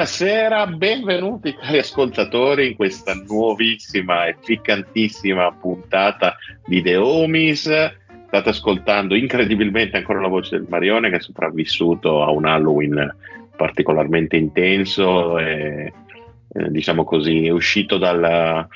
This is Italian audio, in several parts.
Buonasera, benvenuti cari ascoltatori in questa nuovissima e piccantissima puntata di The Homies. State ascoltando incredibilmente ancora la voce del Marione che è sopravvissuto a un Halloween particolarmente intenso e eh, diciamo così è uscito dal,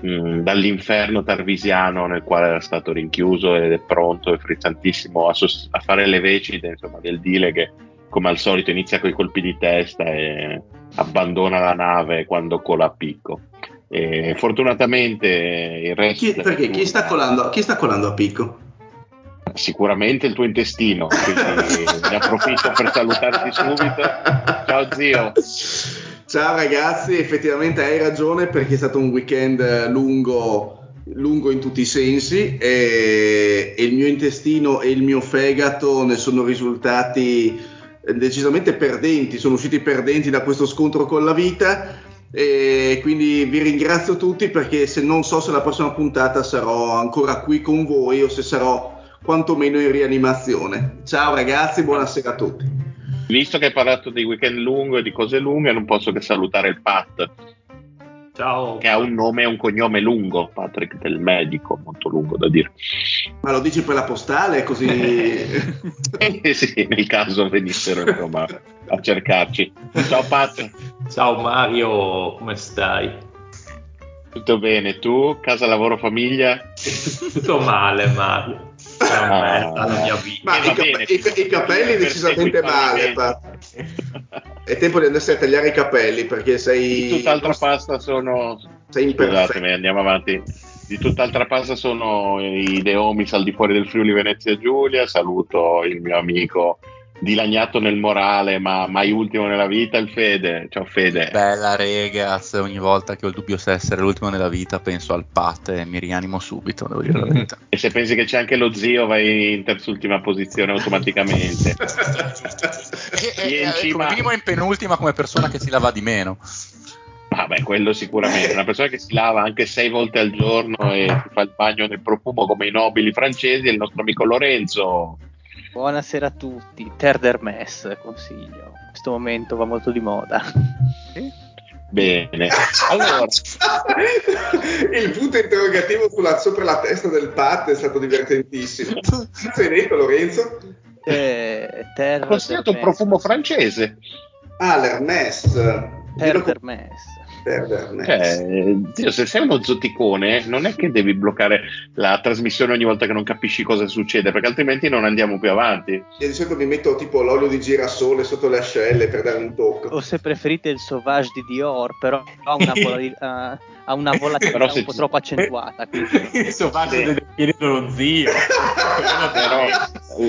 mh, mm, dall'inferno tarvisiano nel quale era stato rinchiuso ed è pronto e frizzantissimo a, sost- a fare le veci del dile che come al solito inizia con i colpi di testa e abbandona la nave quando cola a picco. E fortunatamente il resto... Chi, perché chi sta, colando, chi sta colando a picco? Sicuramente il tuo intestino, quindi ne approfitto per salutarti subito. Ciao zio. Ciao ragazzi, effettivamente hai ragione perché è stato un weekend lungo, lungo in tutti i sensi e, e il mio intestino e il mio fegato ne sono risultati decisamente perdenti, sono usciti perdenti da questo scontro con la vita e quindi vi ringrazio tutti perché se non so se la prossima puntata sarò ancora qui con voi o se sarò quantomeno in rianimazione. Ciao ragazzi, buonasera a tutti. Visto che hai parlato di weekend lungo e di cose lunghe, non posso che salutare il Pat Ciao. Che ha un nome e un cognome lungo, Patrick del medico, molto lungo da dire. Ma lo dici per la postale così? eh sì, nel caso venissero insomma, a cercarci. Ciao Pat. Ciao Mario, come stai? Tutto bene, tu? Casa, lavoro, famiglia? Tutto male Mario. Ah, la mia vita. Ma i, bene, i, i, capelli decisamente male. È tempo di andarsi a tagliare i capelli perché sei. Di tutt'altra pasta sono. Sei Scusatemi, andiamo avanti. Di tutt'altra pasta sono i Deomis al di fuori del Friuli Venezia Giulia. Saluto il mio amico dilaniato nel morale, ma mai ultimo nella vita, il Fede. Ciao Fede. Bella regaz, ogni volta che ho il dubbio se essere l'ultimo nella vita penso al Pat e mi rianimo subito, devo dire la verità. e se pensi che c'è anche lo zio vai in terzultima posizione automaticamente. e, e, e, come minimo in penultima come persona che si lava di meno. Vabbè, quello sicuramente. Una persona che si lava anche sei volte al giorno e si fa il bagno nel profumo come i nobili francesi è il nostro amico Lorenzo. Buonasera a tutti, Terder Mess consiglio, in questo momento va molto di moda. Bene, allora il punto interrogativo sulla, sopra la testa del Pat è stato divertentissimo. Sei detto Lorenzo? Eh, Ho consigliato un profumo francese. Ah, l'Hermès. Terder Mess perderne. Cioè, zio, se sei uno zoticone, non è che devi bloccare la trasmissione ogni volta che non capisci cosa succede, perché altrimenti non andiamo più avanti. Io di solito mi metto tipo l'olio di girasole sotto le ascelle per dare un tocco. O se preferite il Sauvage di Dior, però ha una, vol- uh, ha una volatilità un po' troppo accentuata. Quindi... il Sauvage deve definire lo zio. però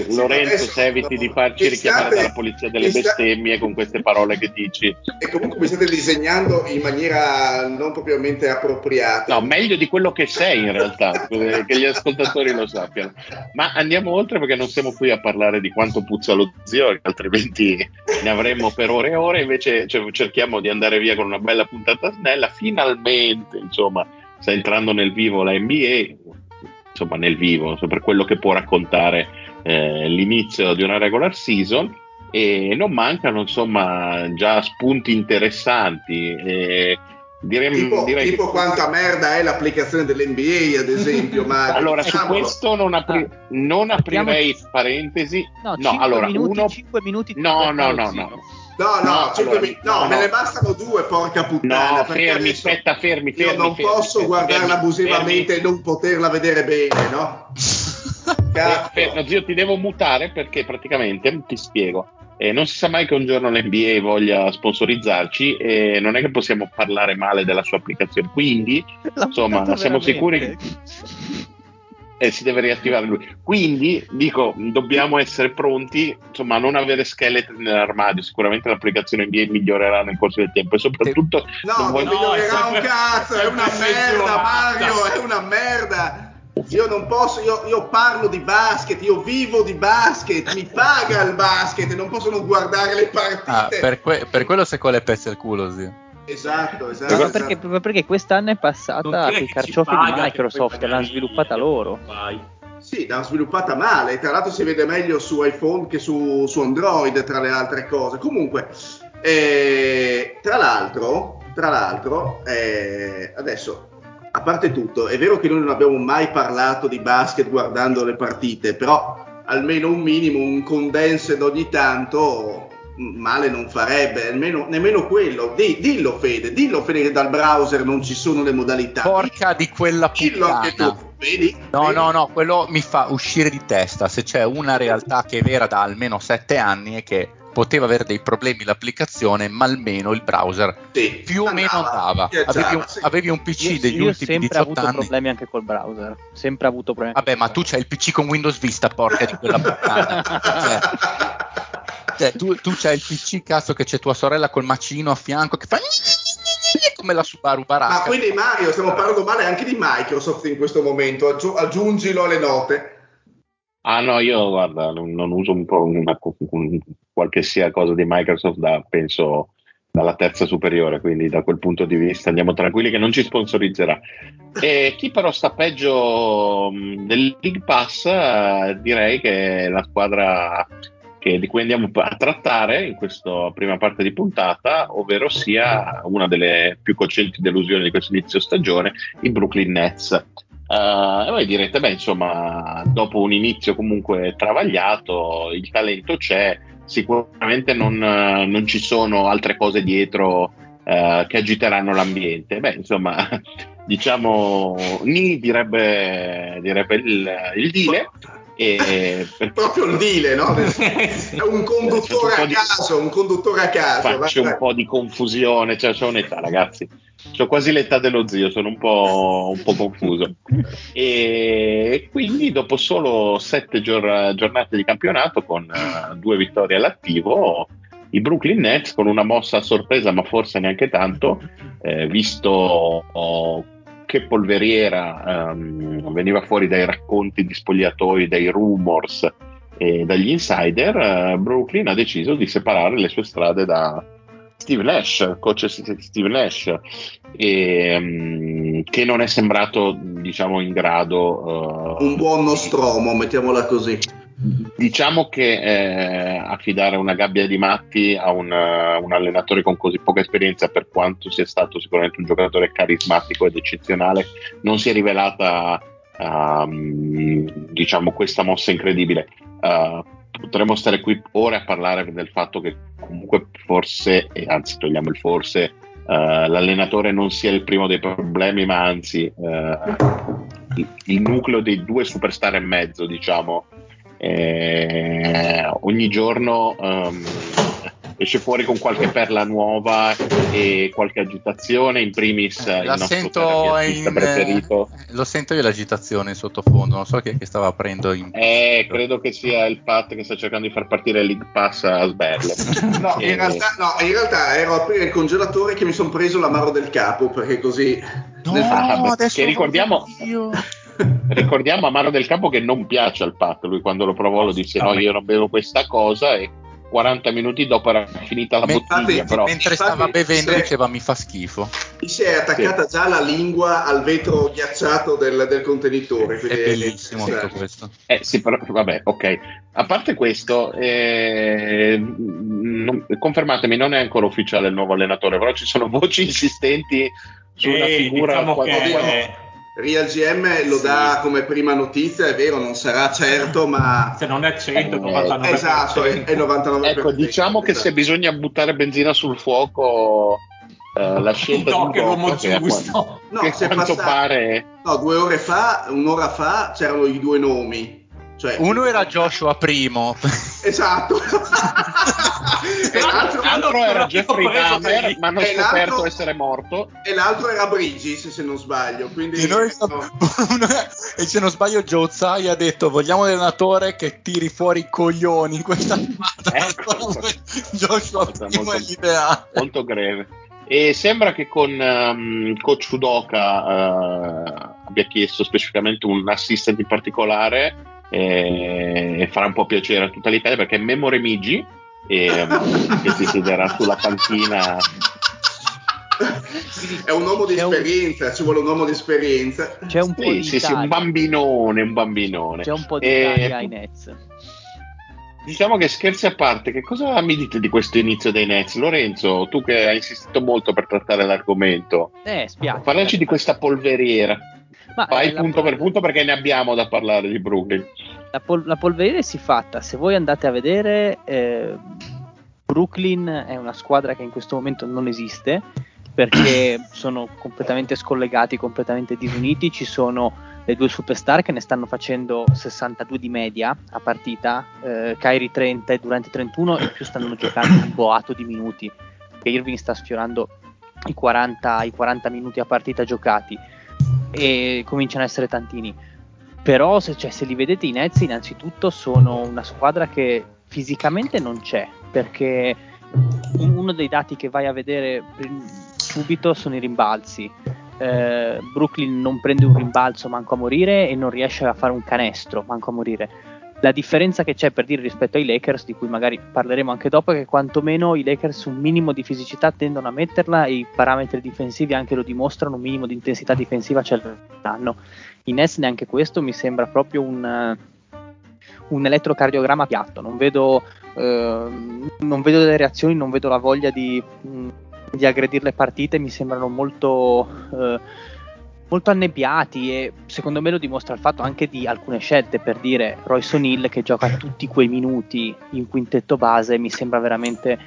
Lorenzo, se eviti di farci richiamare dalla polizia delle bestemmie con queste parole che dici. E comunque mi state disegnando in maniera maniera non propriamente appropriata. No, meglio di quello che sei in realtà, che gli ascoltatori lo sappiano. Ma andiamo oltre perché non siamo qui a parlare di quanto puzza lo zio, altrimenti ne avremmo per ore e ore, invece cioè, cerchiamo di andare via con una bella puntata snella. Finalmente, insomma, sta entrando nel vivo la NBA, insomma nel vivo, per quello che può raccontare eh, l'inizio di una regular season e non mancano insomma già spunti interessanti. E direi, tipo, direi tipo che... quanta merda è l'applicazione dell'NBA, ad esempio. Mario. allora, su Diciamolo. questo non, apri- Ah. non aprirei Mettiamoci- parentesi. No, No, 5 allora, minuti, uno... 5 minuti No, no, no, no. No, no, No, cinque allora, mi- no, no, me ne bastano due, porca puttana. No, perché fermi, aspetta, fermi, fermi. Io non fermi, posso fermi, guardarla fermi, abusivamente fermi. e non poterla vedere bene, no? Cazzo. Eh, no, zio, ti devo mutare perché praticamente ti spiego. Eh, non si sa mai che un giorno l'NBA voglia sponsorizzarci e non è che possiamo parlare male della sua applicazione. Quindi, L'ha insomma, siamo veramente. sicuri eh, si deve riattivare lui. Quindi, dico, dobbiamo essere pronti insomma, a non avere scheletri nell'armadio. Sicuramente l'applicazione NBA migliorerà nel corso del tempo e soprattutto No, non non voglio- migliorerà è un cazzo, è una merda. Mario, è una merda. Io non posso, io, io parlo di basket, io vivo di basket, mi paga il basket, non posso non guardare le partite. Ah, per, que- per quello sei con le pezze al culo, zio. Esatto, esatto. Ma esatto. perché, perché quest'anno è passata è con i che carciofi ci di Microsoft, l'hanno sviluppata loro. Vai. Sì, l'hanno sviluppata male, tra l'altro si vede meglio su iPhone che su, su Android, tra le altre cose. Comunque, eh, tra l'altro, tra l'altro eh, adesso, a parte tutto, è vero che noi non abbiamo mai parlato di basket guardando le partite, però almeno un minimo, un condensed ogni tanto m- male non farebbe, almeno, nemmeno quello. Di- dillo Fede, dillo Fede che dal browser non ci sono le modalità. Porca di quella puttana. tu, vedi? No, Vedi? no, no, quello mi fa uscire di testa. Se c'è una realtà che è vera da almeno sette anni è che poteva avere dei problemi l'applicazione, ma almeno il browser Sì, più o meno andava. viaggiava, Avevi un, sì. avevi un PC Io, degli io ho ultimi sempre 18 avuto anni. problemi anche col browser. Sempre avuto problemi. Vabbè, ma tu c'hai il PC con Windows Vista, porca di quella puttana. Cioè, cioè, tu, tu c'hai il PC, cazzo, che c'è tua sorella col macino a fianco che fa come la Subaru Baracca. Ma quindi Mario, stiamo parlando male anche di Microsoft in questo momento, aggiu- aggiungilo alle note. Ah no, io guarda, non, non uso un po' una, un- qualche sia cosa di Microsoft da, penso, dalla terza superiore, quindi da quel punto di vista andiamo tranquilli che non ci sponsorizzerà. E chi però sta peggio del League Pass, eh, direi che è la squadra che- di cui andiamo a trattare in questa prima parte di puntata, ovvero sia una delle più cocenti delusioni di questo inizio stagione, i Brooklyn Nets. Uh, e voi direte, beh, insomma, dopo un inizio comunque travagliato, il talento c'è, sicuramente non, non ci sono altre cose dietro eh, che agiteranno l'ambiente. Beh, insomma, diciamo, Ni direbbe, direbbe il, il Dile. E Proprio il dile, no? È un conduttore un a di- caso, un conduttore a caso. faccio vai, un po' di confusione, cioè ho un'età ragazzi, ho quasi l'età dello zio, sono un po', un po' confuso. E quindi dopo solo sette gior- giornate di campionato con eh, due vittorie all'attivo, i Brooklyn Nets con una mossa a sorpresa, ma forse neanche tanto, eh, visto oh, che polveriera ehm, veniva fuori dai racconti di spogliatoi, dai rumors e dagli insider, eh, Brooklyn ha deciso di separare le sue strade da Steve Nash, coach Steve Nash, e, mm, che non è sembrato diciamo in grado eh, Un buon nostromo, mettiamola così. Diciamo che eh, affidare una gabbia di matti a un, eh, un allenatore con così poca esperienza, per quanto sia stato sicuramente un giocatore carismatico ed eccezionale, non si è rivelata ehm, diciamo questa mossa incredibile. Eh, potremmo stare qui ore a parlare del fatto che comunque forse, e anzi togliamo il forse, eh, l'allenatore non sia il primo dei problemi, ma anzi eh, il, nucleo dei due superstar e mezzo, diciamo, eh, ogni giorno ehm, esce fuori con qualche perla nuova e qualche agitazione, in primis Eh, il la nostro in, preferito. eh, lo sento io l'agitazione in sottofondo, non so chi è che stava aprendo in Eh, credo che sia il Pat che sta cercando di far partire il League Pass a sberle. No, Eh, in realtà, no, in realtà ero a aprire il congelatore che mi sono preso l'amaro del capo, perché così... No, nel- Ah, che ricordiamo- io. Ricordiamo Amaro del Capo che non piace al Pat, lui quando lo provò lo disse no io non bevo questa cosa e 40 minuti dopo era finita la Men- bottiglia, però Mentre stava bevendo diceva mi fa schifo. Mi si è attaccata già la lingua al vetro ghiacciato del, del contenitore. È bellissimo sì. tutto questo. Eh sì, però vabbè, ok. A parte questo, eh, non- confermatemi, non è ancora ufficiale il nuovo allenatore, però ci sono voci insistenti su una E figura diciamo quasi- che Real GM lo Sì. dà come prima notizia, è vero, non sarà certo, ma se non è 100, 99%. esatto, è, è 99%. Ecco, diciamo che se bisogna buttare benzina sul fuoco, eh, la scelta No, di che l'uomo Udoka, che giusto. quanto- No, che quanto passa- pare No, due ore fa, un'ora fa c'erano i due nomi. Cioè, Uno era Joshua primo. Esatto. e, l'altro, l'altro era Jeffrey Dahmer, ma hanno E scoperto essere morto. e l'altro era Bridges, se non sbaglio. Quindi, E, noi- no. e se non sbaglio Joe Tsai ha detto vogliamo un allenatore che tiri fuori i coglioni in questa squadra. Ecco. Joshua Molto- primo è l'ideale. molto greve. E sembra che con ehm, coach Udoka eh, abbia chiesto specificamente un assistant in particolare eh, e farà un po' piacere a tutta l'Italia perché è Memo Remigi ehm, che si siederà sulla panchina È un uomo di C'è un- esperienza, ci vuole un uomo di esperienza. C'è un po' sì, di sì, sì, un bambinone un bambinone C'è un po' di E- Italia ai Nets. Diciamo che scherzi a parte, che cosa mi dite di questo inizio dei Nets? Lorenzo, tu che hai insistito molto per trattare l'argomento, Eh, spiace. parlaci di questa polveriera. Ma, Vai punto pol- per punto perché ne abbiamo da parlare di Brooklyn. La, pol- la polveriera si fatta. Se voi andate a vedere, eh, Brooklyn è una squadra che in questo momento non esiste perché sono completamente scollegati, completamente disuniti. Ci sono le due superstar che ne stanno facendo 62 di media a partita, eh, Kyrie 30 e Durante 31 e più stanno giocando un boato di minuti. Irving sta sfiorando i 40, i 40 minuti a partita giocati e cominciano a essere tantini. Però se, cioè, se li vedete i Nets innanzitutto sono una squadra che fisicamente non c'è perché un- uno dei dati che vai a vedere subito sono i rimbalzi. Eh, Brooklyn non prende un rimbalzo manco a morire e non riesce a fare un canestro manco a morire. La differenza che c'è per dire rispetto ai Lakers, di cui magari parleremo anche dopo, è che quantomeno i Lakers un minimo di fisicità tendono a metterla e i parametri difensivi anche lo dimostrano, un minimo di intensità difensiva ce l'hanno. I Nets neanche questo mi sembra proprio un, eh, un elettrocardiogramma piatto, non vedo, ehm, non vedo delle reazioni, non vedo la voglia di, di aggredire le partite, mi sembrano molto, eh, molto annebbiati e secondo me lo dimostra il fatto anche di alcune scelte, per dire Royce O'Neill che gioca tutti quei minuti in quintetto base, mi sembra veramente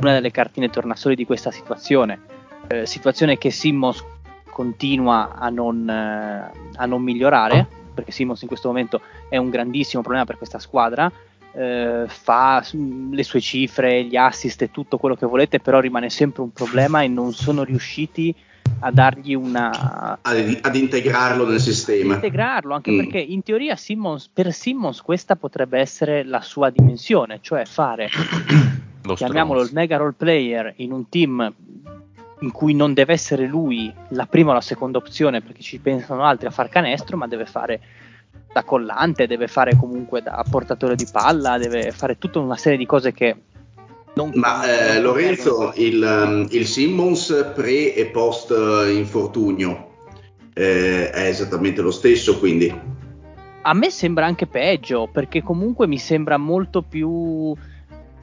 una delle cartine tornasole di questa situazione, Eh, situazione che Simmons continua a non, eh, a non migliorare, perché Simmons in questo momento è un grandissimo problema per questa squadra. eh, fa le sue cifre, gli assist e tutto quello che volete, però rimane sempre un problema e non sono riusciti a dargli una Ad, ad integrarlo nel sistema. integrarlo anche Mm. perché in teoria Simmons, per Simmons questa potrebbe essere la sua dimensione, cioè fare Lo chiamiamolo il mega role player in un team in cui non deve essere lui la prima o la seconda opzione perché ci pensano altri a far canestro, ma deve fare da collante, deve fare comunque da portatore di palla, deve fare tutta una serie di cose che non Ma eh, Lorenzo, il, um, il Simmons pre e post eh, infortunio. Eh, è esattamente lo stesso, quindi. A me sembra anche peggio, perché comunque mi sembra molto più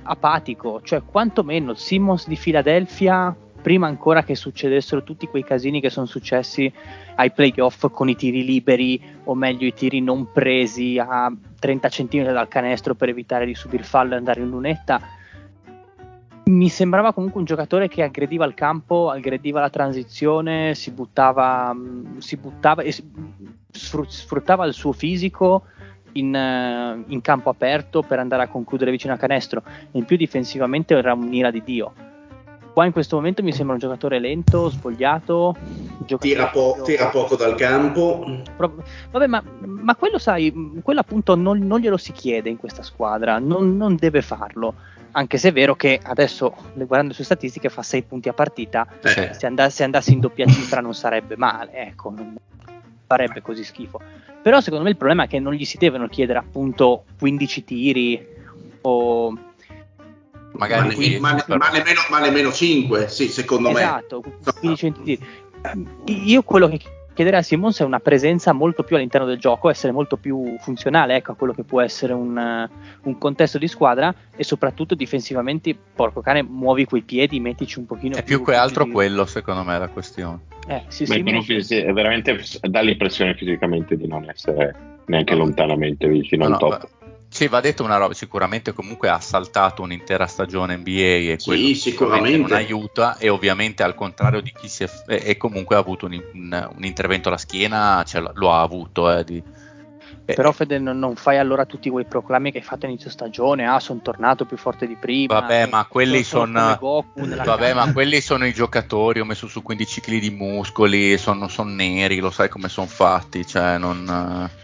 apatico, cioè quantomeno il Simmons di Philadelphia, prima ancora che succedessero tutti quei casini che sono successi ai playoff con i tiri liberi, o meglio i tiri non presi a 30 cm dal canestro per evitare di subire fallo e andare in lunetta. Mi sembrava comunque un giocatore che aggrediva il campo, aggrediva la transizione, si buttava, mh, si buttava e sfruttava il suo fisico in, eh, in campo aperto per andare a concludere vicino a canestro. In più difensivamente era un'ira di Dio. Qua in questo momento mi sembra un giocatore lento, giocatore tira, po- tira poco dal campo. Vabbè, ma, ma quello sai, quello appunto non, non glielo si chiede in questa squadra, non, non deve farlo. Anche se è vero che adesso, guardando le sue statistiche, fa 6 punti a partita. Eh, Se, andasse, se andasse in doppia cifra non sarebbe male, ecco, non farebbe così schifo. Però secondo me il problema è che non gli si devono chiedere appunto 15 tiri o Magari ma, ne- dieci, ma ma nemmeno, ma nemmeno 5, sì, secondo Esatto, me. 15 tiri. Io quello che chiederei a Simmons è una presenza molto più all'interno del gioco, essere molto più funzionale ecco, a quello che può essere un, eh, un contesto di squadra e soprattutto difensivamente, porco cane, muovi quei piedi, mettici un pochino È più che più altro di- quello, secondo me, la questione. Eh, sì, Beh, sì, ma- fisi- è veramente dà l'impressione fisicamente di non essere neanche lontanamente vicino No, al top. va- Sì, va detto una roba, sicuramente comunque ha saltato un'intera stagione NBA e Sì, quello sicuramente. non aiuta e ovviamente al contrario di chi si è, e comunque ha avuto un, un- un intervento alla schiena, l'ha- lo ha avuto. eh, di- eh, Però Fede non, non fai allora tutti quei proclami che hai fatto a inizio stagione, ah sono tornato più forte di prima. Vabbè, ma quelli sono nella Vabbè, ma quelli sono i giocatori, ho messo su 15 kg di muscoli, sono, sono neri, lo sai come sono fatti, cioè non, eh,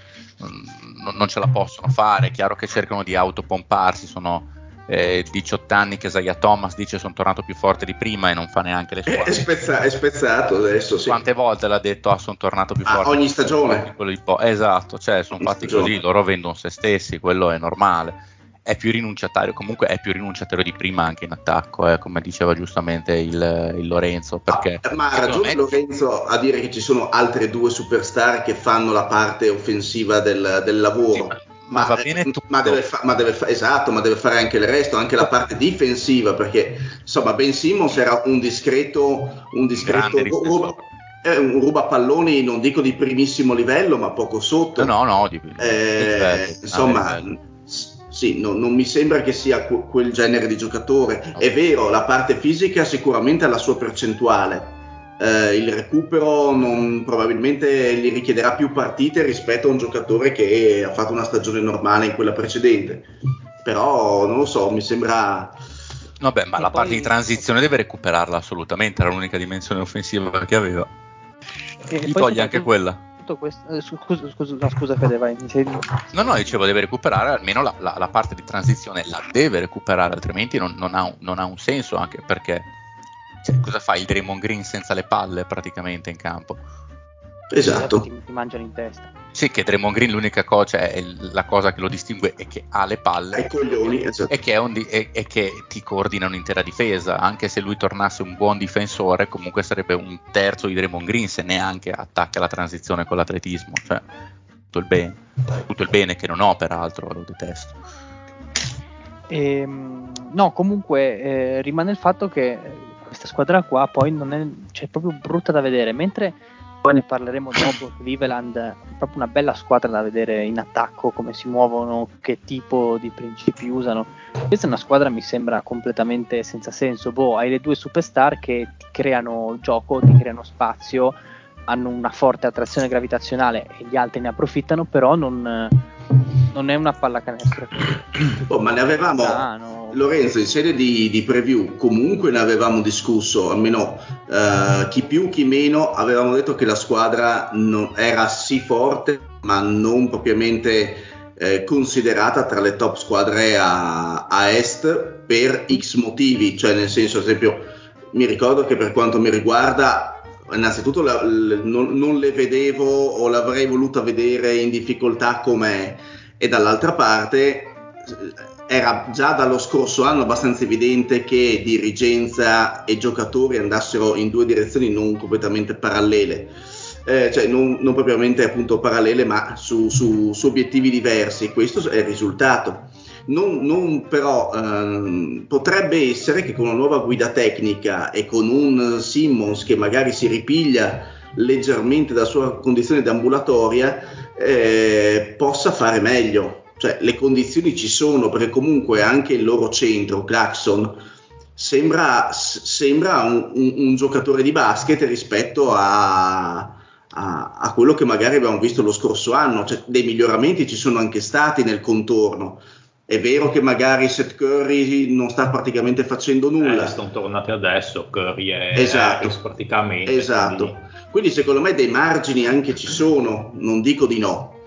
non- non ce la possono fare. È chiaro che cercano di autopomparsi, sono eh, 18 anni che Isaiah Thomas dice sono tornato più forte di prima e non fa neanche le squadre. è spezza- è spezzato adesso, sì. Quante volte l'ha detto ah sono tornato più Ah, forte ogni di stagione. quello di po-". esatto cioè sono Ogni fatti stagione. così loro vendono se stessi quello è normale è più rinunciatario comunque è più rinunciatario di prima anche in attacco eh, come diceva giustamente il, il Lorenzo perché Ah, ma ha ragione me- Lorenzo a dire che ci sono altre due superstar che fanno la parte offensiva del, del lavoro. Sì, ma- ma va bene tutto. ma deve fa- ma deve fa- esatto, ma deve fare anche il resto, anche la parte difensiva, perché insomma Ben Simmons era un discreto, un discreto ruba, è un rubapalloni, non dico di primissimo livello, ma poco sotto. no no di, Eh, ripeto, insomma, sì, no- non mi sembra che sia que- quel genere di giocatore. È vero, la parte fisica sicuramente ha la sua percentuale. Eh, il recupero non- probabilmente gli richiederà più partite rispetto a un giocatore che ha fatto una stagione normale in quella precedente. Però non lo so, mi sembra. Vabbè, ma E la poi- parte di transizione deve recuperarla assolutamente, era l'unica dimensione offensiva che aveva. E Gli poi toglie anche soprattutto quella. questo- eh, scusa, scusa, no, scusa Fede, vai. No, no, dicevo, deve recuperare almeno la, la- la parte di transizione, la deve recuperare, altrimenti non, non ha, un, non ha un senso, anche perché cioè, cosa fa il Draymond Green senza le palle praticamente in campo? Esatto. Ti, ti mangiano in testa. Sì, che Draymond Green l'unica cosa, cioè, è la cosa che lo distingue è che ha le palle Ai coglioni, esatto. e che, è un di- e- e che ti coordina un'intera difesa. Anche se lui tornasse un buon difensore, comunque sarebbe un terzo di Draymond Green se neanche attacca la transizione con l'atletismo. Cioè, tutto il bene. Tutto il bene che non ho, peraltro, lo detesto. Ehm, no, comunque eh, rimane il fatto che questa squadra qua poi non è cioè, proprio brutta da vedere, mentre poi ne parleremo dopo. Cleveland è proprio una bella squadra da vedere in attacco, come si muovono, che tipo di principi usano. Questa è una squadra mi sembra completamente senza senso. Boh, hai le due superstar che ti creano gioco, ti creano spazio, hanno una forte attrazione gravitazionale e gli altri ne approfittano, però non, non è una pallacanestro. Oh, ma ne avevamo. Ah, no. Lorenzo, in sede di, di preview, comunque ne avevamo discusso, almeno eh, chi più chi meno, avevamo detto che la squadra non- era sì forte, ma non propriamente eh, considerata tra le top squadre a, a est per X motivi, cioè nel senso, ad esempio, mi ricordo che per quanto mi riguarda, innanzitutto la- l- non, non le vedevo o l'avrei voluta vedere in difficoltà come e dall'altra parte era già dallo scorso anno abbastanza evidente che dirigenza e giocatori andassero in due direzioni non completamente parallele, eh, cioè non, non propriamente appunto parallele ma su, su- su obiettivi diversi. Questo è il risultato. Non, non però ehm, potrebbe essere che con una nuova guida tecnica e con un Simmons che magari si ripiglia leggermente dalla sua condizione d'ambulatoria eh, possa fare meglio. Cioè, le condizioni ci sono perché comunque anche il loro centro, Claxon, sembra, sembra un, un- un giocatore di basket rispetto a, a- a quello che magari abbiamo visto lo scorso anno. Cioè, dei miglioramenti ci sono anche stati nel contorno. È vero che magari Seth Curry non sta praticamente facendo nulla. Eh, sono tornati adesso Curry e Esatto. Harris praticamente. Esatto. quindi- Quindi secondo me dei margini anche ci sono, non dico di no.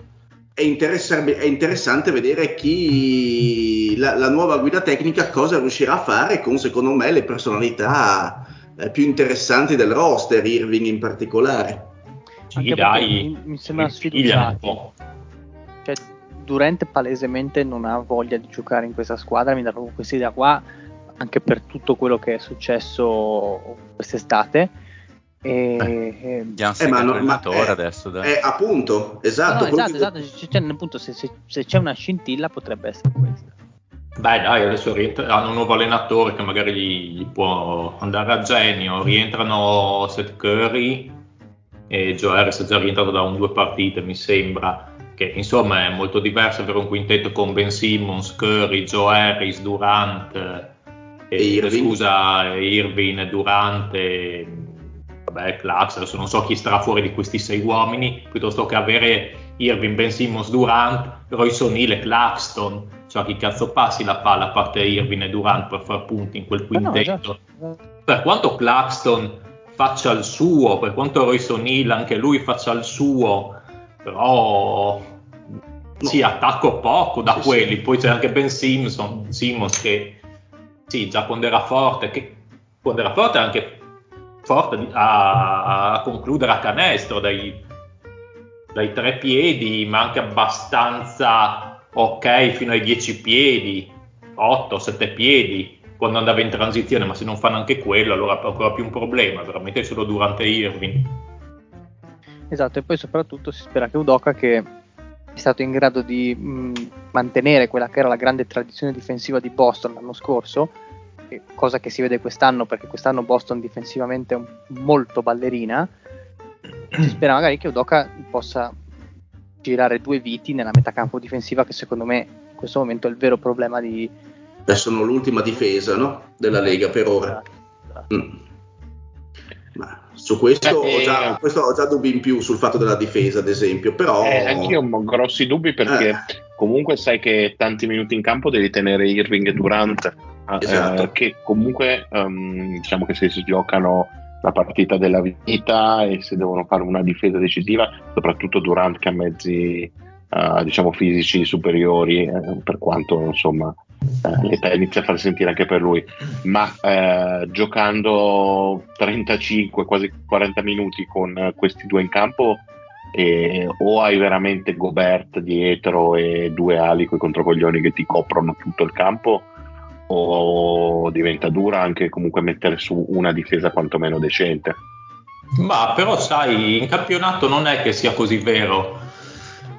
È, interessante, è interessante vedere chi la, la nuova guida tecnica cosa riuscirà a fare con secondo me le personalità eh, più interessanti del roster, Irving in particolare. Sì, dai, mi- mi sembra ripigliano Durant palesemente non ha voglia di giocare in questa squadra, mi dà proprio questa idea qua. anche per tutto quello che è successo quest'estate. E, eh, gli hanno Eh, ma no- allenatore ma- eh, adesso, dai. Eh, appunto, esatto. No, no, esatto, esatto, c- cioè, appunto, se, se- se c'è una scintilla potrebbe essere questa. Beh, dai, adesso rientra- hanno un nuovo allenatore che magari gli, gli può andare a genio. Rientrano Seth Curry e Joe Harris è già rientrato da un due partite, mi sembra. Che insomma è molto diverso avere un quintetto con Ben Simmons, Curry, Joe Harris, Durant, eh, E Irving. scusa, Irving, Durant, e, vabbè, Clax, adesso non so chi starà fuori di questi sei uomini, piuttosto che avere Irving, Ben Simmons, Durant, Royce O'Neal e Claxton, cioè chi cazzo passi la palla a parte Irving e Durant per far punti in quel no, quintetto? esatto. per quanto Claxton faccia il suo, per quanto Royce O'Neal anche lui faccia il suo, però sì, attacco poco da Sì, sì. quelli. Poi c'è anche Ben Simpson, Simmons che sì, già quando era forte, che quando era forte anche forte a, a concludere a canestro dai, dai tre piedi, ma anche abbastanza ok fino ai 10 piedi, 8, 7 piedi quando andava in transizione, ma se non fanno anche quello, allora è ancora più un problema, veramente solo durante Irving. Esatto, e poi soprattutto si spera che Udoka, che è stato in grado di mh, mantenere quella che era la grande tradizione difensiva di Boston l'anno scorso, che- cosa che si vede quest'anno perché quest'anno Boston difensivamente è un- molto ballerina, si spera magari che Udoka possa girare due viti nella metacampo difensiva che secondo me in questo momento è il vero problema di... Beh, sono l'ultima difesa no? della Lega per ora. Mm. Ma su questo Eh, ho, già, questo ho già dubbi in più sul fatto della difesa, ad esempio. Però Eh, anch'io ho grossi dubbi perché Eh. comunque sai che tanti minuti in campo devi tenere Irving e Durant, eh, Esatto. che comunque ehm, diciamo che se si giocano la partita della vita e se devono fare una difesa decisiva, soprattutto Durant che ha mezzi eh, diciamo fisici superiori, eh, per quanto insomma eh, l'età inizia a far sentire anche per lui, ma eh, giocando 35, quasi 40 minuti con eh, questi due in campo e o hai veramente Gobert dietro e due ali con i controcoglioni che ti coprono tutto il campo o diventa dura anche comunque mettere su una difesa quantomeno decente. Ma però sai, in campionato non è che sia così vero.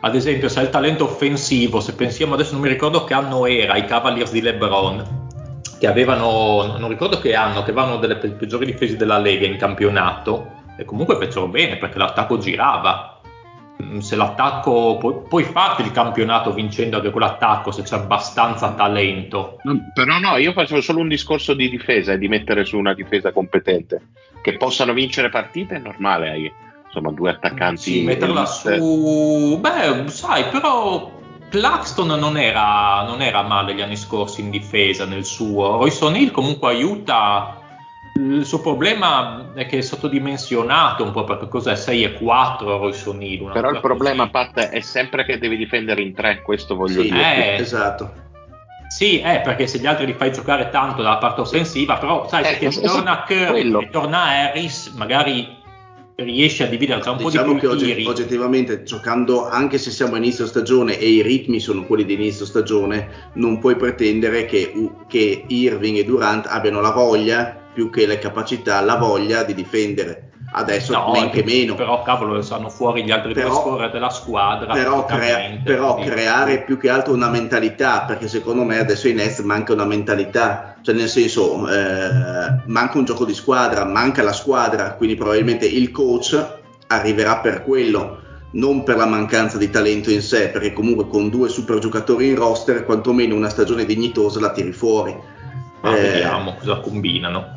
Ad esempio, se hai il talento offensivo, se pensiamo adesso non mi ricordo che anno era, i Cavaliers di LeBron, che avevano, non ricordo che anno, che avevano delle pe- peggiori difese della Lega in campionato, e comunque fecero bene perché l'attacco girava. Mm, Se l'attacco, puoi, puoi farti il campionato vincendo anche quell'attacco se c'è abbastanza talento. Però no, io facevo solo un discorso di difesa e di mettere su una difesa competente. Che possano vincere partite è normale, insomma due attaccanti. Sì, metterla elite. su. Beh, sai, però Claxton non era, non era male gli anni scorsi in difesa nel suo. Royce O'Neal comunque aiuta. Il suo problema è che è sottodimensionato un po' perché cos'è 6 e 4 Royce O'Neal. una Però il problema. Pat, è sempre che devi difendere in tre, questo voglio sì, dire. Eh. esatto. Sì, è perché se gli altri li fai giocare tanto dalla parte offensiva, però sai, Eh, se torna Curry quello. e torna Harris, magari riesci a dividere già un Diciamo po' che di più ogge- tiri. oggettivamente giocando anche se siamo a inizio stagione e i ritmi sono quelli di inizio stagione non puoi pretendere che, che Irving e Durant abbiano la voglia più che le capacità la voglia di difendere adesso No, men che meno Però cavolo, stanno fuori gli altri Però- della squadra. però, crea- però creare più che altro una mentalità perché secondo me adesso ai Nets manca una mentalità cioè nel senso eh, manca un gioco di squadra manca la squadra quindi probabilmente il coach arriverà per quello non per la mancanza di talento in sé perché comunque con due super giocatori in roster quantomeno una stagione dignitosa la tiri fuori Ma Eh, vediamo cosa combinano.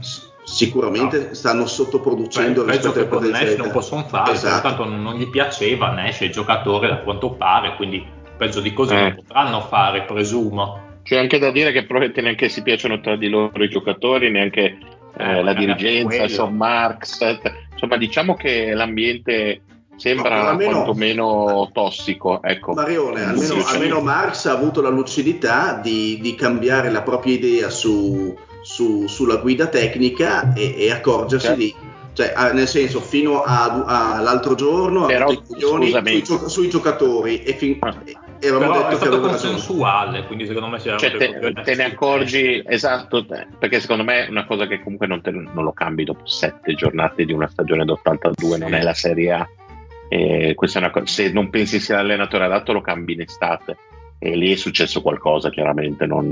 Sicuramente stanno sottoproducendo Cioè, rispetto che con Nash non possono fare, Esatto. tanto non gli piaceva Nash è il giocatore da quanto pare, quindi peggio di così Eh. non potranno fare, presumo. C'è anche da dire che probabilmente neanche si piacciono tra di loro i giocatori, neanche eh, Eh, la dirigenza, insomma, Marx. Insomma, diciamo che l'ambiente sembra No, almeno- quantomeno tossico. Ecco. Marione, almeno, almeno Marx ha avuto la lucidità di, di cambiare la propria idea su, su- sulla guida tecnica e, e accorgersi Certo. di. Cioè, nel senso, fino all'altro giorno Però, scusami. sui, gio- sui giocatori e, fin- Ah. e- e avevamo Però detto è che stato consensuale, quindi secondo me si era Cioè, te, te ne accorgi, esatto, te- perché secondo me è una cosa che comunque non, te- non lo cambi dopo sette giornate di una stagione d'82, non è la Serie A. E questa è una co- se non pensi sia l'allenatore adatto lo cambi in estate e lì è successo qualcosa chiaramente, non,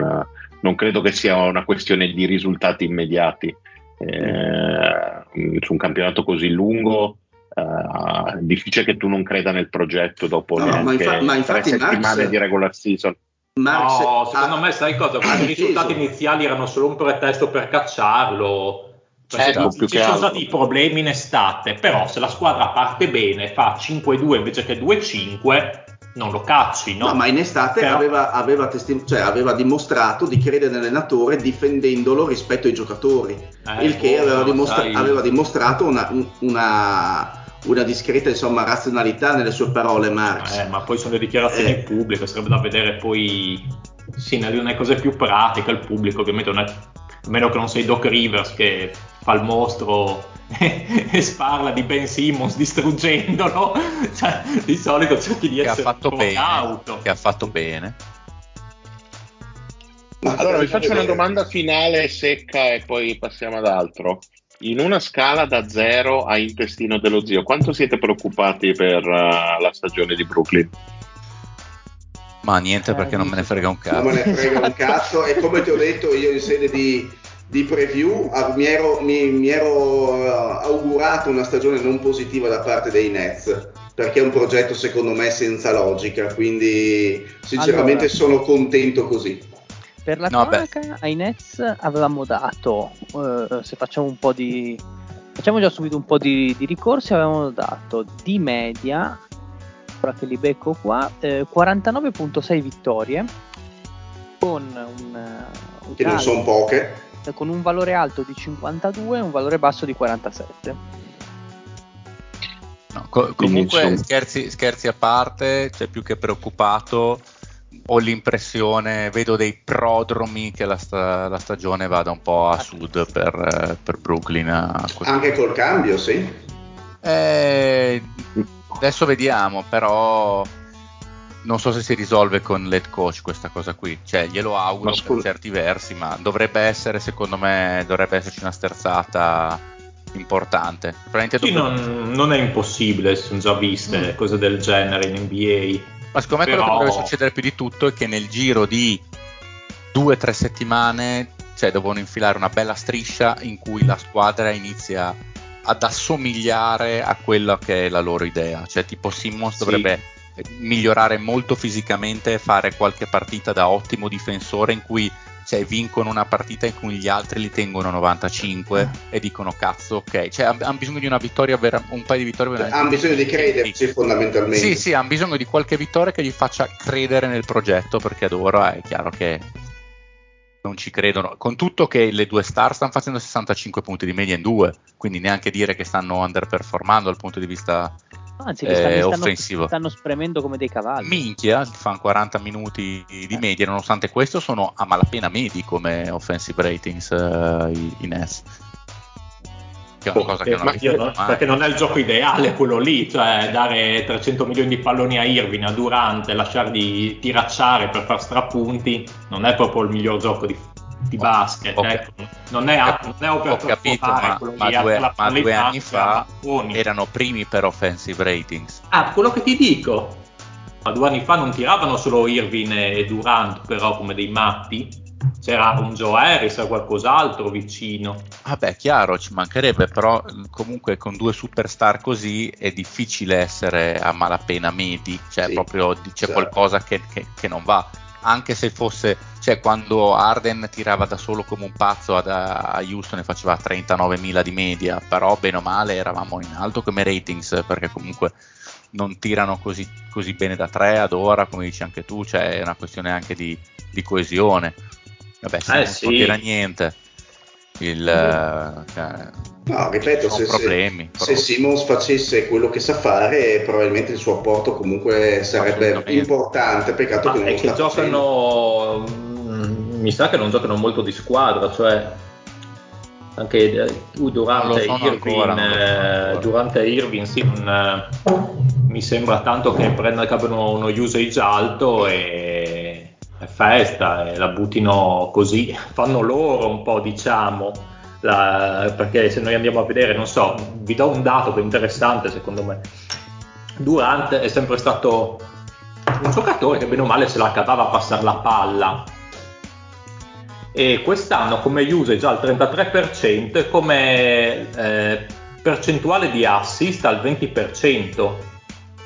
non credo che sia una questione di risultati immediati. Eh, su un campionato così lungo eh, è difficile che tu non creda nel progetto dopo No, ma infa- ma tre infatti Max- settimane di regular season. Marx No, ha- secondo me sai cosa? ha I risultati iniziali erano solo un pretesto per cacciarlo. Perché Certo, ci ci sono altro. stati problemi in estate, però se la squadra parte bene, fa 5-2 invece che 2-5, non lo cacci, no? No, ma in estate Però- aveva, aveva testi- cioè, aveva dimostrato di credere nell'allenatore difendendolo rispetto ai giocatori, Eh, il che boh, aveva, dimostra- aveva dimostrato una, un- una- una discreta insomma, razionalità nelle sue parole Marx. Eh, ma poi sono le dichiarazioni Eh. pubbliche, sarebbe da vedere poi sì, nelle nelle cose più pratiche il pubblico ovviamente non è a meno che non sei Doc Rivers che fa il mostro e sparla di Ben Simmons distruggendolo cioè, di solito cerchi di che ha essere fatto un po' bene, cauto che ha fatto bene. Ma Allora vi faccio una domanda finale secca e poi passiamo ad altro. In una scala da 0 a intestino dello zio, quanto siete preoccupati per eh, la stagione di Brooklyn? Ma niente perché non me ne frega un Non me cazzo. ne frega un cazzo e come ti ho detto io in sede di, di preview. Ah, mi ero, mi- mi ero, eh, augurato una stagione non positiva da parte dei Nets perché è un progetto secondo me senza logica. Quindi sinceramente Allora. sono contento così. Per la No, cronaca ai Nets avevamo dato, eh, se facciamo un po' di... Facciamo già subito un po' di, di ricorsi, avevamo dato di media, ora che li becco qua, eh, 49.6 vittorie con un, un che non sono poche con un valore alto di 52 e un valore basso di 47. No, co- comunque, scherzi, scherzi a parte, cioè più che preoccupato, ho l'impressione, vedo dei prodromi che la, sta- la stagione vada un po' a sud per, per Brooklyn. anche col cambio sì Eh, adesso vediamo, però non so se si risolve con l'head coach questa cosa qui. Cioè, glielo auguro Ma per certi versi, ma dovrebbe essere, secondo me, dovrebbe esserci una sterzata importante. Sì, non, non è impossibile, si sono già viste cose del genere in NBA. Ma secondo me quello Però- che dovrebbe succedere più di tutto è che nel giro di due o tre settimane cioè, devono infilare una bella striscia in cui la squadra inizia ad assomigliare a quella che è la loro idea. Cioè, tipo Simmons Sì. dovrebbe migliorare molto fisicamente e fare qualche partita da ottimo difensore in cui cioè, vincono una partita in cui gli altri li tengono 95 e dicono cazzo ok. Cioè hanno bisogno di una vittoria vera- un paio di vittorie veramente hanno bisogno di crederci fondamentalmente. Sì, sì, hanno bisogno di qualche vittoria che gli faccia credere nel progetto, perché ad ora è chiaro che non ci credono. Con tutto che le due star stanno facendo 65 punti di media in due, quindi neanche dire che stanno underperformando dal punto di vista Anzi, Eh, stanno, stanno- offensivo. stanno spremendo come dei cavalli. minchia, fanno 40 minuti di media, nonostante questo sono a malapena medi come offensive ratings eh, i, i Nets. Che è una cosa che non io mai. perché non è il gioco ideale quello lì, cioè dare 300 milioni di palloni a Irving, a Durante, lasciarli tiracciare per far strapunti, non è proprio il miglior gioco di, di basket. Ecco. Non è, non è Ho capito, ma, ma due, ma due anni fa erano primi per offensive ratings. Ah, quello che ti dico. Ma due anni fa non tiravano solo Irving e Durant, però come dei matti. C'era un Joe Harris o qualcos'altro vicino. Vabbè, chiaro, ci mancherebbe, però mh, comunque con due superstar così è difficile essere a malapena medi, cioè Sì, proprio c'è certo. qualcosa che, che- che non va. Anche se fosse, cioè quando Arden tirava da solo come un pazzo ad- a Houston e faceva 39.000 di media, però bene o male eravamo in alto come ratings, perché comunque non tirano così, così bene da tre ad ora, come dici anche tu, cioè è una questione anche di, di coesione. Vabbè, se Eh, non sì. dire niente. Il, eh, cioè, No, ripeto, se, se- problemi. se però- Simons facesse quello che sa fare, probabilmente il suo apporto comunque sarebbe importante. Peccato che Ma non è che giocano. mm, Mi sa che non giocano molto di squadra, cioè anche eh, tu durante lo sono Irving, eh, ancora. durante Irving sì, non, eh, mi sembra tanto che prendano che abbiano uno usage alto e è festa e la buttino così, fanno loro un po' diciamo, la- perché se noi andiamo a vedere, non so, vi do un dato è interessante secondo me. Durant è sempre stato un giocatore che bene o male se la cavava a passare la palla e quest'anno come usage al 33% e come eh, percentuale di assist al 20%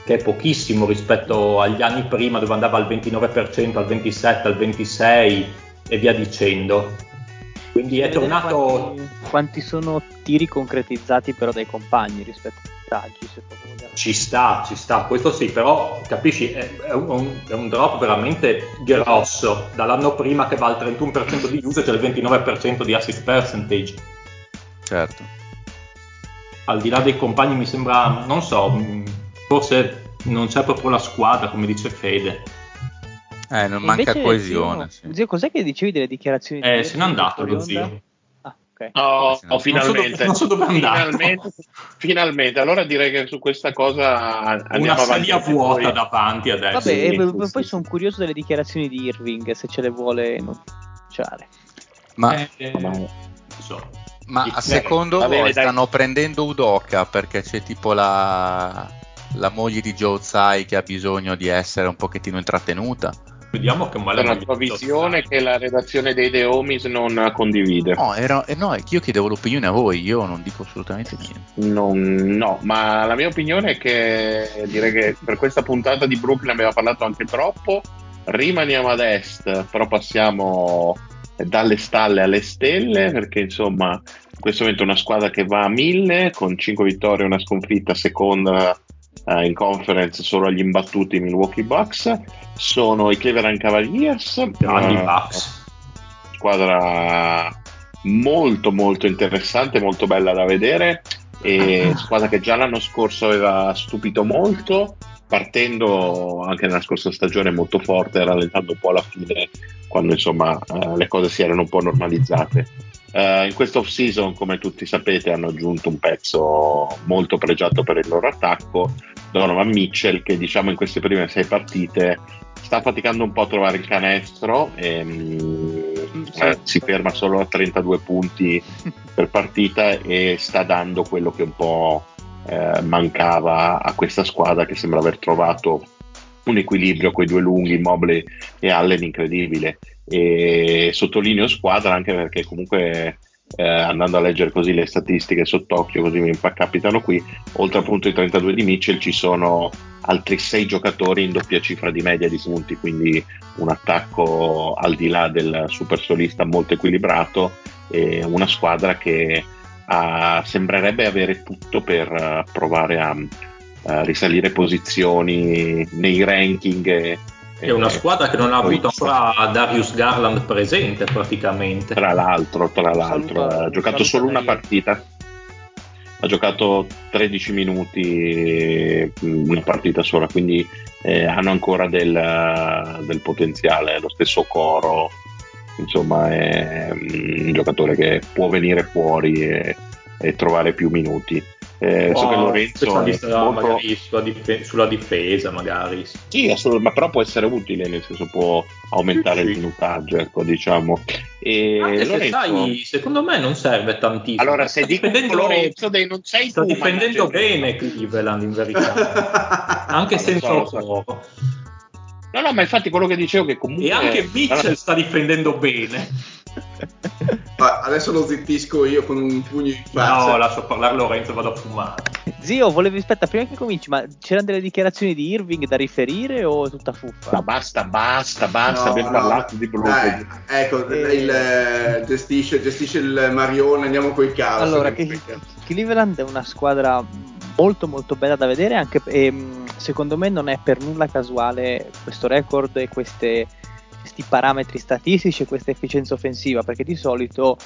che è pochissimo rispetto agli anni prima dove andava al 29%, al 27%, al 26% e via dicendo quindi è tornato Quanti, quanti sono tiri concretizzati però dai compagni rispetto ai vogliamo. Ci sta, ci sta, questo sì, però capisci, è, è un, è un drop veramente grosso. Dall'anno prima che va al 31% di usage al 29% di assist percentage. Certo. Al di là dei compagni mi sembra, non so, forse non c'è proprio la squadra, come dice Fede. Eh, non E manca invece, coesione. Zio, sì. zio, cos'è che dicevi delle dichiarazioni? Eh, di se n'è andato lo zio. Ah. Oh, oh, finalmente, Non so dove- non so dove finalmente, finalmente. Allora direi che su questa cosa andiamo Una sedia vuota davanti adesso. Vabbè, sì, e sì, poi sì, sono curioso delle dichiarazioni di Irving, se ce le vuole enunciare. Ma, Eh, non so. ma Eh, secondo bene, voi dai. stanno prendendo Udoka perché c'è tipo la, la moglie di Joe Tsai che ha bisogno di essere un pochettino intrattenuta? Vediamo che male È una tua visione che la redazione dei The Homies non condivide. No, era, eh no, io chiedevo l'opinione a voi, io non dico assolutamente niente. Non- no, ma la mia opinione è che direi che per questa puntata di Brooklyn abbiamo parlato anche troppo. Rimaniamo ad est, però passiamo dalle stalle alle stelle, perché insomma in questo momento è una squadra che va a mille con 5 vittorie e una sconfitta, seconda eh, in conference solo agli imbattuti Milwaukee Bucks. Sono i Cleveland Cavaliers, Grandi eh, Bucks. squadra molto molto interessante, molto bella da vedere e squadra che già l'anno scorso aveva stupito molto partendo anche nella scorsa stagione molto forte rallentando un po' alla fine quando insomma eh, le cose si erano un po' normalizzate Eh, in questa off season come tutti sapete hanno aggiunto un pezzo molto pregiato per il loro attacco Donovan Mitchell che diciamo in queste prime sei partite sta faticando un po' a trovare il canestro ehm, Sì. eh, si ferma solo a 32 punti per partita e sta dando quello che un po' eh, mancava a questa squadra che sembra aver trovato un equilibrio con i due lunghi, Mobley e Allen incredibile e sottolineo squadra anche perché comunque eh, andando a leggere così le statistiche sott'occhio così mi capitano qui oltre appunto i 32 di Mitchell ci sono altri 6 giocatori in doppia cifra di media di punti quindi un attacco al di là del super solista molto equilibrato e una squadra che ha- sembrerebbe avere tutto per eh, provare a, a risalire posizioni nei ranking e- È una e- squadra che non ha avuto ancora Darius Garland presente praticamente. tra l'altro, tra l'altro saluto- ha giocato solo una partita. Ha giocato 13 minuti una partita sola quindi eh, hanno ancora del, del potenziale. Lo stesso Coro insomma è mm, un giocatore che può venire fuori e, e trovare più minuti Eh, so che Oh, Lorenzo è molto- magari sulla, dife- sulla difesa, magari. sì, assolutamente, ma però può essere utile, nel senso può aumentare Sì, il sì. minutaggio, ecco, diciamo. E Anche se Lorenzo- sai, secondo me non serve tantissimo. allora, se dico difendendo- Lorenzo, dei non sei sta tu, difendendo bene Cleveland in verità, anche so, senza lo so. No, no, ma infatti quello che dicevo che comunque... E anche Mitchell sta difendendo bene. Adesso lo zittisco io con un pugno in faccia. No, lascio parlare Lorenzo, vado a fumare. Zio, volevi aspetta prima che cominci, ma c'erano delle dichiarazioni di Irving da riferire o è tutta fuffa? Ma basta, basta, basta, No, abbiamo no, parlato di Brooklyn. dai, ecco, Eh. il, eh, gestisce, gestisce il Marione, andiamo coi caos. Allora, che. Cleveland è una squadra molto molto bella da vedere anche e mh, secondo me non è per nulla casuale questo record e queste- questi parametri statistici e questa efficienza offensiva perché di solito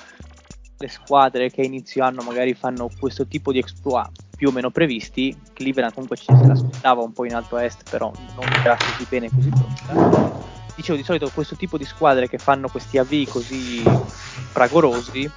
le squadre che a inizio anno magari fanno questo tipo di exploit più o meno previsti Cleveland comunque ci se l'aspettava un po' in alto est però non era così bene così pronta. Dicevo di solito questo tipo di squadre che fanno questi AV così fragorosi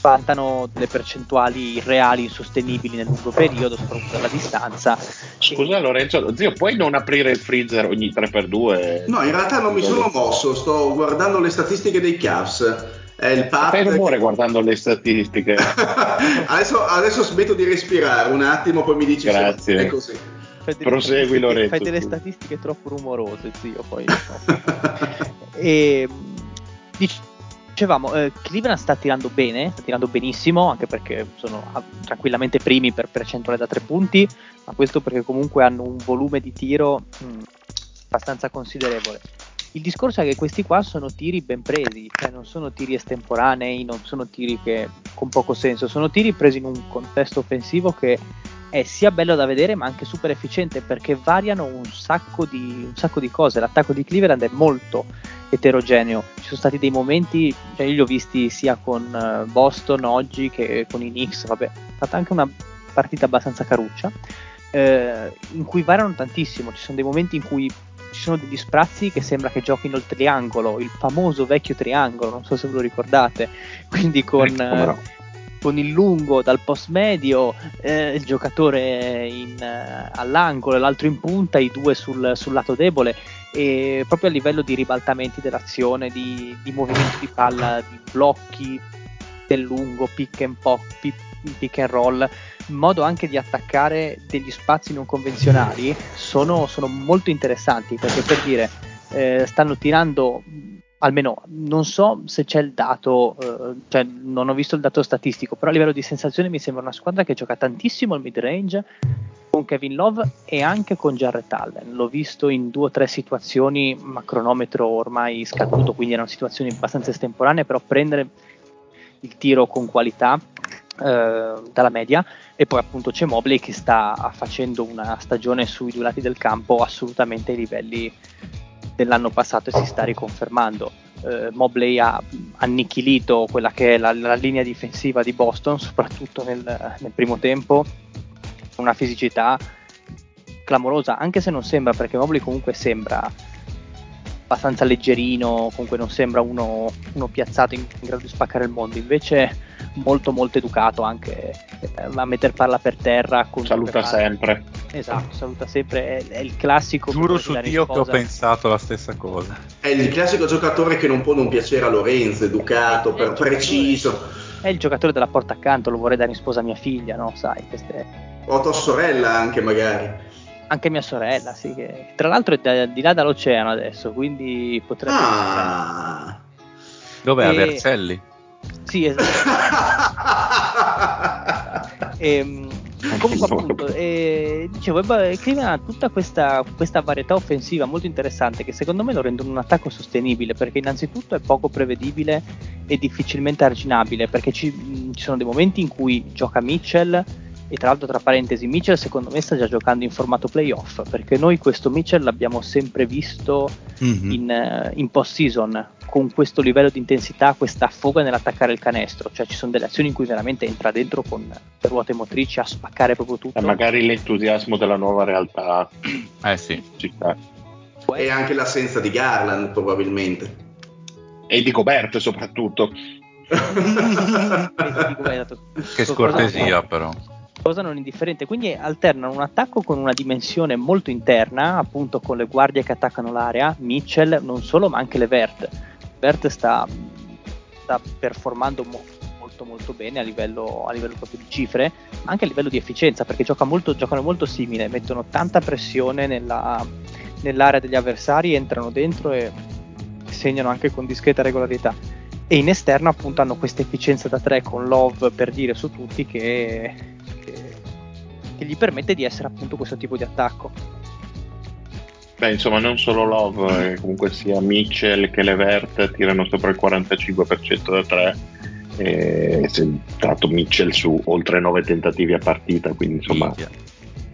vantano delle percentuali reali insostenibili nel lungo periodo, soprattutto dalla distanza. Scusa Lorenzo, zio, puoi non aprire il freezer ogni 3x2? No, in realtà non mi sono mosso, sto guardando le statistiche dei Cavs. È il Pat Fai rumore guardando le statistiche. adesso, adesso smetto di respirare un attimo, poi mi dici Grazie. se è così. Fai delle Prosegui, Lorenzo, Fai delle statistiche troppo rumorose, zio. Poi, e, dic- dicevamo, eh, Cleveland sta tirando bene, sta tirando benissimo, anche perché sono ah, tranquillamente primi per percentuale da tre punti, ma questo perché comunque hanno un volume di tiro mh, abbastanza considerevole. Il discorso è che questi qua sono tiri ben presi, cioè non sono tiri estemporanei, non sono tiri che con poco senso, sono tiri presi in un contesto offensivo che è sia bello da vedere ma anche super efficiente perché variano un sacco di, un sacco di cose. L'attacco di Cleveland è molto eterogeneo. Ci sono stati dei momenti, cioè io li ho visti sia con eh, Boston oggi che con i Knicks, vabbè, è stata anche una partita abbastanza caruccia, eh, in cui variano tantissimo. Ci sono dei momenti in cui ci sono degli sprazzi che sembra che giochino il triangolo, il famoso vecchio triangolo, non so se ve lo ricordate, quindi con... Eh, con il lungo dal post medio, eh, il giocatore in, eh, all'angolo e l'altro in punta, i due sul, sul lato debole, e proprio a livello di ribaltamenti dell'azione, di, di movimenti di palla, di blocchi del lungo, pick and pop, pick, pick and roll, modo anche di attaccare degli spazi non convenzionali, sono, sono molto interessanti perché per dire eh, stanno tirando almeno non so se c'è il dato, eh, cioè non ho visto il dato statistico, però a livello di sensazione mi sembra una squadra che gioca tantissimo al mid range con Kevin Love e anche con Jarrett Allen. L'ho visto in due o tre situazioni, ma cronometro ormai scaduto, quindi erano situazioni abbastanza estemporanee, però prendere il tiro con qualità eh, dalla media e poi appunto c'è Mobley che sta facendo una stagione sui due lati del campo assolutamente ai livelli dell'anno passato e si sta riconfermando. Eh, Mobley ha annichilito quella che è la, la linea difensiva di Boston, soprattutto nel, nel primo tempo, una fisicità clamorosa, anche se non sembra, perché Mobley comunque sembra abbastanza leggerino, comunque non sembra uno, uno piazzato in, in grado di spaccare il mondo, invece molto molto educato anche eh, a mettere palla per terra con Saluta sempre. esatto saluta sempre è, è il classico Giuro che su Dio che ho pensato la stessa cosa. È il classico giocatore che non può non piacere a Lorenzo, educato, per- preciso. è il giocatore della porta accanto lo vorrei dare in sposa a mia figlia no sai queste O a tua sorella anche magari. anche mia sorella sì che tra l'altro è da- di là dall'oceano adesso quindi potrebbe Ah. Dov'è a E- Vercelli? Sì esatto Ehm, comunque appunto eh, dicevo Cleveland ha tutta questa, questa varietà offensiva molto interessante che secondo me lo rendono un attacco sostenibile perché innanzitutto è poco prevedibile e difficilmente arginabile perché ci, ci sono dei momenti in cui gioca Mitchell e tra l'altro tra parentesi Mitchell secondo me sta già giocando in formato playoff perché noi questo Mitchell l'abbiamo sempre visto Mhm. in, eh, in post season con questo livello di intensità, questa foga nell'attaccare il canestro, cioè ci sono delle azioni in cui veramente entra dentro con le ruote motrici a spaccare proprio tutto. E magari l'entusiasmo della nuova realtà Eh sì. ci sta. Può E anche l'assenza di Garland probabilmente. E di Gobert soprattutto. Che scortesia però. Cosa non indifferente, quindi alternano un attacco con una dimensione molto interna, appunto con le guardie che attaccano l'area, Mitchell non solo ma anche Levert. Levert sta, sta performando mo- molto molto bene a livello, a livello proprio di cifre, ma anche a livello di efficienza, perché gioca molto, giocano molto simile, mettono tanta pressione nella- nell'area degli avversari, entrano dentro e segnano anche con discreta regolarità. E in esterno appunto hanno questa efficienza da 3 con Love per dire su tutti che- che gli permette di essere appunto questo tipo di attacco. Beh, insomma, non solo Love, eh, comunque sia Mitchell che Levert tirano sopra il 45% da 3. E l'altro Mitchell su oltre 9 tentativi a partita, quindi insomma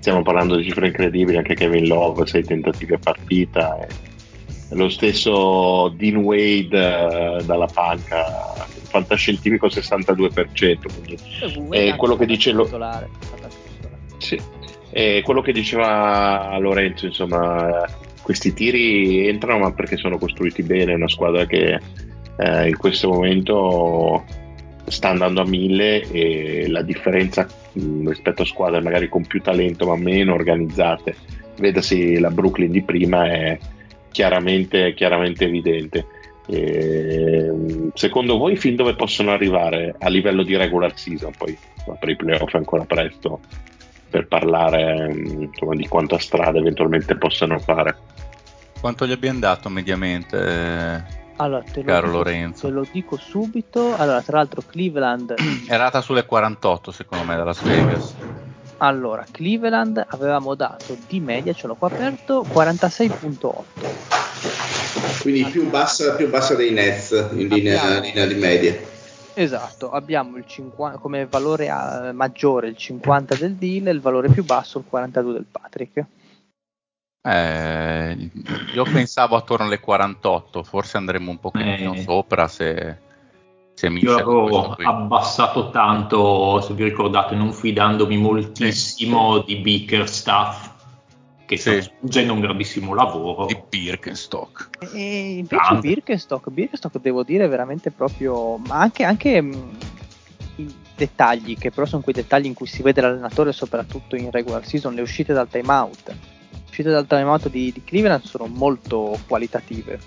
stiamo parlando di cifre incredibili, anche Kevin Love 6 tentativi a partita. e lo stesso Dean Wade eh, dalla panca, fantascientifico 62%. Quindi E quello che dice lo-. Sì, e quello che diceva Lorenzo, insomma, questi tiri entrano ma perché sono costruiti bene, è una squadra che eh, in questo momento sta andando a mille e la differenza mh, rispetto a squadre magari con più talento ma meno organizzate, vedasi la Brooklyn di prima, è chiaramente, chiaramente evidente. E, secondo voi fin dove possono arrivare a livello di regular season? Poi per i playoff è ancora presto per parlare insomma, di quanta strada eventualmente possano fare. Quanto gli abbiamo dato mediamente? Allora, te lo, Caro dico, Lorenzo. te lo dico subito. Allora, tra l'altro, Cleveland. Errata sulle 48 secondo me da Las Vegas. Allora, Cleveland avevamo dato di media, ce l'ho qua aperto, 46.8. Quindi più bassa, più bassa dei Nets in linea, linea di media. Esatto, abbiamo il 50 come valore eh, maggiore il 50 del deal e il valore più basso il 42 del Patrick. Eh, io pensavo attorno alle 48, forse andremo un pochettino Eh. sopra se, se Io Michel avevo abbassato tanto, se vi ricordate, non fidandomi moltissimo di Bickerstaff, che Sì. sta svolgendo un grandissimo lavoro. di Birkenstock. E invece Tanto. Birkenstock, Birkenstock devo dire veramente proprio, ma anche, anche mh, i dettagli, che però sono quei dettagli in cui si vede l'allenatore soprattutto in regular season, le uscite dal timeout. Le uscite dal timeout di, di Cleveland sono molto qualitative.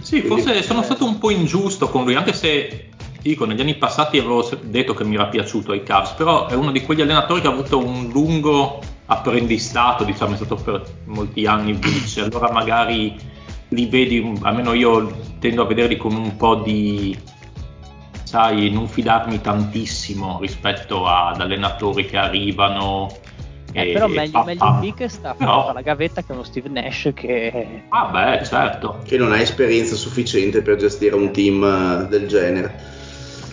Sì, forse sono stato un po' ingiusto con lui, anche se dico, negli anni passati avevo detto che mi era piaciuto ai Cavs, però è uno di quegli allenatori che ha avuto un lungo apprendistato, diciamo, è stato per molti anni vice, allora magari li vedi, almeno io tendo a vederli con un po' di, sai, non fidarmi tantissimo rispetto ad allenatori che arrivano. Eh, e- però meglio, meglio il Birkenstock però- fa la gavetta che uno Steve Nash che Ah beh, certo. Che non ha esperienza sufficiente per gestire un team eh, del genere.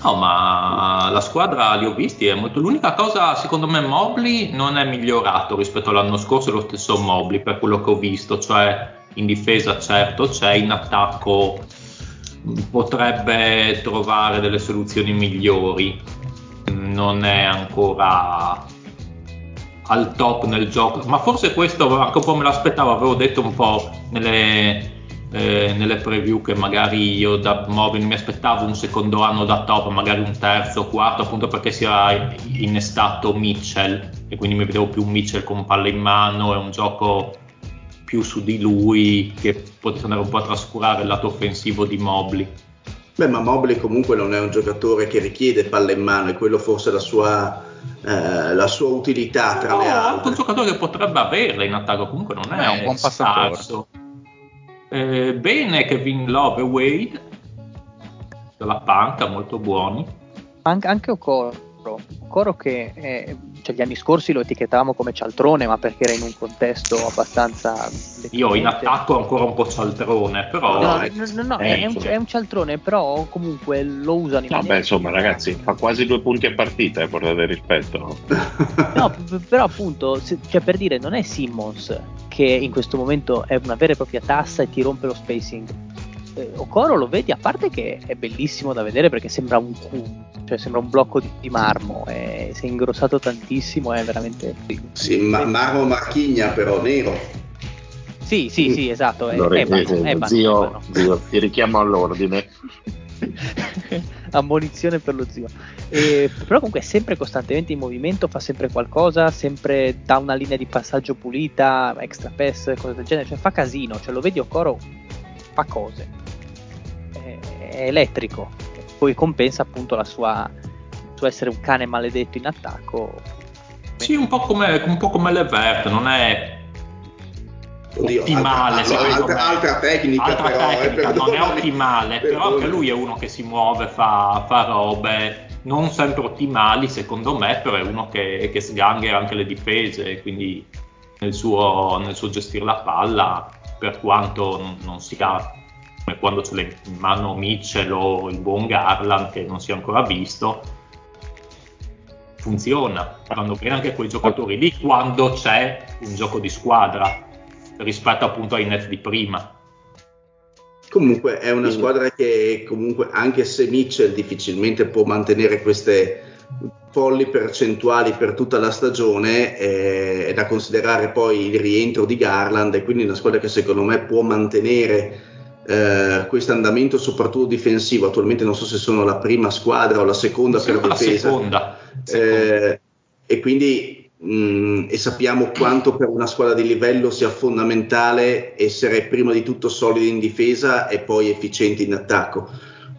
No, ma la squadra li ho visti, è molto... l'unica cosa secondo me Mobley non è migliorato rispetto all'anno scorso, lo stesso Mobley per quello che ho visto, cioè in difesa certo c'è, in attacco potrebbe trovare delle soluzioni migliori, non è ancora al top nel gioco, ma forse questo anche un po' me l'aspettavo, avevo detto un po' nelle, eh, nelle preview che magari io da Mobile mi aspettavo un secondo anno da top, magari un terzo, quarto, appunto perché si era innestato Mitchell e quindi mi vedevo più Mitchell con palla in mano e un gioco più su di lui che potesse andare un po' a trascurare il lato offensivo di Mobley. Beh, ma Mobley comunque non è un giocatore che richiede palla in mano, e quello forse è la sua, eh, la sua utilità tra le No, anche un altre. giocatore che potrebbe averla in attacco, comunque non è È un buon passatore. Eh, bene Kevin Love e Wade della panca, molto buoni. anche, anche Okoro Okoro che eh, cioè, gli anni scorsi lo etichettavamo come cialtrone ma perché era in un contesto abbastanza Io in attacco ancora un po' cialtrone, però No, No, no, è- no, no, no, eh, è, un, è un cialtrone, però comunque lo usano in Vabbè, maniera- insomma, ragazzi, fa quasi due punti a partita, eh, portate rispetto. No, p- però appunto, se- cioè per dire, non è Simmons che in questo momento è una vera e propria tassa e ti rompe lo spacing. Eh, Okoro lo vedi, a parte che è bellissimo da vedere perché sembra un cubo, cioè sembra un blocco di, di marmo, e si è ingrossato tantissimo, è veramente... Sì, ma Marmo Marchigna però nero. Sì, sì, sì, esatto, è, Allora, Eban, eh, Eban, zio, Eban. zio, ti richiamo all'ordine. ammonizione per lo zio. E- però comunque è sempre costantemente in movimento, fa sempre qualcosa, sempre dà una linea di passaggio pulita, extra pass, cose del genere, cioè fa casino, cioè lo vedi Okoro fa cose. È, è elettrico, poi compensa appunto la sua il suo essere un cane maledetto in attacco. sì, un po' come, un po' come Levert, non è Oddio, ottimale, altra, secondo altra- me. altra tecnica Altra però, eh, tecnica, non è perdonami. ottimale, però anche Perdonami. lui è uno che si muove, fa, fa robe non sempre ottimali secondo me, però è uno che, che sganghera anche le difese, quindi nel suo, nel suo gestire la palla, per quanto non, non sia come quando ce l'ha in mano Mitchell o il buon Garland che non si è ancora visto, funziona, vanno bene anche quei giocatori lì quando c'è un gioco di squadra rispetto appunto ai net di prima. Comunque è una squadra che comunque anche se Mitchell difficilmente può mantenere queste folli percentuali per tutta la stagione eh, è da considerare poi il rientro di Garland e quindi una squadra che secondo me può mantenere eh, questo andamento soprattutto difensivo. Attualmente non so se sono la prima squadra o la seconda per la difesa. seconda. seconda. Eh, e quindi mh, e sappiamo quanto per una squadra di livello sia fondamentale essere prima di tutto solidi in difesa e poi efficienti in attacco.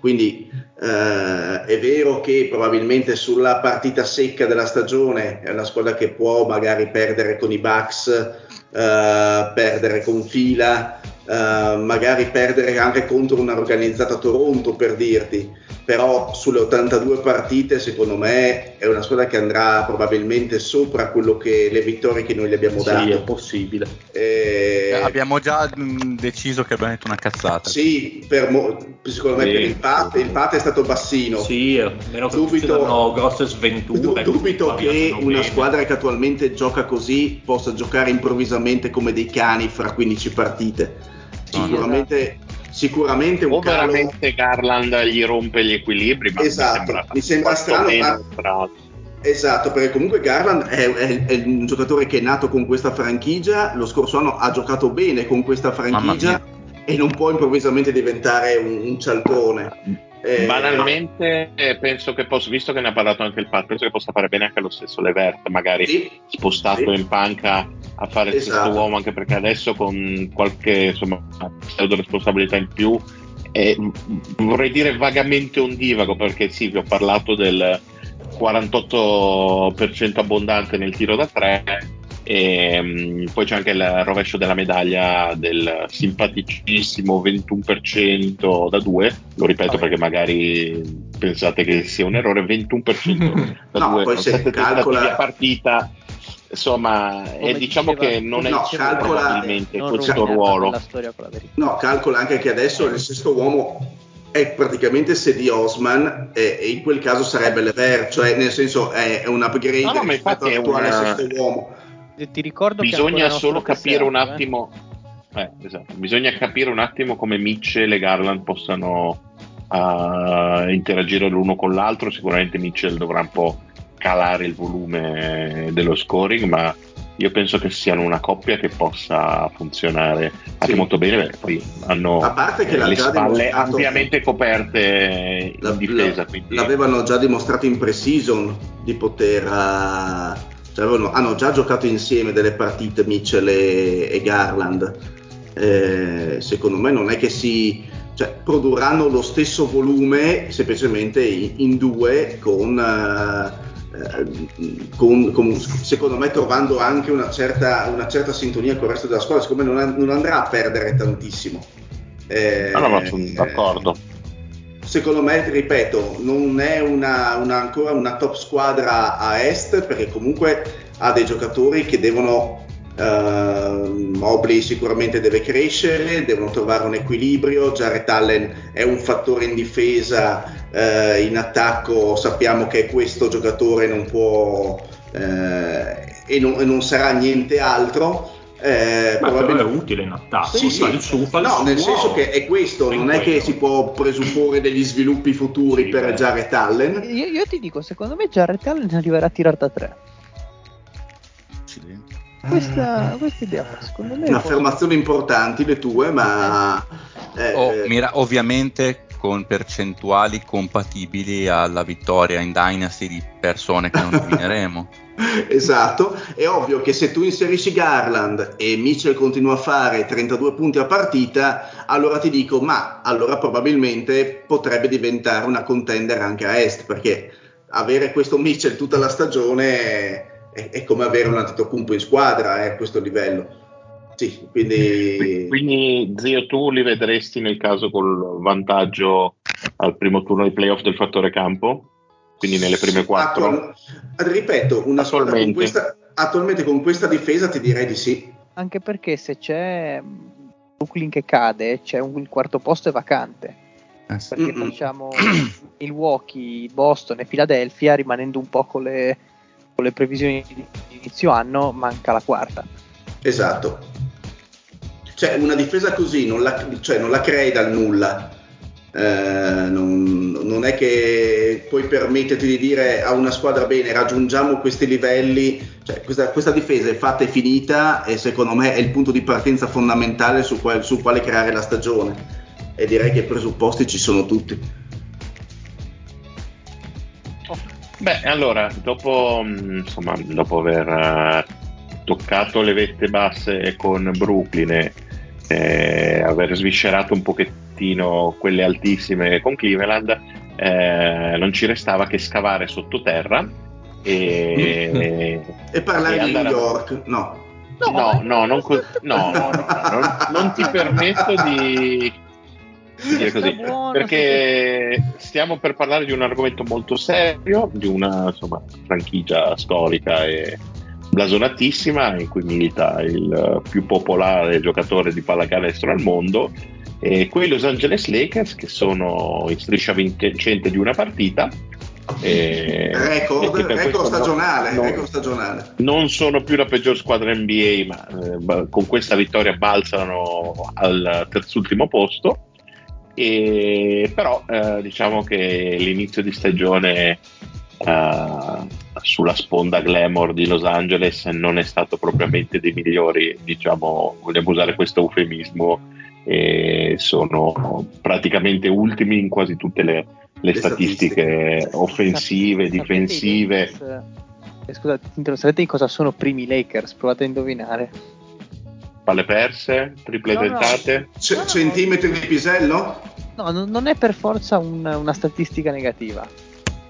Quindi eh, è vero che probabilmente sulla partita secca della stagione è una squadra che può magari perdere con i Bucks, eh, perdere con fila, eh, magari perdere anche contro un'organizzata Toronto per dirti, però sulle 82 partite secondo me è una squadra che andrà probabilmente sopra quello che le vittorie che noi le abbiamo Sì, è dato. possibile. Eh, Abbiamo già mh, deciso che abbiamo detto una cazzata. sì, per mo- secondo me Sì. per il Pat, il Pat è stato bassino. Sì, meno che Dubito- grosse sventure. Dubito che una bene. squadra che attualmente gioca così possa giocare improvvisamente come dei cani fra 15 partite. Sicuramente, sicuramente un O calo. veramente Garland gli rompe gli equilibri, ma Esatto, mi sembra, mi sembra strano, ma-. Esatto, perché comunque Garland è, è- è un giocatore che è nato con questa franchigia, lo scorso anno ha giocato bene con questa franchigia e non può improvvisamente diventare un, un cialtrone. Eh, Banalmente eh, penso che possa, visto che ne ha parlato anche il Pat, penso che possa fare bene anche lo stesso Levert, magari sì, spostato sì. in panca a fare il Esatto. sesto uomo, anche perché adesso con qualche insomma, pseudo responsabilità in più, mh, vorrei dire vagamente ondivago, perché sì, vi ho parlato del 48% abbondante nel tiro da tre. E mh, poi c'è anche il rovescio della medaglia del simpaticissimo 21% da 2 lo ripeto Vabbè. perché magari pensate che sia un errore 21% da No, 2 poi se calcola- a partita insomma eh, diciamo diceva- che non è No, calcola- probabilmente Non questo ruolo la la. No, calcola anche che adesso il sesto uomo è praticamente Sedi Osman e, e in quel caso sarebbe Lever, cioè nel senso è, è un upgrade No, no, ma rispetto infatti è all'attuale una- sesto uomo. Ti ricordo che bisogna solo capire un tesserato, eh. attimo eh, esatto. bisogna capire un attimo come Mitchell e Garland possano uh, interagire l'uno con l'altro sicuramente Mitchell dovrà un po' calare il volume dello scoring ma io penso che siano una coppia che possa funzionare anche Sì. molto bene perché poi hanno A parte che eh, le spalle ampiamente coperte in La- difesa la- quindi L'avevano già dimostrato in pre-season di poter. eh, cioè avevano- hanno già giocato insieme delle partite Mitchell e, e Garland. Eh, secondo me non è che si. Cioè, produrranno lo stesso volume semplicemente in, in due con. eh, eh, con- con- secondo me trovando anche una certa, una certa sintonia con il resto della squadra, secondo me non, non andrà a perdere tantissimo. Eh, Ah, no, ma sono d'accordo Secondo me, ripeto, non è una, una- ancora una top squadra a est perché comunque ha dei giocatori che devono. Uh, Mobley sicuramente deve crescere, devono trovare un equilibrio. Jared Allen è un fattore in difesa, eh, in attacco sappiamo che questo giocatore non può eh, e, non, e non sarà niente altro. Eh, però è probabilmente- utile in attacco. sì, fa sì. il suo, fa il no, suo. nel senso che è questo, È non è che quello. si può presupporre degli sviluppi futuri Sì, per beh. Jared Allen. Io, io ti dico, secondo me Jared Allen arriverà a tirare da tre. Accidenti. Questa, questa idea secondo me... Affermazioni importanti le tue, ma eh, Oh, mira, ovviamente con percentuali compatibili alla vittoria in Dynasty di persone che non nomineremo. esatto. È ovvio che se tu inserisci Garland e Mitchell continua a fare 32 punti a partita, allora ti dico, ma allora probabilmente potrebbe diventare una contender anche a est, perché avere questo Mitchell tutta la stagione è, è come avere un Antetokounmpo in squadra eh, a questo livello. Sì, quindi... Quindi, zio, tu li vedresti nel caso col vantaggio al primo turno di playoff del fattore campo? Quindi nelle prime quattro? Attual- ripeto, una squadra con Attualmente. questa, attualmente con questa difesa ti direi di sì. Anche perché se c'è Brooklyn che cade, c'è un, il quarto posto è vacante. Eh sì. Perché Mm-mm. facciamo Milwaukee, Boston e Philadelphia, rimanendo un po' con le, con le previsioni di inizio anno, manca la quarta. Esatto. Cioè, una difesa così non la, cioè, non la crei dal nulla. Eh, non, non è che puoi permetterti di dire a una squadra bene raggiungiamo questi livelli cioè, questa, questa difesa è fatta e finita e secondo me è il punto di partenza fondamentale su quale, sul quale creare la stagione e direi che i presupposti ci sono tutti. Beh, allora, dopo, mm, insomma, dopo aver eh, toccato le vette basse con Brooklyn e eh, aver sviscerato un pochettino quelle altissime con Cleveland, eh, non ci restava che scavare sottoterra e, e parlare e di New York. A... No. No, no, no, non, co- no, no, no non, non ti permetto di dire così, buono, perché stiamo per parlare di un argomento molto serio, di una insomma, franchigia storica e blasonatissima in cui milita il più popolare giocatore di pallacanestro al mondo e quei Los Angeles Lakers che sono in striscia vincente di una partita e, record, record, stagionale, non, record, stagionale, non, sono più la peggior squadra NBA ma eh, con questa vittoria balzano al terzultimo posto. E, però eh, diciamo che l'inizio di stagione eh, sulla sponda glamour di Los Angeles non è stato propriamente dei migliori, diciamo, vogliamo usare questo eufemismo, e sono praticamente ultimi in quasi tutte le, le, le statistiche, statistiche, offensive, sapete, difensive. Eh, scusate, sapete di cosa sono primi Lakers? Provate a indovinare palle perse, triple no, tentate. No. C- centimetri di pisello? No, non è per forza un, una statistica negativa.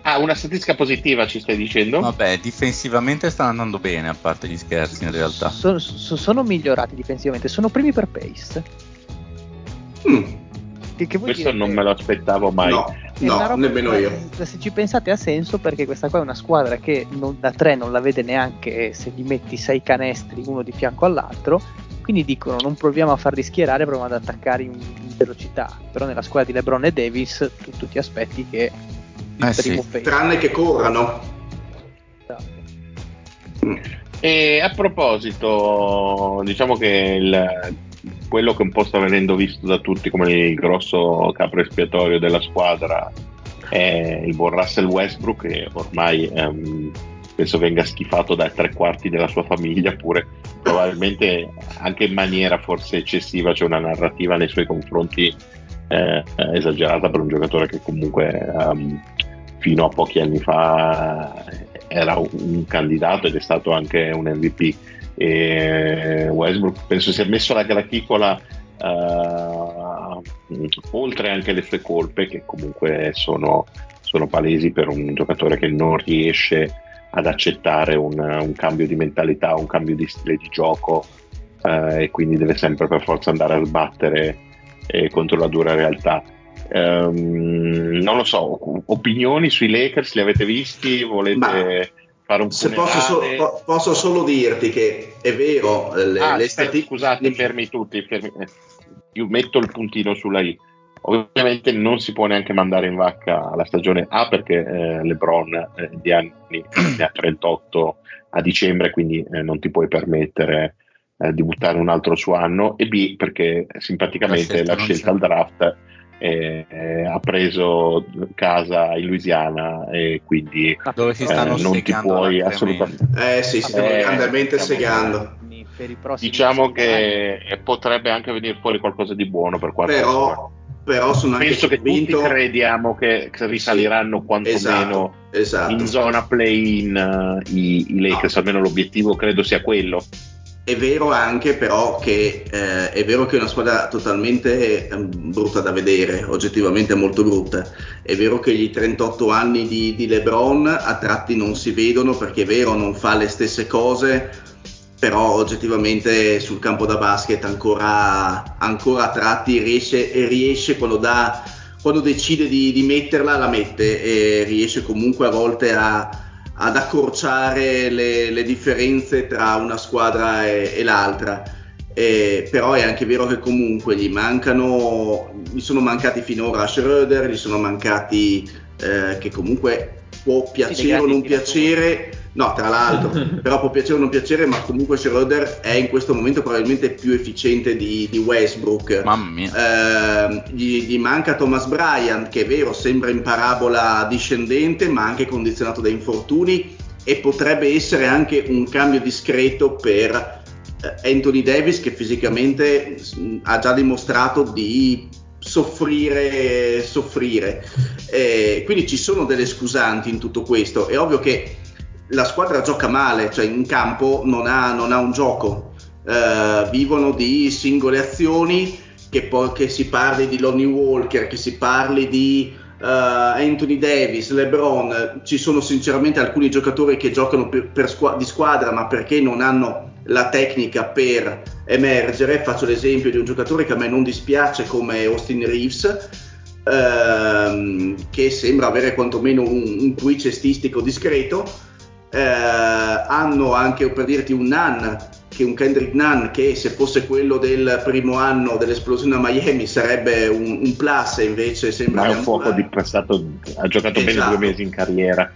Ah, una statistica positiva ci stai dicendo? Vabbè, difensivamente stanno andando bene, a parte gli scherzi in realtà. So, so, sono migliorati difensivamente, sono primi per pace. Mm. Che, che Questo dire? non me lo aspettavo mai. No, no nemmeno io. Se ci pensate ha senso perché questa qua è una squadra che non, da tre non la vede neanche se gli metti sei canestri uno di fianco all'altro quindi dicono non proviamo a farli schierare, proviamo ad attaccare in, in velocità. Però nella squadra di LeBron e Davis tu, tu ti aspetti che eh primo sì. Tranne che corrano. Esatto. E a proposito, diciamo che il, quello che un po' sta venendo visto da tutti come il grosso capo espiatorio della squadra è il buon Russell Westbrook che ormai um, penso venga schifato dai tre quarti della sua famiglia, pure probabilmente anche in maniera forse eccessiva, c'è una narrativa nei suoi confronti eh, esagerata per un giocatore che comunque um, fino a pochi anni fa era un candidato ed è stato anche un MVP. E Westbrook penso sia messo la graticola uh, oltre anche le sue colpe che comunque sono, sono palesi per un giocatore che non riesce ad accettare un, un, cambio di mentalità, un cambio di stile di gioco eh, e quindi deve sempre per forza andare a sbattere eh, contro la dura realtà. Um, non lo so, opinioni sui Lakers li avete visti? Volete Ma fare un se posso, so, po- posso, solo dirti che è vero, le, ah, le statistiche... Scusate, fermi tutti, fermi. Eh, io metto il puntino sulla I Ovviamente non si può neanche mandare in vacca la stagione A perché eh, LeBron eh, di anni ne ha 38 a dicembre, quindi eh, non ti puoi permettere eh, di buttare un altro suo anno, e B perché simpaticamente la scelta, la scelta al draft eh, eh, ha preso casa in Louisiana e quindi dove si stanno non ti puoi assolutamente eh sì si stanno grandemente segando. Diciamo che potrebbe anche venire fuori qualcosa di buono per qualche però però sono penso anche che convinto... tutti crediamo che risaliranno quantomeno esatto, esatto. in zona play-in uh, i, i, Lakers, almeno l'obiettivo credo sia quello. È vero anche però che eh, è vero che è una squadra totalmente eh, brutta da vedere, oggettivamente molto brutta. È vero che gli 38 anni di, di LeBron a tratti non si vedono perché è vero non fa le stesse cose, però oggettivamente sul campo da basket ancora, ancora a tratti riesce, riesce quando, dà, quando decide di, di, metterla la mette e riesce comunque a volte a, ad accorciare le, le, differenze tra una squadra e, e l'altra. Eh, però è anche vero che comunque gli mancano, gli sono mancati finora Schroeder, gli sono mancati eh, che comunque può piacere o non piacere No, tra l'altro, però può piacere o non piacere, ma comunque Schroeder è in questo momento probabilmente più efficiente di, di Westbrook. Mamma mia. Eh, gli, gli, manca Thomas Bryan, che è vero, sembra in parabola discendente, ma anche condizionato da infortuni e potrebbe essere anche un cambio discreto per eh, Anthony Davis, che fisicamente mh, ha già dimostrato di soffrire, soffrire. Eh, quindi ci sono delle scusanti in tutto questo. È ovvio che la squadra gioca male, cioè in campo non ha, non ha un gioco, eh, vivono di singole azioni, che, poi, che si parli di Lonnie Walker, che si parli di uh, Anthony Davis, LeBron, ci sono sinceramente alcuni giocatori che giocano per, per squ- di squadra ma perché non hanno la tecnica per emergere. Faccio l'esempio di un giocatore che a me non dispiace come Austin Reeves, ehm, che sembra avere quantomeno un, un qui cestistico discreto. Eh, hanno anche per dirti un Nan che un Kendrick Nunn che se fosse quello del primo anno dell'esplosione a Miami sarebbe un, un plus e invece sembra ma è un fuoco di passato ha giocato esatto. bene due mesi in carriera.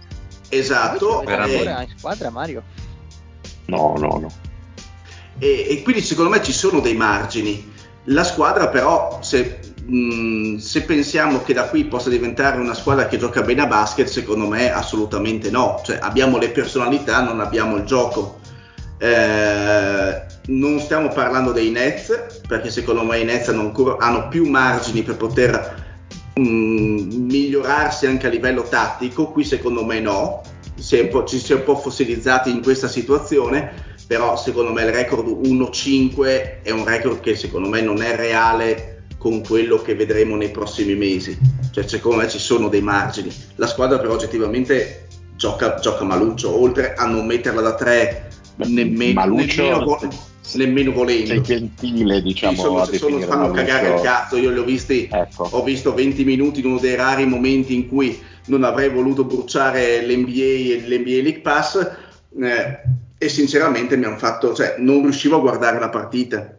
Esatto per ancora in squadra Mario? No no no. E, e, quindi secondo me ci sono dei margini. La squadra però se, mh, se pensiamo che da qui possa diventare una squadra che gioca bene a basket secondo me assolutamente no. Cioè abbiamo le personalità non abbiamo il gioco. Eh, non stiamo parlando dei Nets, perché secondo me i Nets hanno, ancora, hanno più margini per poter mh, mm, migliorarsi anche a livello tattico. Qui secondo me no, si ci si è un po' fossilizzati in questa situazione, però secondo me il record 1-5 è un record che secondo me non è reale con quello che vedremo nei prossimi mesi. Cioè, secondo me ci sono dei margini. La squadra però oggettivamente gioca, gioca maluccio, oltre a non metterla da 3 nemmeno, nemmeno, nemmeno volendo. Sei gentile, diciamo. Sì, sono, sono, fanno cagare il cazzo. Io li ho visti, ecco. ho visto 20 minuti in uno dei rari momenti in cui non avrei voluto bruciare l'NBA e l'NBA League Pass. Eh, e sinceramente mi hanno fatto, cioè, non riuscivo a guardare la partita,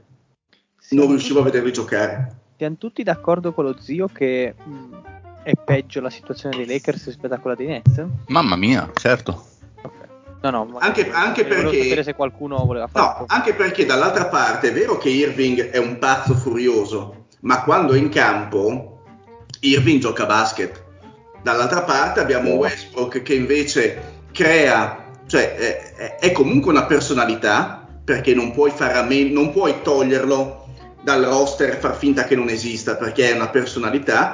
sì, non riuscivo a vederli giocare. Siamo tutti d'accordo con lo zio che mh, è peggio la situazione dei Lakers rispetto a quella dei Nets? Mamma mia, certo. No, no, anche, anche perché se qualcuno voleva fare no, anche perché dall'altra parte è vero che Irving è un pazzo furioso, ma quando è in campo Irving gioca a basket. Dall'altra parte abbiamo Westbrook che invece crea, cioè è, è comunque una personalità, perché non puoi, me- non puoi toglierlo dal roster e far finta che non esista, perché è una personalità.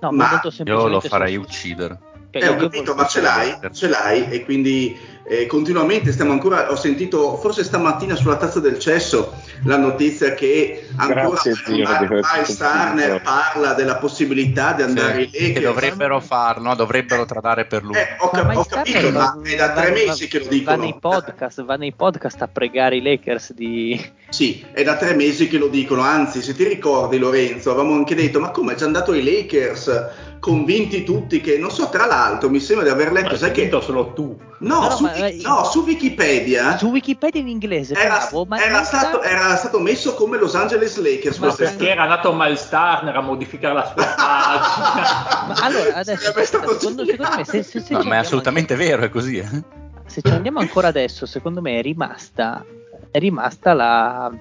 No, ma, io lo farei uccidere. Eh, ho capito, ma ce l'hai, ce l'hai e quindi eh, continuamente stiamo ancora, ho sentito forse stamattina sulla tazza del cesso la notizia che ancora Miles Turner parla della possibilità di andare sì, lì. Che dovrebbero farlo, dovrebbero tradare per lui. Eh, ho, cap- ho capito, ma è da tre mesi che lo dicono. Va nei, podcast, va nei podcast a pregare i Lakers di... Sì, è da tre mesi che lo dicono, anzi se ti ricordi Lorenzo avevamo anche detto ma come è già andato ai Lakers convinti tutti che, non so, tra l'altro mi sembra di aver letto, sai che... solo tu. No, no, su, ma, no, su Wikipedia... Su Wikipedia in inglese, era, bravo, ma era, stato, era, stato, messo come Los Angeles Lakers. Ma perché era andato Miles Turner a modificare la sua pagina. ma allora, adesso, secondo, secondo, me... Se, se, se no, ma è assolutamente anche, vero, è così. Eh? Se ci andiamo ancora adesso, secondo me è rimasta, è rimasta la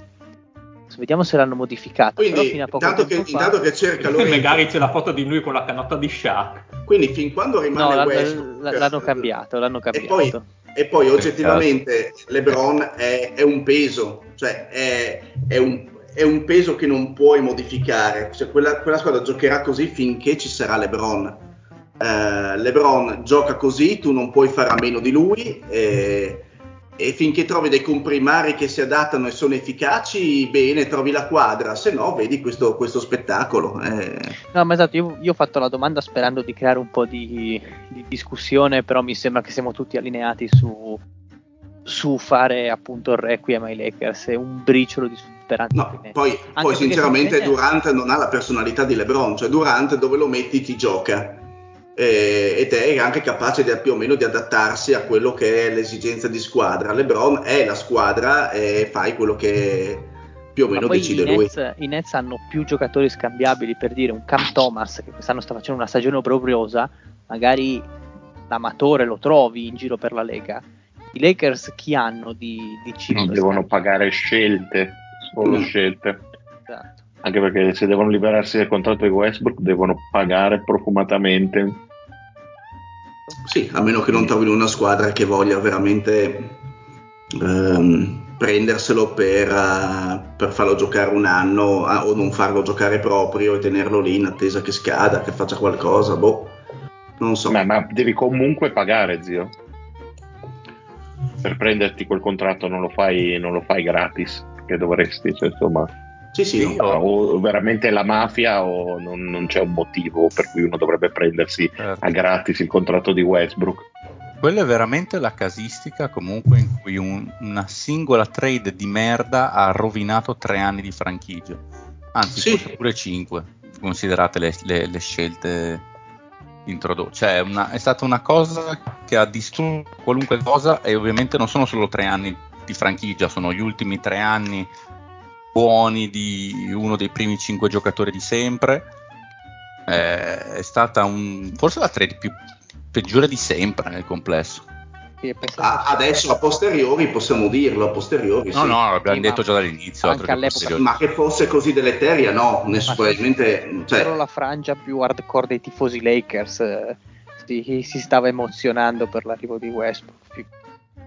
Vediamo se l'hanno modificato. Quindi, intanto che, fa... intanto che cerca Lorenzo... magari c'è la foto di lui con la canotta di Shaq. Quindi fin quando rimane no, l'hanno, Westbrook... l'hanno cambiato, l'hanno cambiato. E poi, e poi oggettivamente LeBron è, è, un peso, cioè è, è, un, è, un, peso che non puoi modificare. Cioè, quella, quella, squadra giocherà così finché ci sarà LeBron. Uh, LeBron gioca così, tu non puoi fare a meno di lui. E, e finché trovi dei comprimari che si adattano e sono efficaci, bene, trovi la quadra, se no vedi questo, questo spettacolo. Eh. No, ma esatto, io, io, ho fatto la domanda sperando di creare un po' di, di, discussione, però mi sembra che siamo tutti allineati su, su fare appunto il requiem ai Lakers e un briciolo di speranza. No, poi, poi sinceramente Durant non ha la personalità di LeBron, cioè Durant dove lo metti ti gioca eh, ed è anche capace di, più o meno di adattarsi a quello che è l'esigenza di squadra. LeBron è la squadra e fai quello che più o meno decide i Nets, lui. I Nets hanno più giocatori scambiabili per dire un Cam Thomas che quest'anno sta facendo una stagione obbrobriosa, magari l'amatore lo trovi in giro per la Lega. I Lakers chi hanno di, di Non devono pagare scelte, solo mm. scelte. Esatto anche perché se devono liberarsi del contratto di Westbrook devono pagare profumatamente. Sì, a meno che non trovino una squadra che voglia veramente ehm, prenderselo per, uh, per, farlo giocare un anno uh, o non farlo giocare proprio e tenerlo lì in attesa che scada, che faccia qualcosa, boh, non so. Ma, ma devi comunque pagare, zio. Per prenderti quel contratto non lo fai, non lo fai gratis, che dovresti, cioè, insomma. Sì, sì, no. o veramente la mafia o non, non, c'è un motivo per cui uno dovrebbe prendersi certo. a gratis il contratto di Westbrook. Quella è veramente la casistica comunque in cui un, una singola trade di merda ha rovinato tre anni di franchigia. Anzi, sì. forse pure cinque, considerate le, le, le scelte introdotte. Cioè, una, è stata una cosa che ha distrutto qualunque cosa e ovviamente non sono solo tre anni di franchigia, sono gli ultimi tre anni buoni di uno dei primi cinque giocatori di sempre. Eh, è stata un, forse la trade più peggiore di sempre nel complesso. Ah, adesso a posteriori possiamo dirlo, a posteriori. No, sì. no, l'abbiamo sì, detto già dall'inizio. Anche all'epoca. Ma che fosse così deleteria, no, nessun, probabilmente. Cioè... Solo la frangia più hardcore dei tifosi Lakers eh, si, si, stava emozionando per l'arrivo di Westbrook.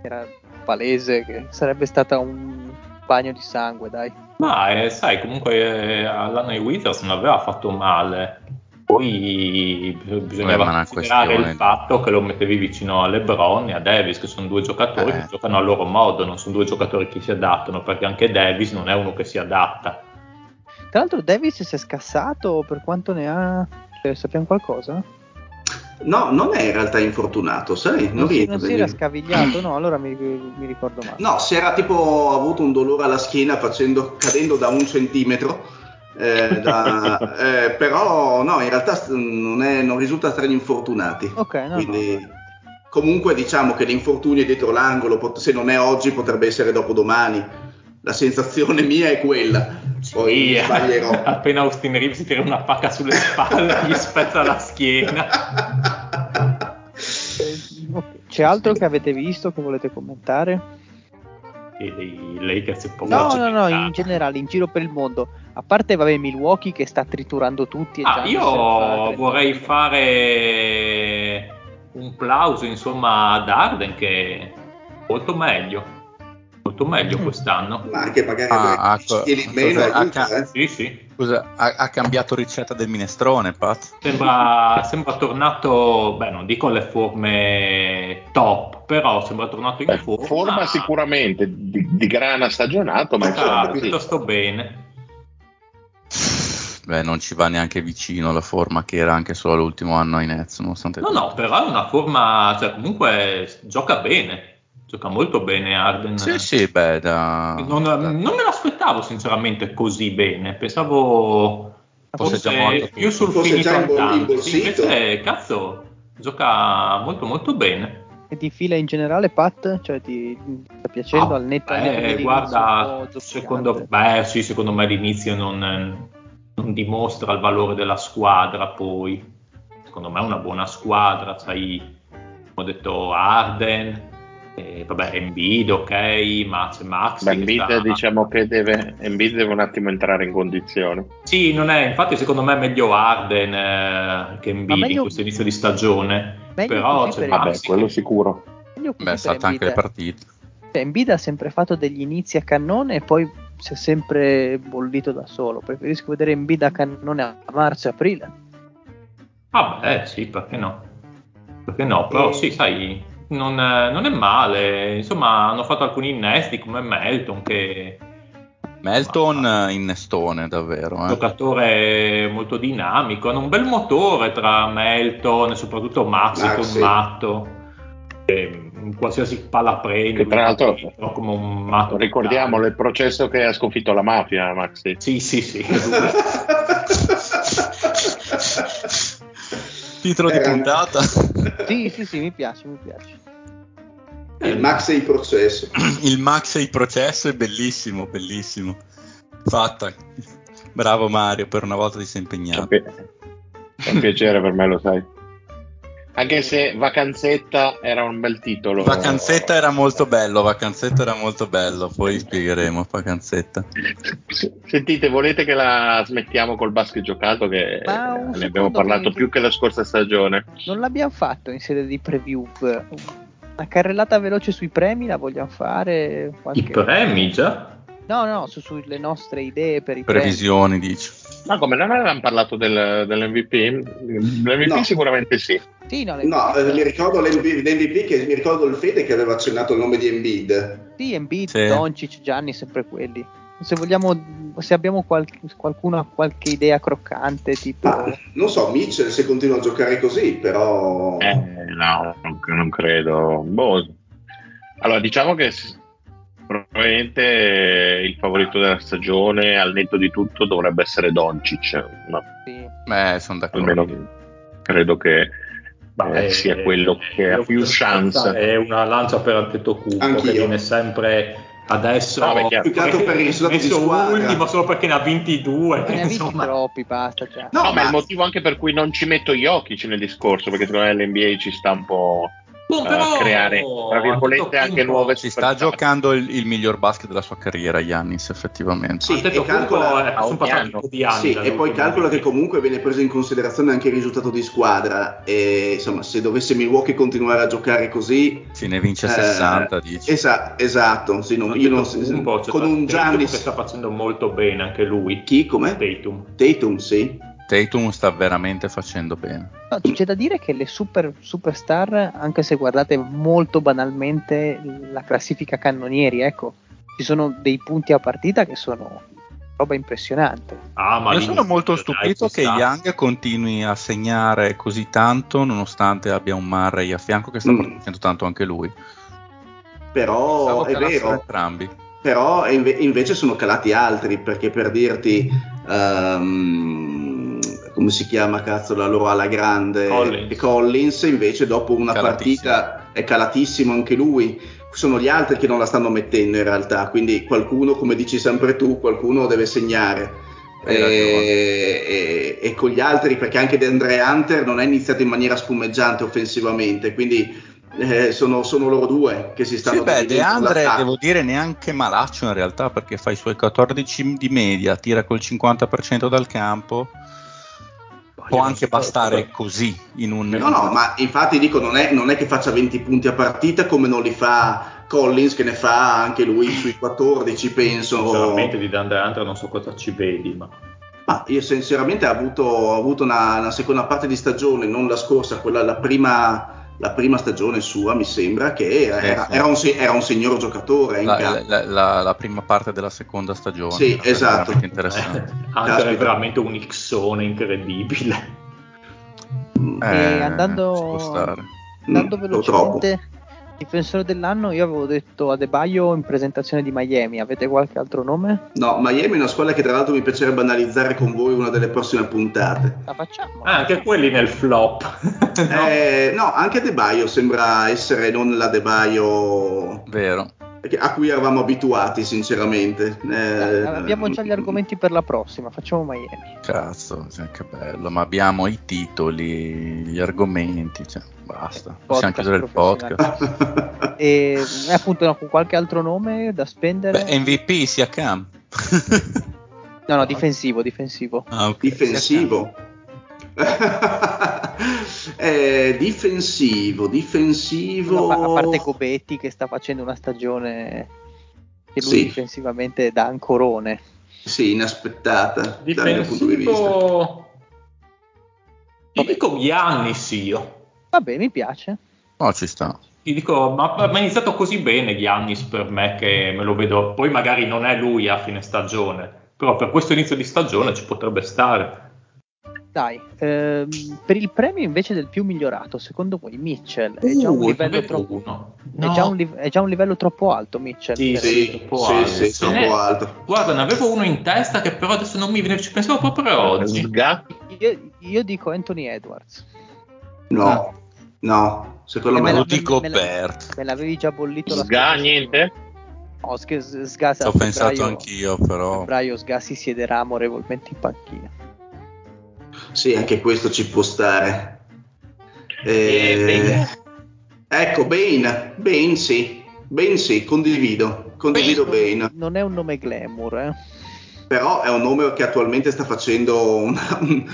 Era palese che sarebbe stata un bagno di sangue, dai. Ma eh, sai, comunque eh, all'anno di Wizards non aveva fatto male. Poi bisognava considerare il fatto che lo mettevi vicino a LeBron e a Davis, che sono due giocatori eh. che giocano a loro modo, non sono due giocatori che si adattano, perché anche Davis non è uno che si adatta. Tra l'altro Davis si è scassato per quanto ne ha... Cioè, sappiamo qualcosa? No, non è in realtà infortunato, sai? Non, non, si, non si era scavigliato, no, allora mi, mi, ricordo male. No, si era tipo avuto un dolore alla schiena facendo, cadendo da un centimetro. Eh, da, eh, però no, in realtà non, è, non risulta tra gli infortunati. Ok, no, Quindi, no. Comunque diciamo che l'infortunio è dietro l'angolo, se non è oggi potrebbe essere dopodomani. La sensazione mia è quella. Poi sì, sbaglierò. Appena Austin Reeves si tira una pacca sulle spalle, gli spezza la schiena. C'è altro che avete visto che volete commentare? E i Lakers un po' No, no, no, in generale, in giro per il mondo. A parte, vabbè, Milwaukee che sta triturando tutti. Ah, io vorrei fare un plauso, insomma, ad Arden che è molto meglio molto meglio mm. quest'anno. Ma anche magari ah, ha, in meno ha, aiuta, ha, eh. sì, sì. Scusa, ha, ha, cambiato ricetta del minestrone, Pat? Sembra, sembra, tornato, beh, non dico le forme top, però sembra tornato in beh, forma. Forma sicuramente di, di grana stagionato, ma insomma, piuttosto sì. bene. Beh, non ci va neanche vicino la forma che era anche solo l'ultimo anno ai Nets, nonostante No, tutto. no, però è una forma, cioè comunque gioca bene gioca molto bene Arden. Sì, sì, beh, da... non, da... non, me l'aspettavo sinceramente così bene, pensavo fosse, fosse più sul fosse finito andante. Invece, cazzo, gioca molto molto bene. E ti fila in generale, Pat? Cioè ti sta piacendo ah, al netto? Eh, guarda, secondo, beh, sì, secondo me all'inizio non, non dimostra il valore della squadra, poi secondo me è una buona squadra, sai, ho detto Arden, eh, vabbè, Embiid, ok, ma c'è Max. Beh, Embiid sta... diciamo che deve, Embiid deve un attimo entrare in condizione. Sì, non è, infatti secondo me è meglio Arden eh, che Embiid meglio... in questo inizio di stagione. Meglio Però c'è Vabbè, Max quello sicuro. Beh, è stata anche le partite. Cioè, Embiid ha sempre fatto degli inizi a cannone e poi si è sempre bollito da solo. Preferisco vedere Embiid a cannone a marzo e aprile. Ah beh, sì, perché no? Perché no? Però e... sì, sai, non, non, è male. Insomma, hanno fatto alcuni innesti come Melton che. Melton ma, innestone davvero. Un eh. giocatore molto dinamico. Hanno un bel motore tra Melton e soprattutto Max, Max che è un matto. Che in qualsiasi palla prende. Che tra l'altro, come un matto. Ricordiamolo il processo che ha sconfitto la mafia, Maxi. Sì, sì, sì. Titolo di eh, puntata. Sì, sì, sì, mi piace, mi piace. Il Max e il processo. Il Max e il processo è bellissimo, bellissimo. Fatta. Bravo Mario, per una volta ti sei impegnato. È un piacere per me, lo sai. Anche se Vacanzetta era un bel titolo. Vacanzetta era molto bello, Vacanzetta era molto bello, poi spiegheremo Vacanzetta. Sentite, volete che la smettiamo col basket giocato che ne abbiamo parlato più che la scorsa stagione? Non l'abbiamo fatto in sede di preview Una carrellata veloce sui premi la vogliamo fare? Qualche... I premi già? No, no, su, sulle nostre idee per i Previsioni, dici. Ma come non avevamo parlato del, dell'MVP? L'MVP No. sicuramente sì. Sì, no, No, eh, mi ricordo l'MV- l'MVP che mi ricordo il Fede che aveva accennato il nome di Embiid. sì, Embiid, Sì. Doncic, Gianni, sempre quelli. Se vogliamo, se abbiamo qual- qualcuno ha qualche idea croccante, tipo... Ma non so, Mitchell se continua a giocare così, però Eh, no, non, credo. Boh. Allora, diciamo che probabilmente il favorito della stagione, al netto di tutto, dovrebbe essere Doncic. Ma Sì. Beh, sono d'accordo. almeno credo che eh, sia quello che ha più chance. saltare una lancia per Antetokounmpo Anch'io. che viene sempre adesso No, beh. Più che altro per il risultato di messo squadra. ultimo solo perché ne ha vinti due. Ma ne ha vinti troppi, basta già. No, No, ma ma- è il motivo anche per cui non ci metto Jokic nel discorso, perché secondo me l'NBA ci sta un po' A però, creare, tra virgolette, anche nuove Si sta giocando il, il miglior basket della sua carriera, Giannis, effettivamente. Sì, e calcola- passati anno. un po' anni. Sì, dal e poi calcola che comunque viene preso in considerazione anche il risultato di squadra e insomma se dovesse Milwaukee continuare a giocare così Se ne vince eh, 60, dici. esa- esatto sì, non- io non, Antetokounmpo, c'è con un che Giannis sta facendo molto bene anche lui. chi come? Tatum. Tatum sì Tatum sta veramente facendo bene. No, c'è da dire che le super, superstar, anche se guardate molto banalmente la classifica cannonieri, ecco, ci sono dei punti a partita che sono roba impressionante. Ah, ma Io sono molto stupito che. Young continui a segnare così tanto nonostante abbia un Murray a fianco che sta Mm. producendo tanto anche lui. però Pensavo è vero entrambi. però inve- invece sono calati altri perché per dirti ehm, come si chiama cazzo la loro ala grande Collins. E Collins invece dopo una Calatissimo. partita è calatissimo anche lui sono gli altri che non la stanno mettendo in realtà quindi qualcuno come dici sempre tu qualcuno deve segnare e, e- e con gli altri perché anche DeAndre Hunter non è iniziato in maniera spumeggiante offensivamente quindi eh, sono, sono loro due che si stanno Sì, beh, De Andre devo dire neanche malaccio in realtà perché fa i suoi 14 di media, tira col 50% dal campo. Può anche bastare così in un No, no, ma infatti dico, non è, non è che faccia 20 punti a partita come non li fa Collins, che ne fa anche lui sui 14, penso. Sinceramente di Dandre Hunter non so cosa ci vedi, ma Ma io sinceramente ho avuto, ho avuto una, una seconda parte di stagione, non la scorsa, quella la prima, la prima stagione sua, mi sembra, che era, Sì, era- sì. era un, era un signor giocatore. in la, la- la- la prima parte della seconda stagione. Sì, esatto. veramente interessante. eh, Hunter è veramente un Xone incredibile. E Eh, andando-. Andando Mm, velocemente, difensore dell'anno, io avevo detto Adebayo in presentazione di Miami, avete qualche altro nome? No, Miami è una squadra che tra l'altro mi piacerebbe analizzare con voi una delle prossime puntate. La facciamo? Ah, anche quelli nel flop. No? Eh, no, anche De Baio sembra essere non la De Baio Vero. A cui eravamo abituati, sinceramente. Eh, abbiamo già gli argomenti per la prossima, facciamo Miami. Cazzo, che bello, ma abbiamo i titoli, gli argomenti, cioè, basta. Possiamo Podcast chiudere il podcast. E eh, appunto no, con qualche altro nome da spendere? Beh, MVP sia Cam. no, no, difensivo, difensivo. Ah, ok, difensivo. Eh, difensivo, difensivo. No, a parte Gobetti che sta facendo una stagione che lui Sì. difensivamente da ancorone. Sì, inaspettata dal mio punto di vista. Difensivo. Ti dico Giannis io. Vabbè, mi piace. No, ci sta. Ti dico, ma, ma è iniziato così bene Giannis per me che me lo vedo. Poi magari non è lui a fine stagione, però per questo inizio di stagione ci potrebbe stare. Dai, ehm, per il premio invece del più migliorato, secondo voi Mitchell è già un Uh, livello troppo. È, No. già un, live- è già un livello troppo alto, Mitchell. Sì, per- Sì, troppo sì, alto. sì, ne- troppo alto. Guarda, ne avevo uno in testa che però adesso non mi viene, ci pensavo proprio oggi. Io, io dico Anthony Edwards. No, no, secondo Eh, me me la- Rudy me- me la- Gobert. Me l'avevi già bollito la Sga scorsa niente? No, Sga, Sga a Ci ho pensato febbraio- anch'io, a però. febbraio Sga si siederà amorevolmente in panchina. Sì, anche questo ci può stare. Eh, ecco, Bane, Bane sì, Bane sì, condivido, condivido Bane. Non è un nome glamour, eh. però è un nome che attualmente sta facendo una, un-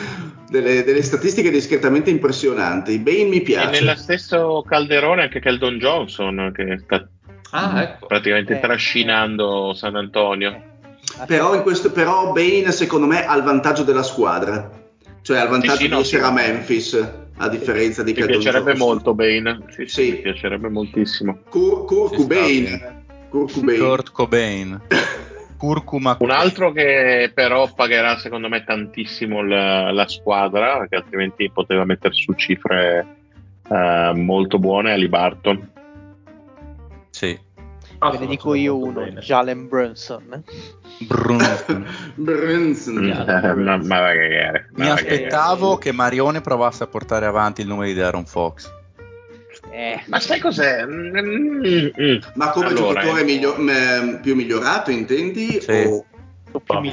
delle, delle statistiche discretamente impressionanti. Bane mi E piace. nello stesso calderone anche Keldon Johnson che sta Ah, ecco. praticamente Eh, trascinando San Antonio. Però, in questo, però Bane secondo me ha il vantaggio della squadra, cioè ha il vantaggio Sì, sì, di no, essere sì. a Memphis, a differenza di Mi Keldon piacerebbe Johnson. molto Bane. Sì, sì, Sì. mi piacerebbe moltissimo. Cur- Kurt sta Cobain. Kurt Cobain. Curcuma. Un altro che però pagherà secondo me tantissimo la, la squadra, perché altrimenti poteva mettere su cifre eh, molto buone, è Ali Barton. Sì. Ah, Ve ne dico io uno, bene. Jalen Brunson. Brunson. Brunson. Mm, ma, ma va cagare, ma Mi va aspettavo che Marione provasse a portare avanti il nome di Aaron Fox. Eh, Ma sai cos'è? Mm, mm, mm. Ma come Allora, giocatore eh, miglio- m- più migliorato, intendi? Sì. O-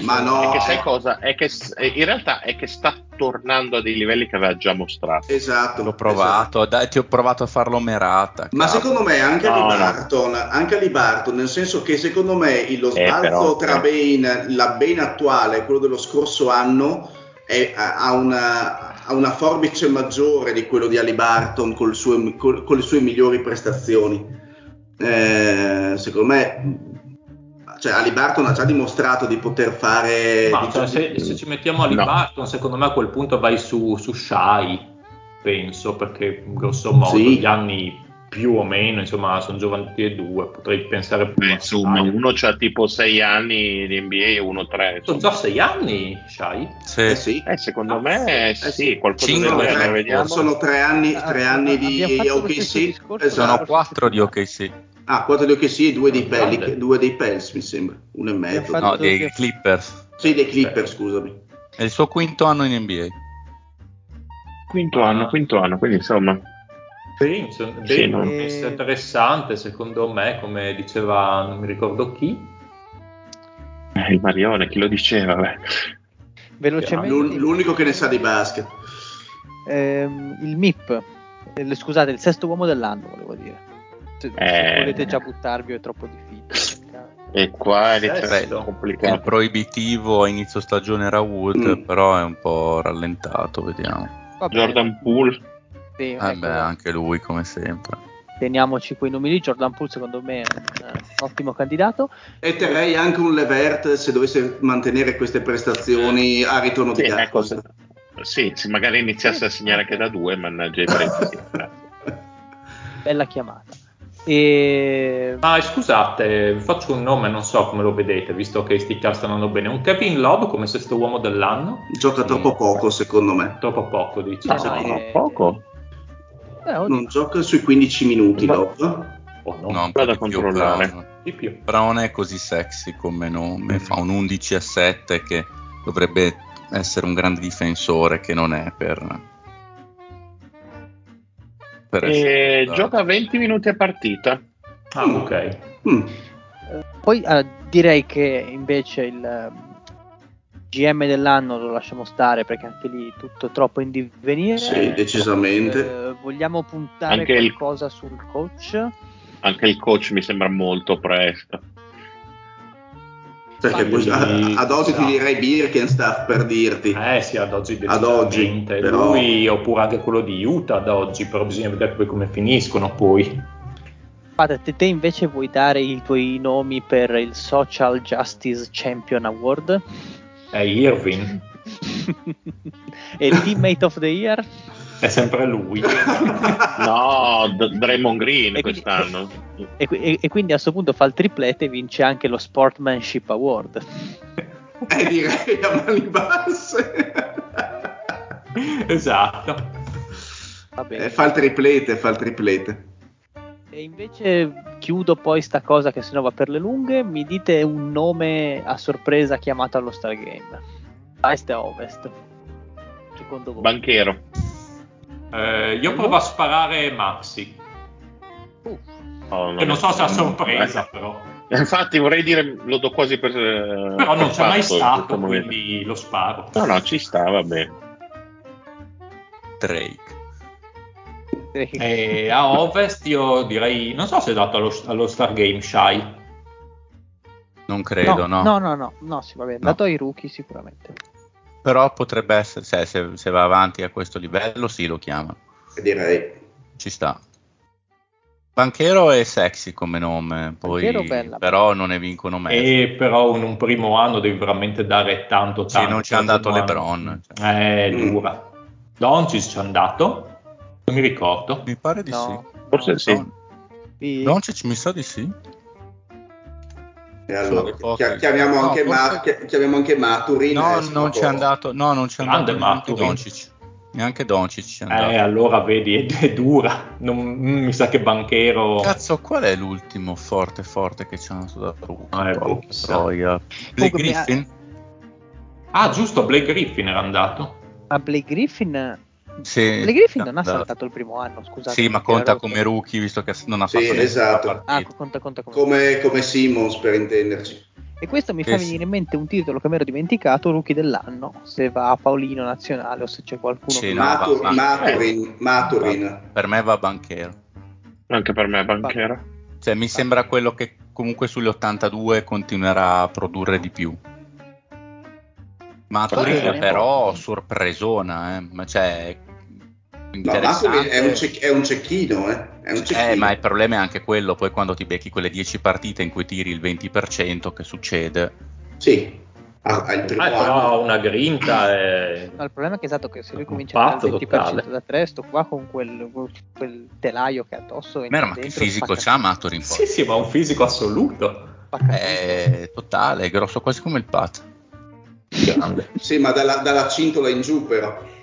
Ma no. È che sai cosa? È che s- in realtà è che sta tornando a dei livelli che aveva già mostrato. Esatto. L'ho provato, dai, ti ho provato a farlo merata. Ma cavolo. secondo me anche No, Ali no. Barton, anche Ali Barton, nel senso che secondo me lo Eh, sbalzo però, tra eh. Bane, la Bane attuale e quello dello scorso anno è- ha, una, ha una forbice maggiore di quello di Ali Barton col suo- col- con le sue migliori prestazioni. Eh, secondo me, cioè, Ali Barton ha già dimostrato di poter fare. Ma di- cioè, se, di- se ci mettiamo a No. Barton, secondo me a quel punto vai su, su Shai, penso, perché grosso modo Sì. gli anni più o meno, insomma, sono giovani tutti e due, potrei pensare più Beh, insomma, Shai. uno c'ha tipo 6 anni di NBA e uno 3. Sono già sei anni, Shai? Sì. Eh sì. Eh, secondo me sì, sì. qualcosa Cinque, del Sono genere, tre, vediamo. sono tre anni, Ah, tre ah, anni abbiamo di OKC. discorso, Sono Esatto. quattro di OKC. Ah, 4 di OKC e 2 dei, Grande. Pelic- due dei Pels, mi sembra. Uno e mezzo. No, fatto- dei Clippers. Sì, dei Clipper, scusami. È il suo quinto anno in NBA. Quinto anno, quinto anno, quindi insomma. Sì, Sì, no? essere interessante, secondo me, come diceva, non mi ricordo chi. eh, il Marione, chi lo diceva? Beh. Velocemente, L'un- l'unico che ne sa di basket. ehm, il MIP, eh, scusate, il sesto uomo dell'anno, volevo dire. Se, se Eh. volete già buttarvi è troppo difficile. E qua essere Sesto. Il complicato. proibitivo a inizio stagione era Wood, Mm. però è un po' rallentato, vediamo. Va bene, Jordan Poole, sì, Eh ecco, beh, anche lui come sempre. teniamoci quei numeri lì. Jordan Poole secondo me è un eh, ottimo candidato. E terrei anche un Levert se dovesse mantenere queste prestazioni a ritorno sì, di ecco, se, sì, se magari iniziasse a segnare anche da due, mannaggia i prezzi. Bella chiamata. E... Ma scusate, vi faccio un nome, non so come lo vedete, visto che sti cast stanno andando bene. Un Kevin Love come sesto uomo dell'anno? Gioca troppo poco, secondo me. Troppo poco, dici. No, No, eh, poco. Eh, Non gioca sui 15 minuti, Ma- Love. Oh, no, No, vado a controllare. però, di più. però non è così sexy come nome, fa un 11 a 7 che dovrebbe essere un grande difensore che non è per... per E gioca 20 minuti a partita. Ah, ok. Mm. Poi eh, direi che invece il eh, GM dell'anno lo lasciamo stare perché anche lì tutto troppo in divenire. Sì, decisamente. Eh, vogliamo puntare Anche il- qualcosa sul coach? Anche il coach mi sembra molto presto. Perché poi a- ad oggi sa. ti direi Birkenstaff per dirti. Eh sì, ad oggi Ad oggi, però- Lui oppure anche quello di Utah ad oggi, però bisogna vedere poi come finiscono poi. Guarda, te, te invece vuoi dare i tuoi nomi per il Social Justice Champion Award? È Irving, e il Teammate of the Year? è sempre lui. No, D- Draymond Green E quindi- quest'anno. E, e- e quindi a questo punto fa il triplete e vince anche lo Sportsmanship Award. Eh, direi a mani basse. esatto. Va bene. Eh, fa il triplete, fa il triplete. E invece chiudo poi sta cosa che sennò va per le lunghe. Mi dite un nome a sorpresa chiamato allo Stargame. A est e a ovest. Secondo voi. Banchero. Eh, io provo a sparare Maxi, Uh, Oh, che non so se a è- sorpresa però. Eh, Infatti vorrei dire, lo do quasi per... Però non c'è mai stato, quindi... lo sparo. No, no, ci sta, va bene. Drake. E a ovest io direi, non so se è dato allo, allo Stargame Shy. Non credo, no. no, no, no, no, sì, va bene. No. Dato ai rookie sicuramente. Però potrebbe essere, cioè, se, se va avanti a questo livello, sì, lo chiamano. Direi. Ci sta. Banchero è sexy come nome, poi, bella. però non ne vincono mezzo. E però in un primo anno devi veramente dare tanto Sì, tanto. non ci è andato LeBron. cioè. È Mm. dura. Doncic ci è andato? Non mi ricordo. Mi pare di No. Forse no. sì. sì. Sì. Doncic mi sa di sì. E allora, chiamiamo, No, anche Ma- forse- chia- chiamiamo anche Maturin. No, non ci è poco- andato, no, non ci è Grande andato neanche. Doncic. Neanche Doncic andato. Eh, allora vedi, è, è dura. Non, mm, mi sa che Banchero. Cazzo, qual è l'ultimo forte forte che ci hanno dato? Ah, eh, boh, troia. Blake Griffin? Ah, giusto, Blake Griffin era andato. Ma Blake Griffin, Sì, Blake Griffin non ha saltato il primo anno, scusate. Sì, ma conta ero- come rookie visto che non ha Sì, fatto nessuna esatto. Ah, conta, conta come... Come, come Simmons per intenderci. E questo mi Sì, fa sì. venire in mente un titolo che mi ero dimenticato, Rookie dell'anno, se va a Paolino Nazionale o se c'è qualcuno Sì, che... no, Matu- va- Maturin, Maturin. Per me va Banchero. Anche per me Banchero. Cioè, mi sembra quello che comunque sugli 82 continuerà a produrre di più. Maturin però sorpresona, eh. ma cioè Maturin è un, cec- è un cecchino, eh. È un cecchino. Eh, ma il problema è anche quello, poi quando ti becchi quelle 10 partite in cui tiri il 20%, che succede? Sì, il primo Ah, però ha una grinta. E... No, il problema è che esatto che se lui comincia a fare il 20% totale. da 3, sto qua con quel, quel telaio che ha addosso. Mero, ma che fisico c'ha Maturin? Sì, sì, ma un fisico assoluto. È totale, è grosso quasi come il Pat. Grande. Sì, ma dalla, dalla cintola in giù però.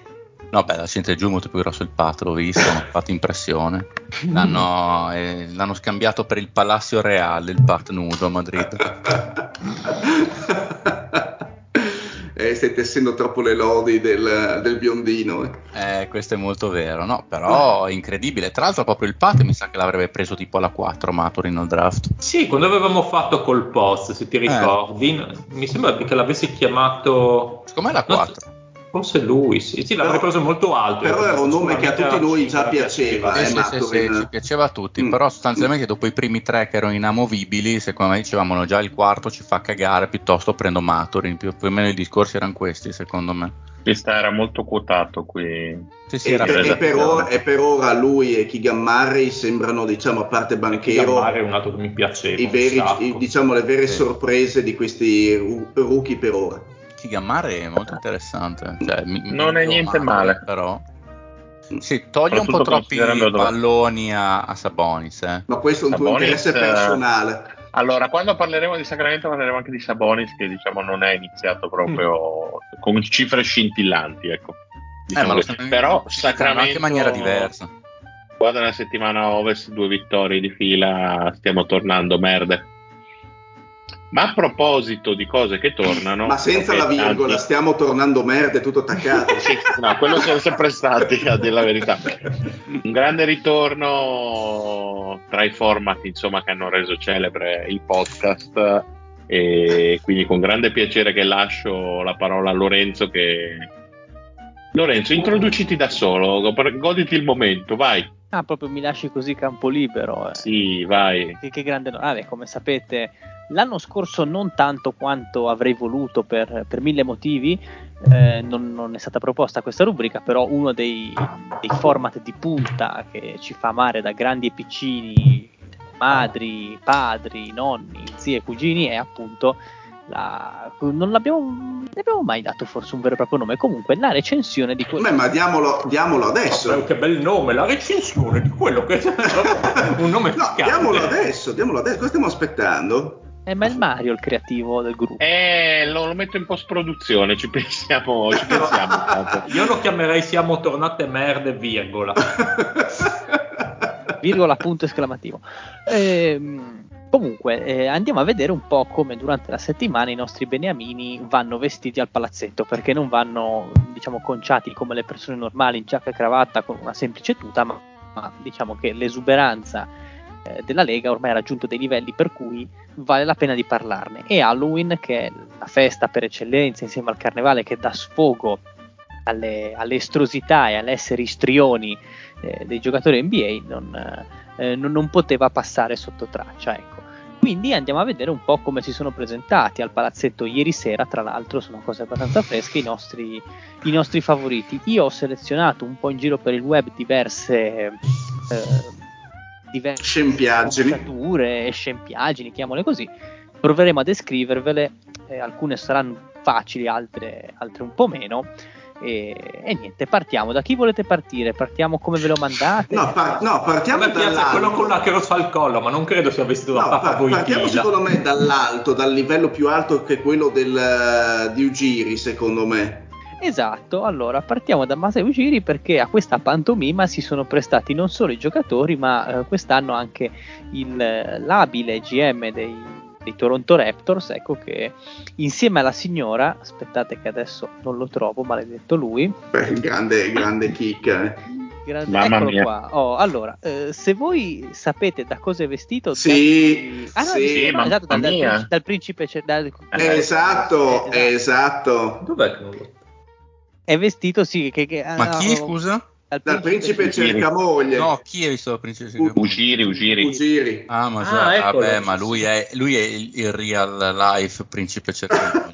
No, beh, la è giù molto più grosso il Pat, l'ho visto, mi ha fatto impressione. L'hanno, eh, l'hanno scambiato per il Palacio Reale, il Pat nudo a Madrid. eh, stai tessendo troppo le lodi del, del biondino. eh. Eh, questo è molto vero, no? Però è incredibile. Tra l'altro proprio il Pat mi sa che l'avrebbe preso tipo alla 4 Maturin al draft. Sì, quando avevamo fatto col post, se ti ricordi, mi sembra che l'avessi chiamato. Secondo me la Non so- 4. Forse lui, sì, sì l'avrei preso molto alto. però era un nome che a tutti noi già piaceva, Sì, eh, sì, sì, sì, ci piaceva a tutti, Mm. però sostanzialmente dopo i primi tre che erano inamovibili, secondo me dicevamo "No, già il quarto ci fa cagare, piuttosto prendo Maturin, più, più o meno i discorsi erano questi secondo me. Questa era molto quotato qui. Sì, sì, E, era e- per ora, e per ora lui e Keegan Murray sembrano, diciamo, a parte Banchero, Chiamare è un altro che mi piaceva. i un veri, diciamo, le vere Sì. sorprese di questi rookie per ora. Kigamare è molto interessante. Cioè, mi- Non è mi- niente Maturin, male. Però. Sì, toglie un po' troppi palloni a, a Sabonis. Eh. Ma questo è un tuo Sabonis, interesse eh, personale. Allora, quando parleremo di Sacramento parleremo anche di Sabonis che diciamo non è iniziato proprio con cifre scintillanti, ecco. Diciamo Eh, ma lo così. stanno- Però Sacramento anche in maniera diversa. Guarda nella settimana ovest, due vittorie di fila, stiamo tornando merde. Ma a proposito di cose che tornano, Ma senza la virgola, tanti- stiamo tornando merde, tutto attaccato. Sì, no, quello siamo sempre stati, a dire la verità. Un grande ritorno tra i format insomma, che hanno reso celebre il podcast e quindi con grande piacere che lascio la parola a Lorenzo che... Lorenzo, introduciti da solo, goditi il momento, vai. Ah, proprio mi lasci così campo libero. eh. Sì, vai. Che, che grande ah, beh, come sapete, l'anno scorso non tanto quanto avrei voluto per, per mille motivi, eh, non, non è stata proposta questa rubrica, però uno dei, dei format di punta che ci fa amare da grandi e piccini, madri, padri, nonni, zii e cugini è appunto la, non l'abbiamo, ne abbiamo mai dato forse un vero e proprio nome, comunque la recensione di quello Beh, ma diamolo, diamolo adesso. Vabbè, che bel nome, la recensione di quello che un nome No, diamolo adesso, diamolo adesso. Cosa stiamo aspettando? Eh, ma è il Mario il creativo del gruppo. Eh, lo, lo metto in post produzione, ci pensiamo, ci pensiamo. Io lo chiamerei Siamo tornate merde, virgola. virgola punto esclamativo. Ehm, comunque, eh, andiamo a vedere un po' come durante la settimana i nostri beniamini vanno vestiti al palazzetto, perché non vanno, diciamo, conciati come le persone normali in giacca e cravatta con una semplice tuta, ma, ma diciamo che l'esuberanza eh, della Lega ormai ha raggiunto dei livelli per cui vale la pena di parlarne. E Halloween, che è la festa per eccellenza insieme al carnevale che dà sfogo alle, alle estrosità e all'essere istrioni eh, dei giocatori NBA non, eh, non, non poteva passare sotto traccia. Ecco. quindi andiamo a vedere un po' come si sono presentati al palazzetto ieri sera, tra l'altro sono cose abbastanza fresche, i nostri, i nostri favoriti. Io ho selezionato un po' in giro per il web diverse... Eh, diverse scempiaggini. e scempiaggini, chiamole così. Proveremo a descrivervele, eh, alcune saranno facili, altre, altre un po' meno. E, e, niente, partiamo. Da chi volete partire? Partiamo come ve lo mandate? No, par- no partiamo dall'alto. quello con la croce al collo, ma non credo sia vestito da no, Papa par- Partiamo secondo me dall'alto, dal livello più alto che quello del, uh, di Ugiri, secondo me. Esatto, allora partiamo da Masai Ujiri perché a questa pantomima si sono prestati non solo i giocatori ma eh, quest'anno anche il, l'abile GM dei, dei Toronto Raptors, ecco che insieme alla signora, aspettate che adesso non lo trovo, maledetto lui. Beh, grande, grande kick. Eh. Grande, Mamma eccolo mia. qua. Oh, allora, eh, se voi sapete da cosa è vestito, sì, da... ah, no, sì, ma esatto, dal, dal, dal, principe. Dal... Eh, esatto, eh, esatto. Dov'è che non lo è vestito, sì. Che, che, Ma chi, oh, scusa? Dal principe, principe cercamoglie. No, chi è visto dal principe cercamoglie? Ugiri, Ugiri. Ugiri. Ah, ma già, ah, ecco, vabbè, ma lui è, lui è il, il, real life principe cercamoglie.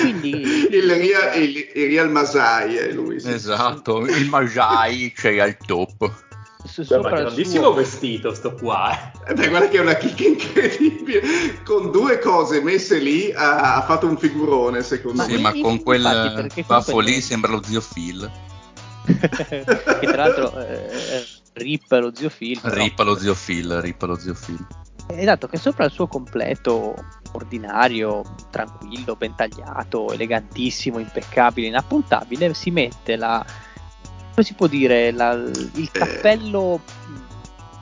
Quindi... il, real, il, il real Masai è lui. Sì. Esatto, il Masai c'è al top su, Beh, ma grandissimo suo... vestito sto qua eh. beh guarda che è una chicca incredibile. Con due cose messe lì ha, ha fatto un figurone secondo ma me. sì ma con quel baffo lì sembra lo zio Phil. Che tra l'altro eh, Rip lo zio Phil Rip lo zio Phil Rip lo zio Phil. Esatto che sopra il suo completo ordinario, tranquillo, ben tagliato, elegantissimo, impeccabile, inappuntabile, si mette la, come si può dire, la, il eh. cappello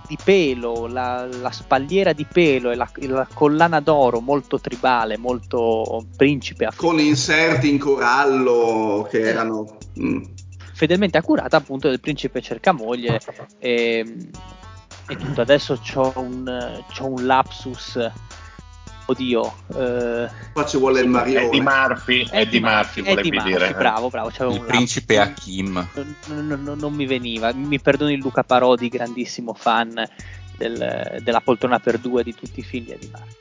di pelo, la, la, spalliera di pelo e la, la, collana d'oro molto tribale, molto principe africano. Con inserti in corallo che erano... Mm. Fedelmente accurata appunto del principe cercamoglie e, e tutto. Adesso ho un, un lapsus oddio. Eh, Qua ci vuole il Marione. Eddie Murphy, Eddie Murphy, Murphy, dire. bravo, bravo. il principe Hakim. Non, non, non, mi veniva. Mi perdoni Luca Parodi, grandissimo fan del, della poltrona per due di tutti i film di Murphy.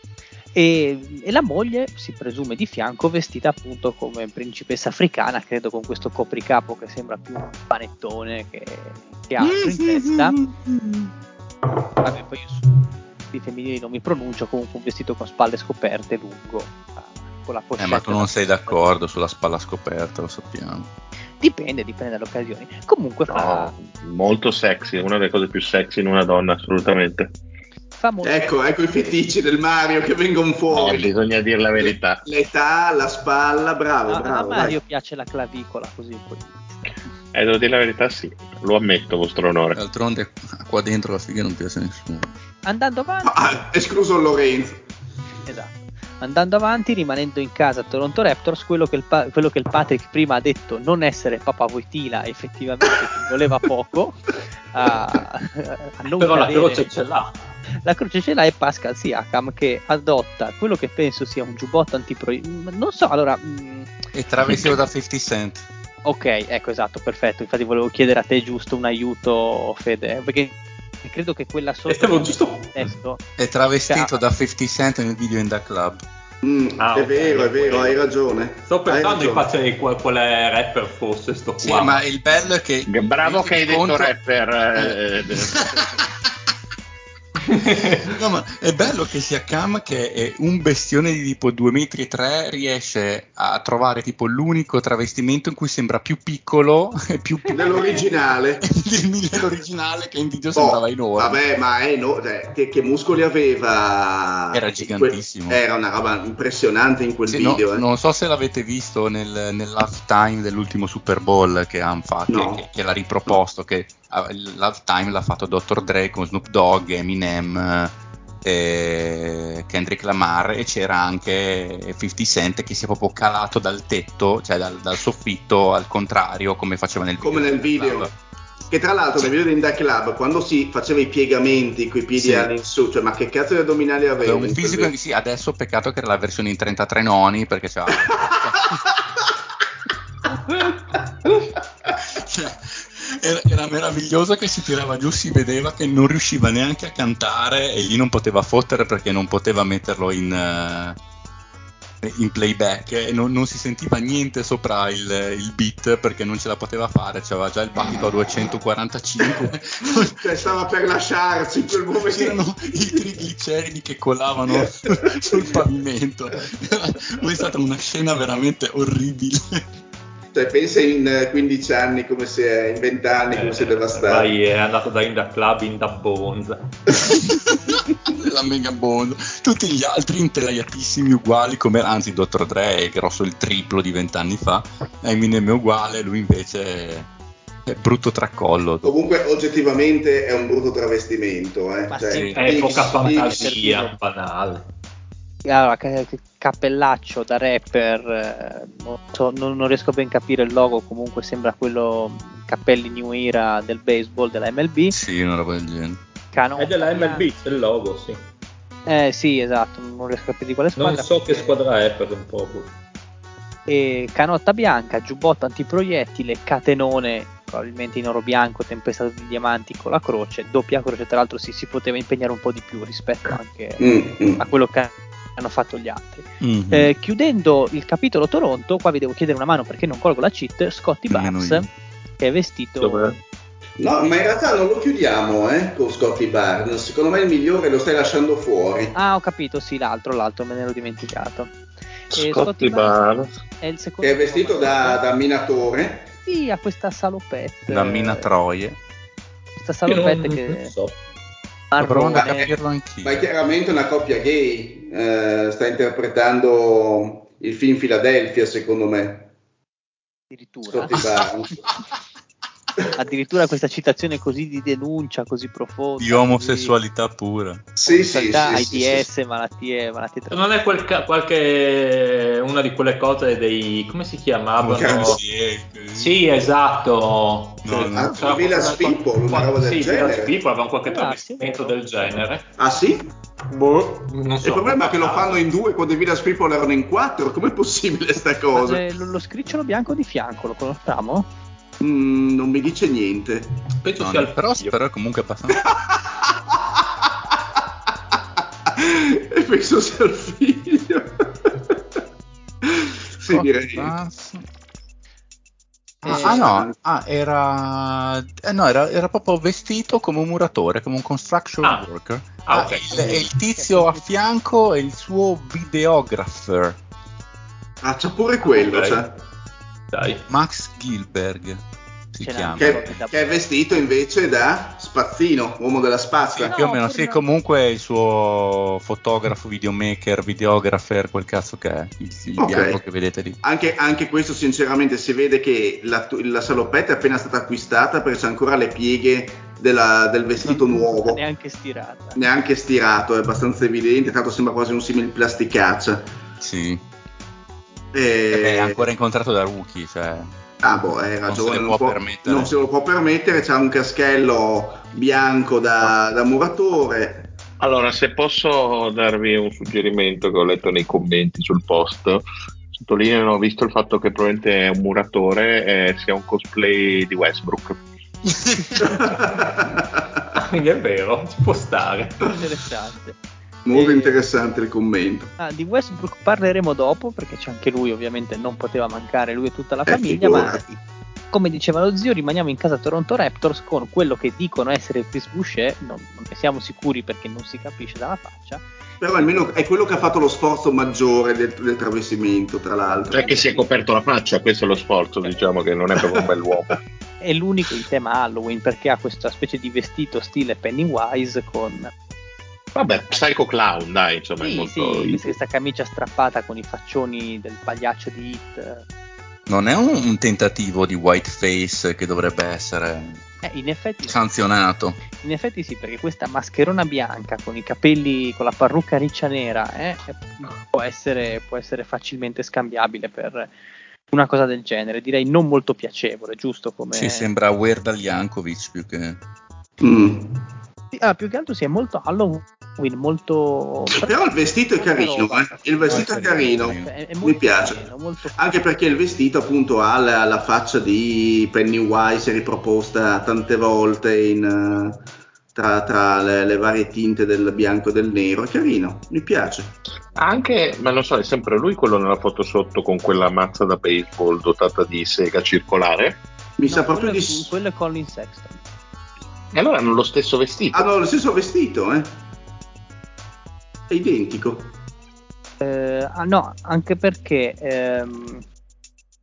E, e, la moglie si presume di fianco vestita appunto come principessa africana, credo con questo copricapo che sembra più un panettone che, che altro in testa. Vabbè, poi io su vestiti femminili non mi pronuncio, comunque un vestito con spalle scoperte lungo. Con la eh, ma tu non sei d'accordo sulla spalla scoperta, lo sappiamo. Dipende, dipende dalle occasioni. Comunque fa... No, molto sexy, una delle cose più sexy in una donna, assolutamente. Ecco, ecco i feticci del Mario che vengono fuori. Eh, bisogna dire la verità. L'età, la spalla, bravo, a, bravo. A Mario dai. piace la clavicola, così poi. Eh, devo dire la verità, sì, lo ammetto, vostro onore. D'altronde, qua dentro la figa non piace a nessuno. Andando avanti, ah, escluso Lorenzo. Esatto. Andando avanti, rimanendo in casa a Toronto Raptors, quello che, il, pa- quello che il Patrick prima ha detto non essere Papa Voitila, effettivamente ci voleva poco. A, a non Però cadere. la croce ce l'ha. La croce ce l'ha è Pascal Siakam che adotta quello che penso sia un giubbotto antipro. Non so, allora. Mh... Mm, è travestito da 50 Cent. Ok, ecco esatto, perfetto. Infatti volevo chiedere a te giusto un aiuto, Fede, perché credo che quella sotto giusto... testo è travestito da 50 Cent nel video in The Club. Mm, ah, è okay, vero, è vero, hai ragione. Sto pensando in faccia di qual, quale rapper fosse sto qua. Sì, ma il bello è che. Bravo che hai detto conto... rapper. Eh, eh no, ma è bello che sia Cam che è un bestione di tipo 2 metri e 3 riesce a trovare tipo l'unico travestimento in cui sembra più piccolo e più piccolo dell'originale dell'originale che in video oh, sembrava enorme vabbè ma è no, cioè, che, che, muscoli aveva era gigantissimo era una roba impressionante in quel sì, video no, eh. non so se l'avete visto nel, nell'halftime dell'ultimo Super Bowl che hanno fatto no. che, che l'ha riproposto che l'halftime l'ha fatto Dr. Dre con Snoop Dogg, Eminem, eh, Kendrick Lamar e c'era anche 50 Cent che si è proprio calato dal tetto, cioè dal, dal soffitto al contrario come faceva nel come video. Nel video. Che tra l'altro nel video di Inda Club, quando si faceva i piegamenti con i piedi sì. all'insù, cioè ma che cazzo di addominali aveva? Un fisico in sì, adesso peccato che era la versione in 33 noni perché c'era... era, era meraviglioso che si tirava giù, si vedeva che non riusciva neanche a cantare e lì non poteva fottere perché non poteva metterlo in, eh, in playback e non, non si sentiva niente sopra il, il beat perché non ce la poteva fare, c'aveva già il battito a 245. Cioè, stava per lasciarci in quel momento. C'erano i trigliceridi che colavano sul pavimento. è stata una scena veramente orribile. Cioè, pensa in eh, 15 anni come si è, in 20 anni come si è devastato. Poi è andato da in the club in the bones. la mega bond tutti gli altri intelaiatissimi uguali come anzi Dr. Dre è grosso il triplo di vent'anni fa Eminem è uguale lui invece è brutto tracollo Comunque, oggettivamente è un brutto travestimento. Eh. Cioè, sì. È poca fantasia, banale. Allora, cappellaccio da rapper, eh, non, non- riesco a ben capire il logo, comunque sembra quello cappelli New Era del baseball della MLB. sì una roba del genere Canotta È della MLB, c'è il logo, sì. Eh sì, esatto, non riesco a capire di quale squadra. Non so che squadra è per un po'. e canotta bianca, giubbotto antiproiettile, catenone, probabilmente in oro bianco, tempestato di diamanti con la croce, doppia croce, tra l'altro sì, si poteva impegnare un po' di più rispetto anche Mm, mm. a quello che hanno fatto gli altri. Mhm. Eh, chiudendo il capitolo Toronto, qua vi devo chiedere una mano perché non colgo la cheat, Scotty Barnes che è vestito Dov'è? No, ma in realtà non lo chiudiamo eh, con Scotty Barnes. Secondo me il migliore lo stai lasciando fuori. Ah, ho capito, sì, l'altro, l'altro, me ne ero dimenticato. E Scotty Barnes. è il secondo Che è vestito da, da minatore. Sì, ha questa salopette. da Mina Troie Questa salopette che non so. Sto provando a marrone. capirlo anch'io Ma è chiaramente una coppia gay. eh, sta interpretando il film Philadelphia, secondo me. addirittura. Addirittura questa citazione così di denuncia, così profonda. di omosessualità pura sì, sì, Così, sì, sì, AIDS, sì. malattie, malattie tra- Non è quel ca- qualche una di quelle cose dei come si chiamavano? Grazie. Sì, esatto. No, no. Ah, C'era Villa qualcosa- People, una roba del sì, genere. Village People avevano qualche Ah, travestimento sì, del genere. Ah sì? Boh, non so. il problema è che lo fanno in due quando i Village People erano in quattro. Com'è possibile sta cosa? Lo scricciolo bianco di fianco, lo conosciamo? Mm, non mi dice niente. Penso No, sia il però è comunque abbastanza e penso sia il figlio. sì, direi. Abbastanza. Eh, Ah, ah, no, ah, era, eh, no era, era proprio vestito come un muratore, come un construction Ah. worker. Ah, Ah, ok. il, e il tizio a fianco è il suo videographer, Ah, c'è pure quello, Ok. cioè. Dai. Max Gilberg si Ce chiama. che, che è vestito invece da spazzino, uomo della spazza. No, Più o meno, pure sì, no. comunque è il suo fotografo, videomaker, videographer, quel cazzo che è, il, il Ok. bianco che vedete lì. Anche, anche questo, sinceramente, si vede che la, la salopetta è appena stata acquistata perché c'è ancora le pieghe della- del vestito Non- nuovo. Neanche stirata. Neanche stirato, è abbastanza evidente. Tanto sembra quasi un simile plasticaccia. Sì, E... è ancora incontrato da rookie, cioè... Ah, boh, hai Non ragione. se non, può può- permettere. non se lo può permettere. C'ha un caschello bianco da, da muratore. Allora, se posso darvi un suggerimento che ho letto nei commenti sul post, sottolineano, visto il fatto che probabilmente è un muratore, eh, sia un cosplay di Westbrook. Quindi è vero, ci può stare. Interessante. Molto Eh, interessante il commento. Ah, di Westbrook parleremo dopo perché c'è anche lui, ovviamente non poteva mancare lui e tutta la Eh, famiglia, ma figurati. come diceva lo zio rimaniamo in casa Toronto Raptors con quello che dicono essere Chris Boucher, non, non ne siamo sicuri perché non si capisce dalla faccia. Però almeno è quello che ha fatto lo sforzo maggiore del, del travestimento, tra l'altro. Cioè che si è coperto la faccia, questo è lo sforzo, diciamo che non è proprio un bell'uomo. È l'unico in tema Halloween perché ha questa specie di vestito stile Pennywise con Vabbè, Psycho Clown, dai, insomma, è sì, molto... sì, questa camicia strappata con i faccioni del pagliaccio di Hit. Non è un, un tentativo di whiteface che dovrebbe essere Eh, in effetti sanzionato. In effetti sì, perché questa mascherona bianca con i capelli, con la parrucca riccia nera, eh, può, essere, può essere facilmente scambiabile per una cosa del genere. Direi non molto piacevole, giusto? Come... Ci sembra Weird Al Yankovic più che... Mm. Ah, più che altro sì, è molto Halloween quindi molto... Però il vestito è carino, eh. il vestito è carino, È- è mi piace. carino, Anche perché il vestito appunto ha la, la faccia di Pennywise riproposta tante volte in, eh, tra, tra le, le varie tinte del bianco e del nero, è carino, mi piace. Anche, ma non so, è sempre lui quello nella foto sotto con quella mazza da baseball dotata di sega circolare? Mi No, sa proprio quello, di... è- quello è Colin Sexton. E allora hanno lo stesso vestito. Hanno lo stesso vestito, eh? È identico. Eh, ah, no, anche perché ehm,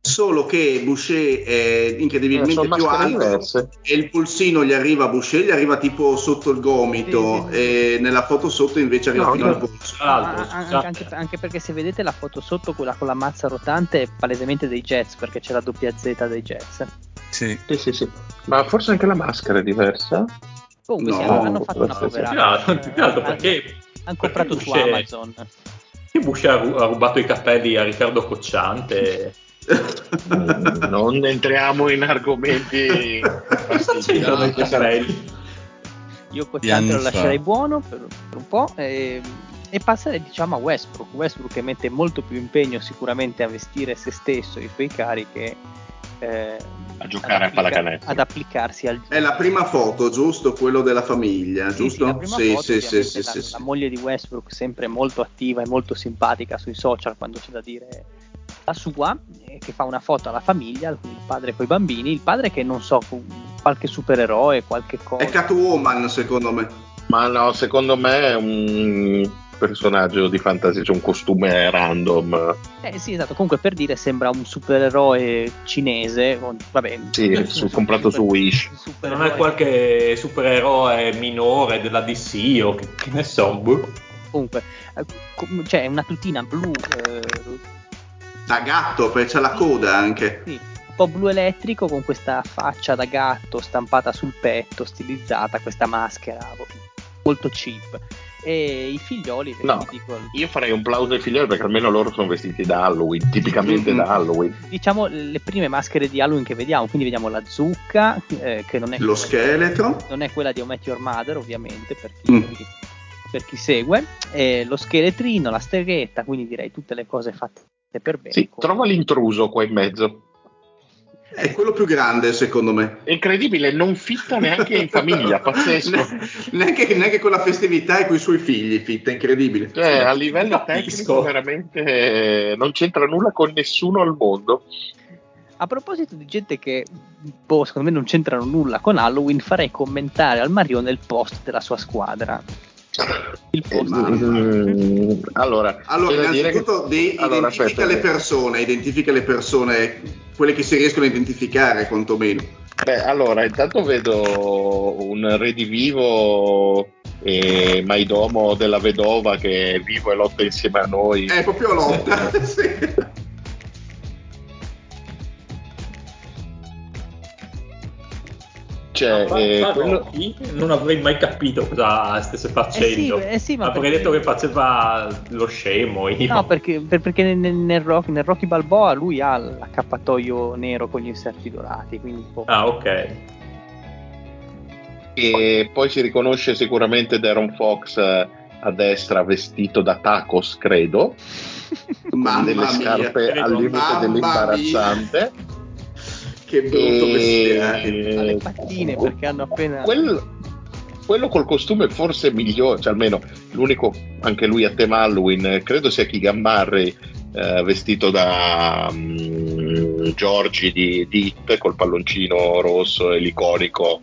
Solo che Boucher è Eh, incredibilmente sono più alto diverse. e il pulsino gli arriva a Boucher, gli arriva tipo sotto il gomito Sì, sì, e nella foto sotto invece arriva No, fino no. al polso. L'altro, Ah, anche, anche- perché se vedete la foto sotto, quella con la mazza rotante è palesemente dei Jets, perché c'è la doppia Z dei Jets. Sì. Sì, sì, sì. Ma forse anche la maschera è diversa? Comunque sì, No, hanno, hanno fatto una più poverata. più che altro Eh, perché- hanno comprato su Boucher- Amazon. che Bush ha, ru- ha rubato i capelli a Riccardo Cocciante. Non entriamo in argomenti Cosa c'entrano i capelli? Io Cocciante lo lascerei buono per, per un po' e, e passerei diciamo a Westbrook. Westbrook che mette molto più impegno sicuramente a vestire se stesso e i suoi cari che eh, A giocare a ad applica- pallacanestro. ad applicarsi al È la prima foto, giusto? Quello della famiglia, Sì, sì, giusto? la prima Sì, foto, sì, sì, sì, la, sì, sì. la moglie di Westbrook sempre molto attiva e molto simpatica sui social quando c'è da dire la sua, eh, che fa una foto alla famiglia, il padre con i bambini, il padre che non so, qualche supereroe, qualche cosa. È Catwoman, secondo me. Ma no, secondo me è un personaggio di fantasia, c'è un costume random. Eh sì, esatto, comunque per dire sembra un supereroe cinese, vabbè, Sì, su- comprato su Wish. Non è qualche supereroe minore della DC o che, che ne so. boh. comunque, eh, com- cioè una tutina blu, eh, Da gatto, perché c'ha la coda anche. sì, un po' blu elettrico con questa faccia da gatto stampata sul petto, stilizzata, questa maschera molto cheap. E i figlioli No. Io farei un plauso ai figlioli perché almeno loro sono vestiti da Halloween, tipicamente Mm. da Halloween. diciamo le prime maschere di Halloween che vediamo, quindi vediamo la zucca, eh, che non è, Lo scheletro. non è quella di Omet Your Mother, ovviamente, per chi, Mm. per chi segue, e lo scheletrino, la streghetta, quindi direi tutte le cose fatte per bene. Sì, trova l'intruso qua in mezzo. È quello più grande, secondo me. È incredibile, non fitta neanche in famiglia, pazzesco. Ne- neanche, neanche con la festività e con i suoi figli, fitta, incredibile. Cioè, a livello tecnico veramente eh, non c'entra nulla con nessuno al mondo. A proposito di gente che, boh, secondo me non c'entrano nulla con Halloween, farei commentare al Marione il post della sua squadra. Il Eh, post ma- Mm, allora, Allora, innanzitutto che- di- allora, identifica aspetta, le persone, identifica le persone, quelle che si riescono a identificare quantomeno. Beh, allora, intanto vedo un redivivo e maidomo della vedova che è vivo e lotta insieme a noi. È proprio lotta. sì. Cioè, Ma- eh, ma quello- Rocky non avrei mai capito cosa stesse facendo. Eh sì, eh sì, ma avrei perché- detto che faceva lo scemo. Io. No, perché, per- perché nel, nel Rocky, nel Rocky Balboa lui ha l'accappatoio nero con gli inserti dorati, quindi boh. Ah, ok. E poi si riconosce sicuramente Darren Fox eh, a destra vestito da tacos, credo, con Mamma delle mia, scarpe Credo. al limite Mamma dell'imbarazzante. Che brutto E- ha le pattine perché hanno appena... Quel- quello col costume forse migliore, cioè almeno l'unico, anche lui a tema Halloween, credo sia Keegan Murray eh, vestito da mm, Giorgi di, di col palloncino rosso e l'iconico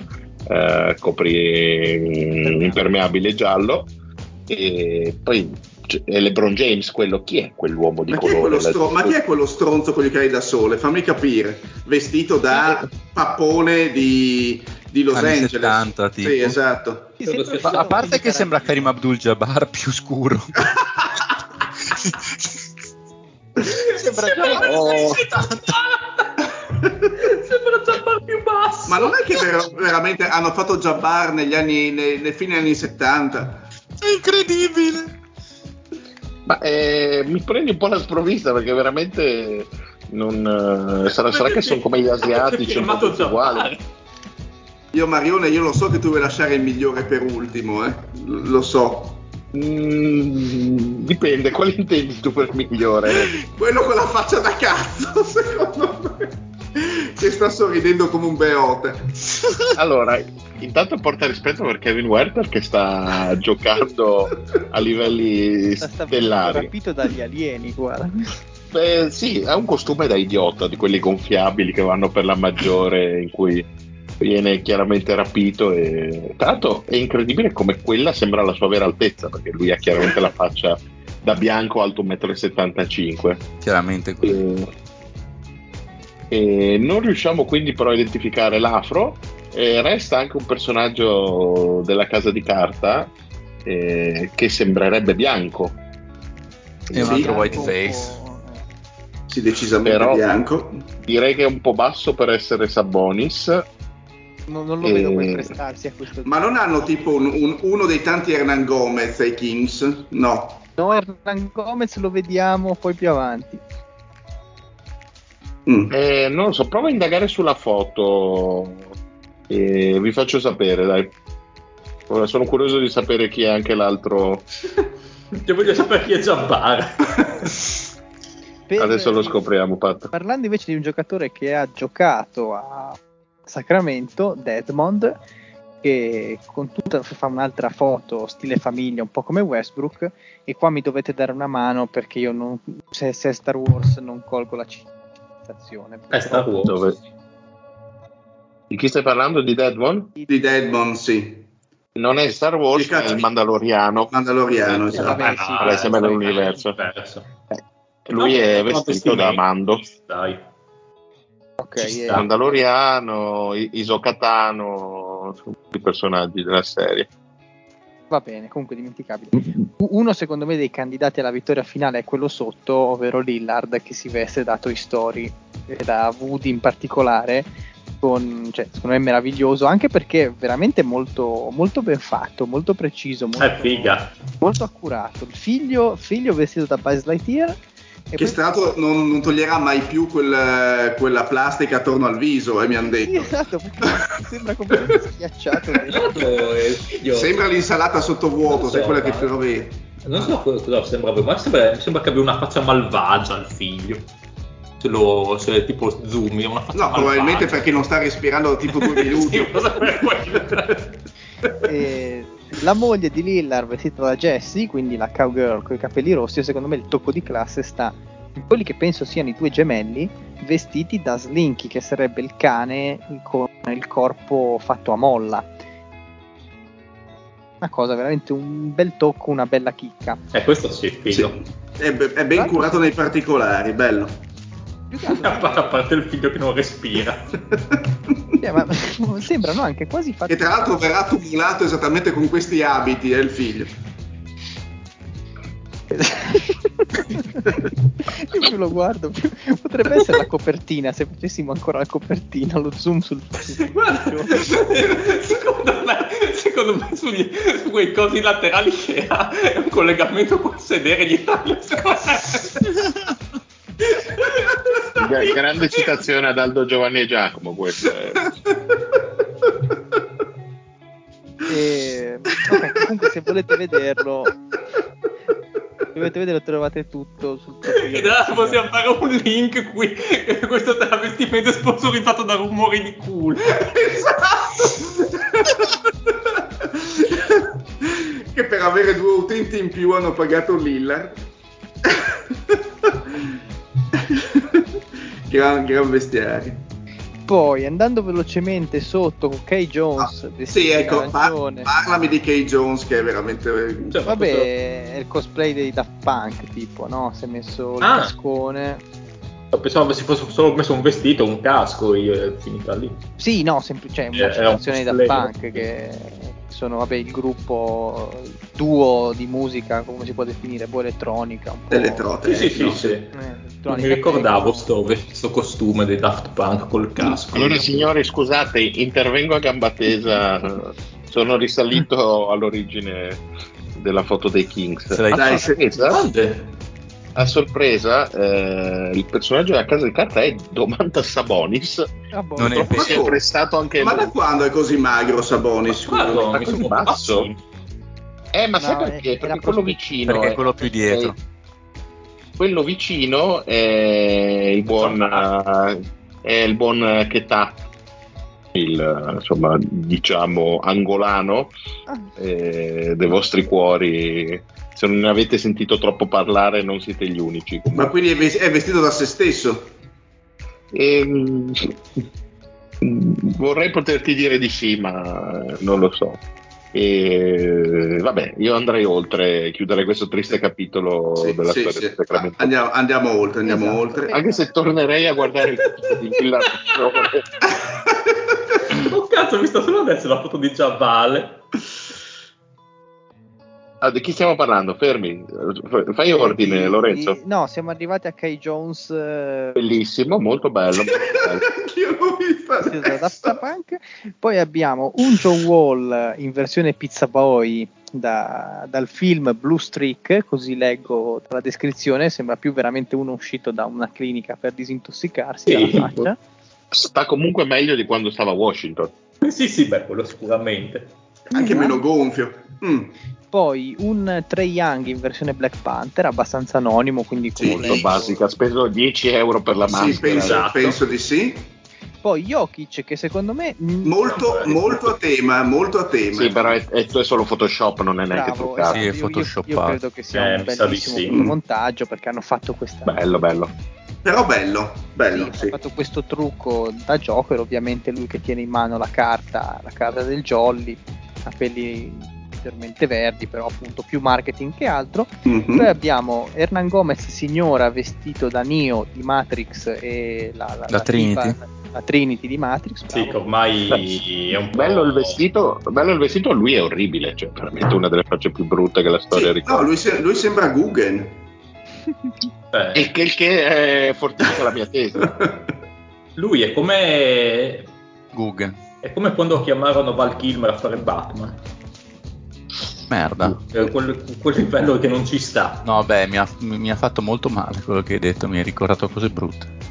eh, copri mm, impermeabile giallo. E poi c- è LeBron James quello chi è quell'uomo di Ma colore stro- ma chi è quello stronzo con gli occhiali da sole? Fammi capire. Vestito da pappone di, di Los Anni Angeles. 70, tipo. Sì, esatto. Sembra Ma a parte che sembra. Karim Abdul-Jabbar più scuro. sembra Oh. Sembra Jabbar più basso. Ma non è che ver- veramente hanno fatto Jabbar negli anni, nei, nei fine anni 70? È incredibile. Ma eh, mi prendi un po' la sprovvista perché veramente non, eh, sarà, sarà che sono come gli asiatici, un po' uguali. Io Marione, io lo so che tu vuoi lasciare il migliore per ultimo, eh. L- lo so. Mm, dipende, quale intendi tu per migliore? Quello con la faccia da cazzo, secondo me. Che sta sorridendo come un beote. Allora, intanto porta rispetto per Kevin Werther che sta giocando a livelli Sta, sta stellari. rapito dagli alieni, guarda. Beh, sì, ha un costume da idiota, di quelli gonfiabili che vanno per la maggiore, in cui viene chiaramente rapito e tra l'altro è incredibile come quella sembra la sua vera altezza, perché lui ha chiaramente la faccia da bianco alto 1,75 m. Chiaramente così. E, e non riusciamo quindi però a identificare l'afro. E resta anche un personaggio della casa di carta eh, che sembrerebbe bianco. E un Sì. altro white face. po', eh. Sì, decisamente Però- bianco. Direi che è un po' basso per essere Sabonis. Non, non lo Eh, vedo poi prestarsi a questo Ma non hanno tipo un- un- uno dei tanti Hernan Gomez ai Kings? No. No, Hernan Gomez lo vediamo poi più avanti. Mm. Eh, non lo so, provo a indagare sulla foto e vi faccio sapere, dai. Ora, sono curioso di sapere chi è anche l'altro. Io voglio sapere chi è. Per- Adesso lo scopriamo, Pat. Parlando invece di un giocatore che ha giocato a Sacramento, Deadmond, che con tutta fa un'altra foto stile famiglia, un po' come Westbrook, e qua mi dovete dare una mano perché io non, se, se è Star Wars non colgo la citazione. È Star Wars. Dove? Di chi stai parlando? Di Dead One? Di Deadmond, sì. Non è Star Wars, ma è il Mandaloriano. Mandaloriano, Eh, esatto. vabbè, sì, vabbè, sembra. Diverso. Lui è No, vestito da Mando. Dai. Ok, eh. Mandaloriano, I- Isokatano, sono tutti i personaggi della serie. va bene, comunque dimenticabile. Uno secondo me dei candidati alla vittoria finale è quello sotto, ovvero Lillard che si veste da Toy Story e da Woody in particolare. Con, cioè, secondo me è meraviglioso anche perché è veramente molto, molto ben fatto, molto preciso, molto, È figa. molto accurato. Il figlio, figlio vestito da Buzz Lightyear e Che tra l'altro non, non toglierà mai più quel- quella plastica attorno al viso, eh, mi hanno Sì, detto. esatto, perché sembra completamente schiacciato. Sembra l'insalata sottovuoto, sai so, quella che ma- però vedi. Non so cosa sembra, ma sembra, sembra che abbia una faccia malvagia il figlio. Se lo se tipo zoom, una No, probabilmente perché non sta respirando da tipo due minuti. sì, cosa per quello. E la moglie di Lillard vestita da Jessie, quindi la cowgirl con i capelli rossi, secondo me il tocco di classe sta in quelli che penso siano i due gemelli vestiti da Slinky, che sarebbe il cane con il corpo fatto a molla. Una cosa veramente un bel tocco, una bella chicca. Eh, questo sì, figo. Sì. È, be- è ben curato nei particolari, bello. Più che altro- A parte- il figlio che non respira. Cioè, ma sembrano anche quasi fatti E tra l'altro verrà tumulato esattamente con questi abiti, è il figlio. Io più lo guardo, più... potrebbe essere la copertina se facessimo ancora la copertina, lo zoom sul Guarda, secondo me, secondo me sugli, su quei cosi laterali che ha è un collegamento col sedere gli Gra- grande citazione ad Aldo Giovanni e Giacomo questa. è. E... ok, comunque se volete vederlo, se volete vederlo trovate tutto sul profilo. E allora possiamo fare un link qui. Questo travestimento è sponsorizzato da rumori di culo. che per avere due utenti in più hanno pagato Lillard. gran, gran bestiario. Poi andando velocemente sotto con Kay Jones, Ah, sì, ecco, par- parlami di Kay Jones che è veramente... Cioè, Vabbè, questo- è il cosplay dei Daft Punk, tipo, no? Si è messo il Ah. cascone. Pensavo si fosse solo messo un vestito, un casco, e è finita lì. Sì, no, sempl- cioè, una Eh, citazione dei cosplay. Daft Punk che sono, vabbè, il gruppo il duo di musica, come si può definire, poi elettronica, un po'. Elettronica. Sì, sì, sì, sì. Eh, Non elettronica mi ricordavo techno. sto, sto costume dei Daft Punk col casco. Allora, signori, scusate, intervengo a gamba tesa. Sono risalito all'origine della foto dei Kings. Se l'hai A Dai, sorpresa, a sorpresa eh, il personaggio della casa di carta è Domantas Sabonis. Ah. Non è è prestato anche Ma da lui. quando è così magro Sabonis? Ma mi così sono basso? bassi. Eh, ma sai No, perché? è- è Perché quello vicino. Perché è è- quello più dietro. è- quello vicino è il buon. è il buon Chetà. Il insomma, diciamo, angolano Ah. eh, dei vostri cuori. Se non ne avete sentito troppo parlare, non siete gli unici. Ma quindi è, ves- è vestito da se stesso. Ehm, vorrei poterti dire di sì, ma non lo so. E, vabbè, io andrei oltre, chiuderei questo triste capitolo Sì, della sì, storia sì. di Sacramento. Andiamo, andiamo oltre, andiamo Esatto. oltre. Anche se tornerei a guardare il film di. Oh cazzo, ho visto solo adesso la foto di Giavale. Ah, di chi stiamo parlando? Fermi, fai ordine, Di- Lorenzo. di- no, siamo arrivati a Kai Jones eh, Bellissimo, molto bello. molto bello. Io l'ho vista vestito da adesso. Daft Punk. Poi abbiamo un John Wall in versione Pizza Boy da- dal film Blue Streak, così leggo dalla descrizione, sembra più veramente uno uscito da una clinica per disintossicarsi Sì. Sta comunque meglio di quando stava a Washington. Sì, sì, beh, quello sicuramente. Anche meno gonfio. Mm. Poi un Trey Young in versione Black Panther, abbastanza anonimo, quindi Sì, Molto basica, ha speso 10 euro per la Sì, maschera. penso, esatto. penso di sì. Poi Jokic che secondo me mm, Molto, molto a tema, molto a tema. Sì, però è, è- è solo Photoshop, non è neanche bravo, truccato. Sì, è esatto, io- io, credo che sia Eh, un bellissimo sì. montaggio perché hanno fatto questa Bello, bello. Però bello, bello, Sì, sì. ha fatto questo trucco da Joker, ovviamente lui che tiene in mano la carta, la carta del Jolly, capelli leggermente verdi, però appunto più marketing che altro. Mhm. Poi abbiamo Hernan Gomez signora vestito da Neo di Matrix e la, La Trinity. tipa- la Trinity di Matrix. Sì, bravo. che ormai è un. Bello il vestito, bello il vestito, lui è orribile, cioè veramente una delle facce più brutte che la storia Sì, ricorda. no, lui, se- lui sembra Guggen. eh, Il che, il che è fortifica la mia tesi. lui è come... Google. È come quando chiamarono Val Kilmer a fare Batman. Merda. È quel, quel livello che non ci sta. No, beh, mi ha, mi mi ha fatto molto male quello che hai detto, mi hai ricordato cose brutte.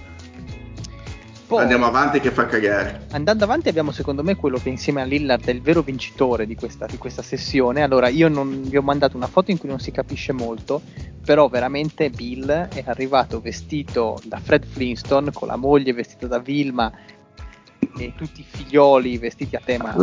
Poi, Andiamo avanti che fa cagare. Andando avanti abbiamo secondo me quello che insieme a Lillard è il vero vincitore di questa, di questa sessione. Allora io non, vi ho mandato una foto in cui non si capisce molto, però veramente Bill è arrivato vestito da Fred Flintstone con la moglie vestita da Vilma e tutti i figlioli vestiti a tema.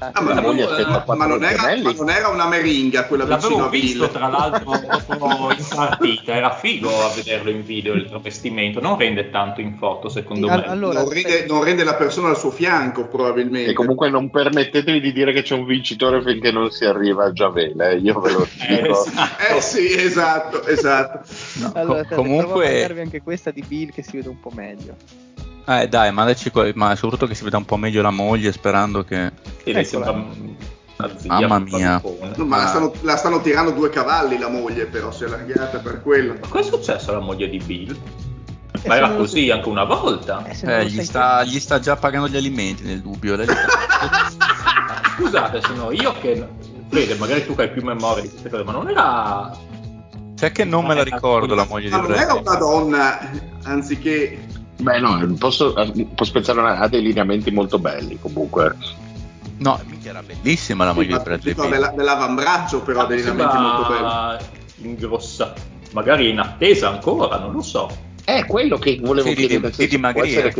Ah, ma, La moglie eh, aspetta ma quattro non era, ma non era una meringa quella vicino L'avevo a visto Bill. tra l'altro in partita, era figo a vederlo in video il travestimento, non rende tanto in foto secondo Al- me. allora, non, rende, non rende la persona al suo fianco, probabilmente. E comunque non permettetevi di dire che c'è un vincitore finché non si arriva a Giavele, eh, io ve lo Eh, dico. esatto. Eh sì, esatto, esatto. No, Allora, co- aspetta, provo a comunque, anche questa di Bill che si vede un po' meglio. Eh, dai, mandaci qua- ma soprattutto che si veda un po' meglio la moglie, sperando che. Sì, lei sembra zia Mamma mia. No, ma la Ah. stanno, la stanno tirando due cavalli la moglie, però si è allargata per quello. Ma cosa è successo alla moglie di Bill? Eh, Ma era così anche una volta? Eh, Eh, gli, sta, gli sta già pagando gli alimenti nel dubbio. lei- Scusate, se no io che... Vede, magari tu che hai più memoria di queste cose, ma non era... Sai che non me la ricordo la moglie di Ma non era una donna, anziché... Beh no, posso, posso pensare a ha dei lineamenti molto belli comunque. No, minchia, era bellissima la moglie Ma di Brad dico, Pitt. della- dell'avambraccio, però, Ah, dei lineamenti molto belli. ingrossa. Magari in attesa ancora, non lo so. È quello che volevo Sì, chiedere. di può dimagrire.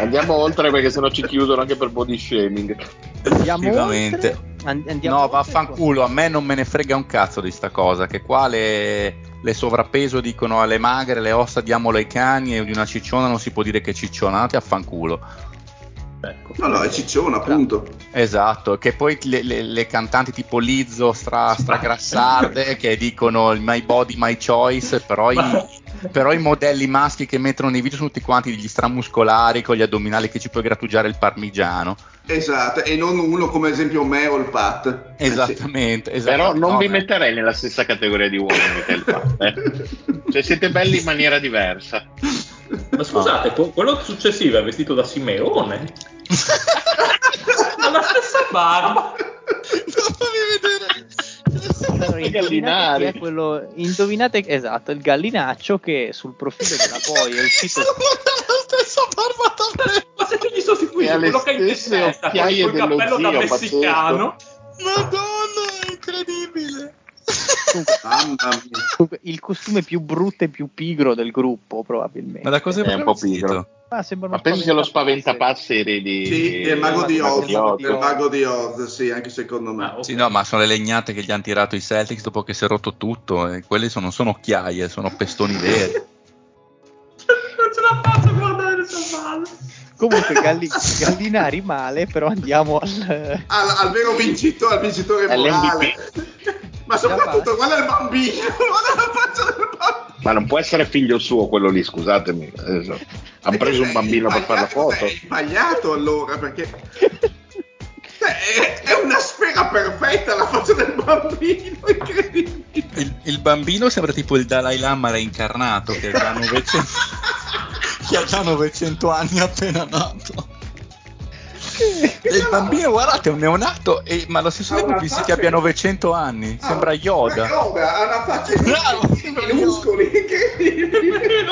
Andiamo oltre perché sennò ci chiudono anche per body shaming. Andiamo oltre? And- andiamo No, vaffanculo, a me non me ne frega un cazzo di sta cosa. Che qua le, le sovrappeso dicono alle magre, le ossa diamolo ai cani e di una cicciona non si può dire che ciccionate, affanculo. Ecco. No, no, è cicciona, appunto. Esatto, che poi le, le- le cantanti tipo Lizzo, stra, stragrassarde, che dicono il my body, my choice, però i, però i modelli maschi che mettono nei video sono tutti quanti degli stramuscolari con gli addominali che ci puoi grattugiare il parmigiano. Esatto, e non uno come esempio me o il Pat. Eh, sì. Esattamente, esatto. Però non No, vi metterei nella stessa categoria di uomini che il fatto. eh. Cioè siete belli in maniera diversa. Ma scusate, que- quello successivo è vestito da Simeone. ha la stessa barba. Allora, I indovinate gallinari. è quello, indovinate esatto, il gallinaccio che sul profilo della Boy è uscito Ma se tu gli sostituisci quello che hai in testa con il cappello da messicano, Madonna! incredibile! Comunque, Mamma mia. comunque, il costume più brutto e più pigro del gruppo, probabilmente. Ma da cosa È un po' pigro. Ma sembra Ma pensi che lo spaventapazzi. di... Sì, è il mago di il mago Oz. di Oz. È il mago di Oz, sì, anche secondo me. Ah, ok. Sì, no, ma sono le legnate che gli hanno tirato i Celtics dopo che si è rotto tutto. E quelle sono, non sono occhiaie, sono pestoni veri. Non ce la faccio a guardare le sue palle. Comunque, Galli- Gallinari male, però andiamo al... Al, al vero vincitore, al vincitore morale. Ma soprattutto, guarda il bambino, guarda la faccia del bambino. Ma non può essere figlio suo quello lì, scusatemi. Adesso. Hanno preso un bambino per fare la foto. È sbagliato allora, perché è, è una sfera perfetta la faccia del bambino, incredibile. Il, il bambino sembra tipo il Dalai Lama reincarnato che ha già 900, che ha già 900 anni appena nato. E il bambino, guardate, è un neonato, e- ma allo stesso tempo pensi che abbiano che- 900 anni. Sembra Ah, Yoda. Yoda, ha una faccia Bravo, di sembra minuscoli, incredibile.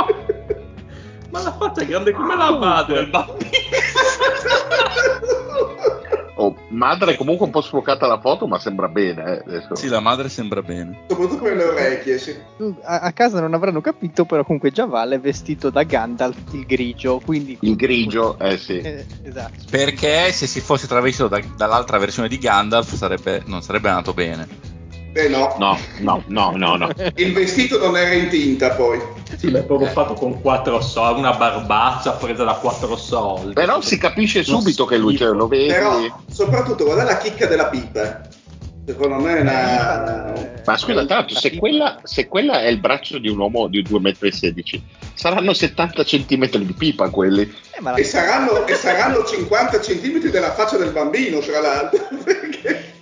Ma la faccia è grande come la madre del bambino. Oh, madre comunque un po' sfocata la foto, ma sembra bene. eh. Sì, la madre sembra bene. Soprattutto per le orecchie, sì. A, a casa non avranno capito, però comunque Javal è vestito da Gandalf, il grigio, quindi... Il grigio, eh sì. Eh, esatto. Perché se si fosse travestito da- dall'altra versione di Gandalf sarebbe- non sarebbe andato bene. Eh no. No, no, no, no, no. Il vestito non era in tinta poi. Sì, ma è proprio fatto con quattro soldi, una barbaccia presa da quattro soldi. Però si capisce subito che lui, cioè, lo vedi. Però, soprattutto, guarda la chicca della pipa. Secondo me è una... Eh, Ma scusa, tra l'altro, se quella, se quella è il braccio di un uomo di 2,16 m, saranno 70 cm di pipa quelli. eh, la- E saranno, e saranno 50 centimetri della faccia del bambino, tra l'altro. Perché...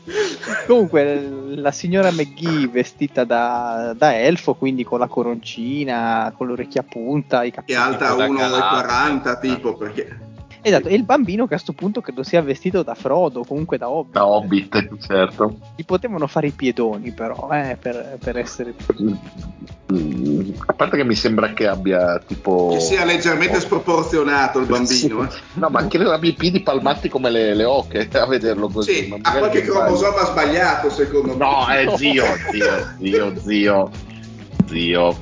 Comunque la signora McGee vestita da, da elfo, quindi con la coroncina, con le orecchie a punta, i Che capelli. è alta da 1,40 Galattica. tipo, perché... Esatto, e il bambino che a sto punto credo sia vestito da Frodo, comunque da Hobbit. Da Hobbit, certo. Gli potevano fare i piedoni però, eh, per, per essere... Mm, A parte che mi sembra che abbia tipo. Che sia leggermente sproporzionato il bambino. eh. No, ma credo abbia i piedi palmati come le, le oche a vederlo così. Sì, ma ha qualche cromosoma sbagliato secondo me. No, è zio, zio, zio, zio, zio.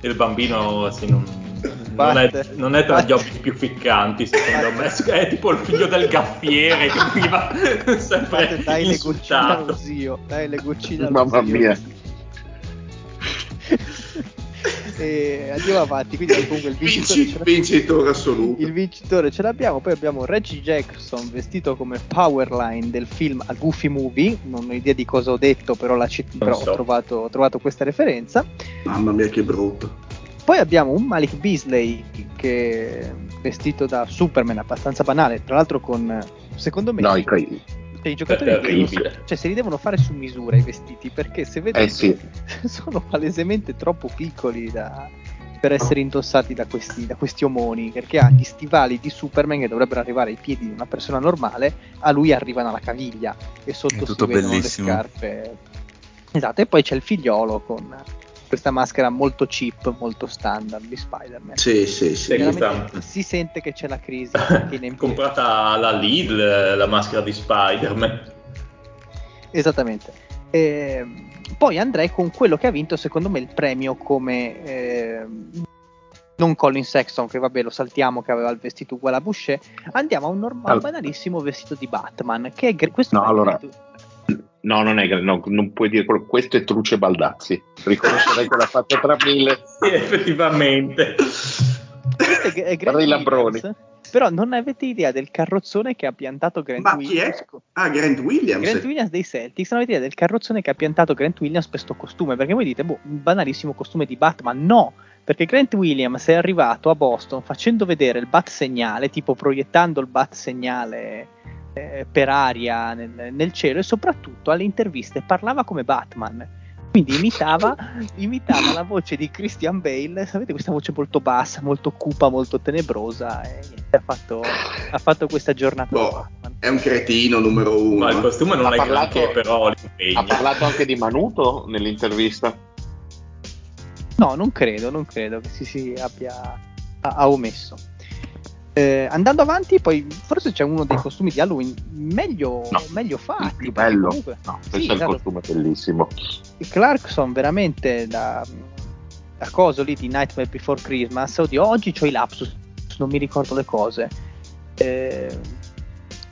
Il bambino sì, non, non è, Batte. non è tra gli Batte. hobby più ficcanti, secondo me. È tipo il figlio del gaffiere che veniva sempre Fate, dai le insultato. zio, dai le goccine allo Mamma zio. mia. e andiamo avanti, quindi comunque il vincitore, Vinci- vincitore assoluto. il vincitore ce l'abbiamo, poi abbiamo Reggie Jackson vestito come Powerline del film A Goofy Movie, non ho idea di cosa ho detto, però, la cit- però so. ho, trovato, ho trovato questa referenza. Mamma mia che brutto. Poi abbiamo un Malik Beasley che è vestito da Superman, abbastanza banale, tra l'altro con, secondo me, No, i cioè, i giocatori devono- terribile. cioè, se li devono fare su misura i vestiti, perché se vedete Eh sì. sono palesemente troppo piccoli da- per essere indossati da questi, da questi omoni, perché ha gli stivali di Superman che dovrebbero arrivare ai piedi di una persona normale, a lui arrivano alla caviglia e sotto si vedono bellissimo. le scarpe. Esatto, e poi c'è il figliolo con questa maschera molto cheap, molto standard di Spider-Man. Sì, sì, sì. Questa- si sente che c'è la crisi comprata alla Lidl la maschera di Spider-Man. Esattamente. Ehm, poi andrei con quello che ha vinto, secondo me, il premio come ehm, non Colin Sexton, che vabbè lo saltiamo, che aveva il vestito uguale a Boucher. Andiamo a un normale, Allora. banalissimo vestito di Batman. Che è gr- questo No, è allora- gratuito. No, non è no, non puoi dire quello. Questo è Truce Baldazzi. Riconoscerei che l'ha fatto tra mille. Sì, effettivamente. Questo è, è i lambroni. Però non avete idea del carrozzone che ha piantato Grant Ma chi Williams? è? Ah, Grant Williams. Grant Williams dei Celtics, non avete idea del carrozzone che ha piantato Grant Williams per questo costume? Perché voi dite, boh, un banalissimo costume di Batman. No, perché Grant Williams è arrivato a Boston facendo vedere il bat segnale, tipo proiettando il bat segnale eh, per aria nel, nel cielo e soprattutto alle interviste parlava come Batman. Quindi imitava, imitava la voce di Christian Bale, sapete questa voce molto bassa, molto cupa, molto tenebrosa e niente, ha fatto, ha fatto questa giornata Boh, Batman. è un cretino numero uno. Ma il costume non Ha è parlato- granché, però Ha parlato anche di Manuto nell'intervista. No, non credo, non credo che si, si abbia ha, ha omesso. Eh, andando avanti, poi forse c'è uno dei costumi di Halloween meglio, No. meglio fatti. Il più perché bello. comunque- No, Sì, questo è il esatto. costume bellissimo. il Clarkson veramente da, da coso lì di Nightmare Before Christmas. Oddio, oggi ho i lapsus, non mi ricordo le cose. Eh,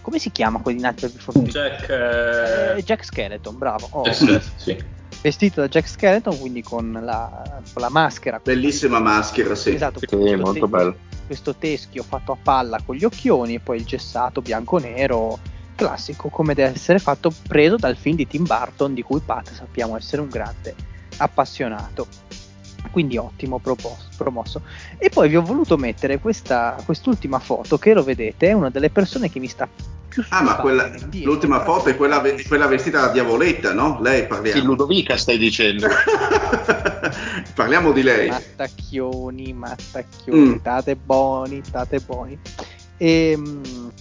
come si chiama quello di Nightmare Before Christmas? Jack, eh, Eh, Jack Skeleton, bravo. Oh, eh, sì. Vestito da Jack Skeleton, quindi con la, con la maschera. Bellissima maschera, sì. Esatto, Sì, molto bello. Questo teschio fatto a palla con gli occhioni e poi il gessato bianco-nero classico come deve essere fatto preso dal film di Tim Burton di cui Pat sappiamo essere un grande appassionato. Quindi ottimo propos- promosso. E poi vi ho voluto mettere questa, quest'ultima foto che lo vedete è una delle persone che mi sta più Ah, ma quella- dire. l'ultima foto è quella, quella vestita da diavoletta, no? Lei Sì, parliamo. Ludovica stai dicendo. parliamo di lei. Mattacchioni, mattacchioni, Mm. state buoni, state buoni. Ehm,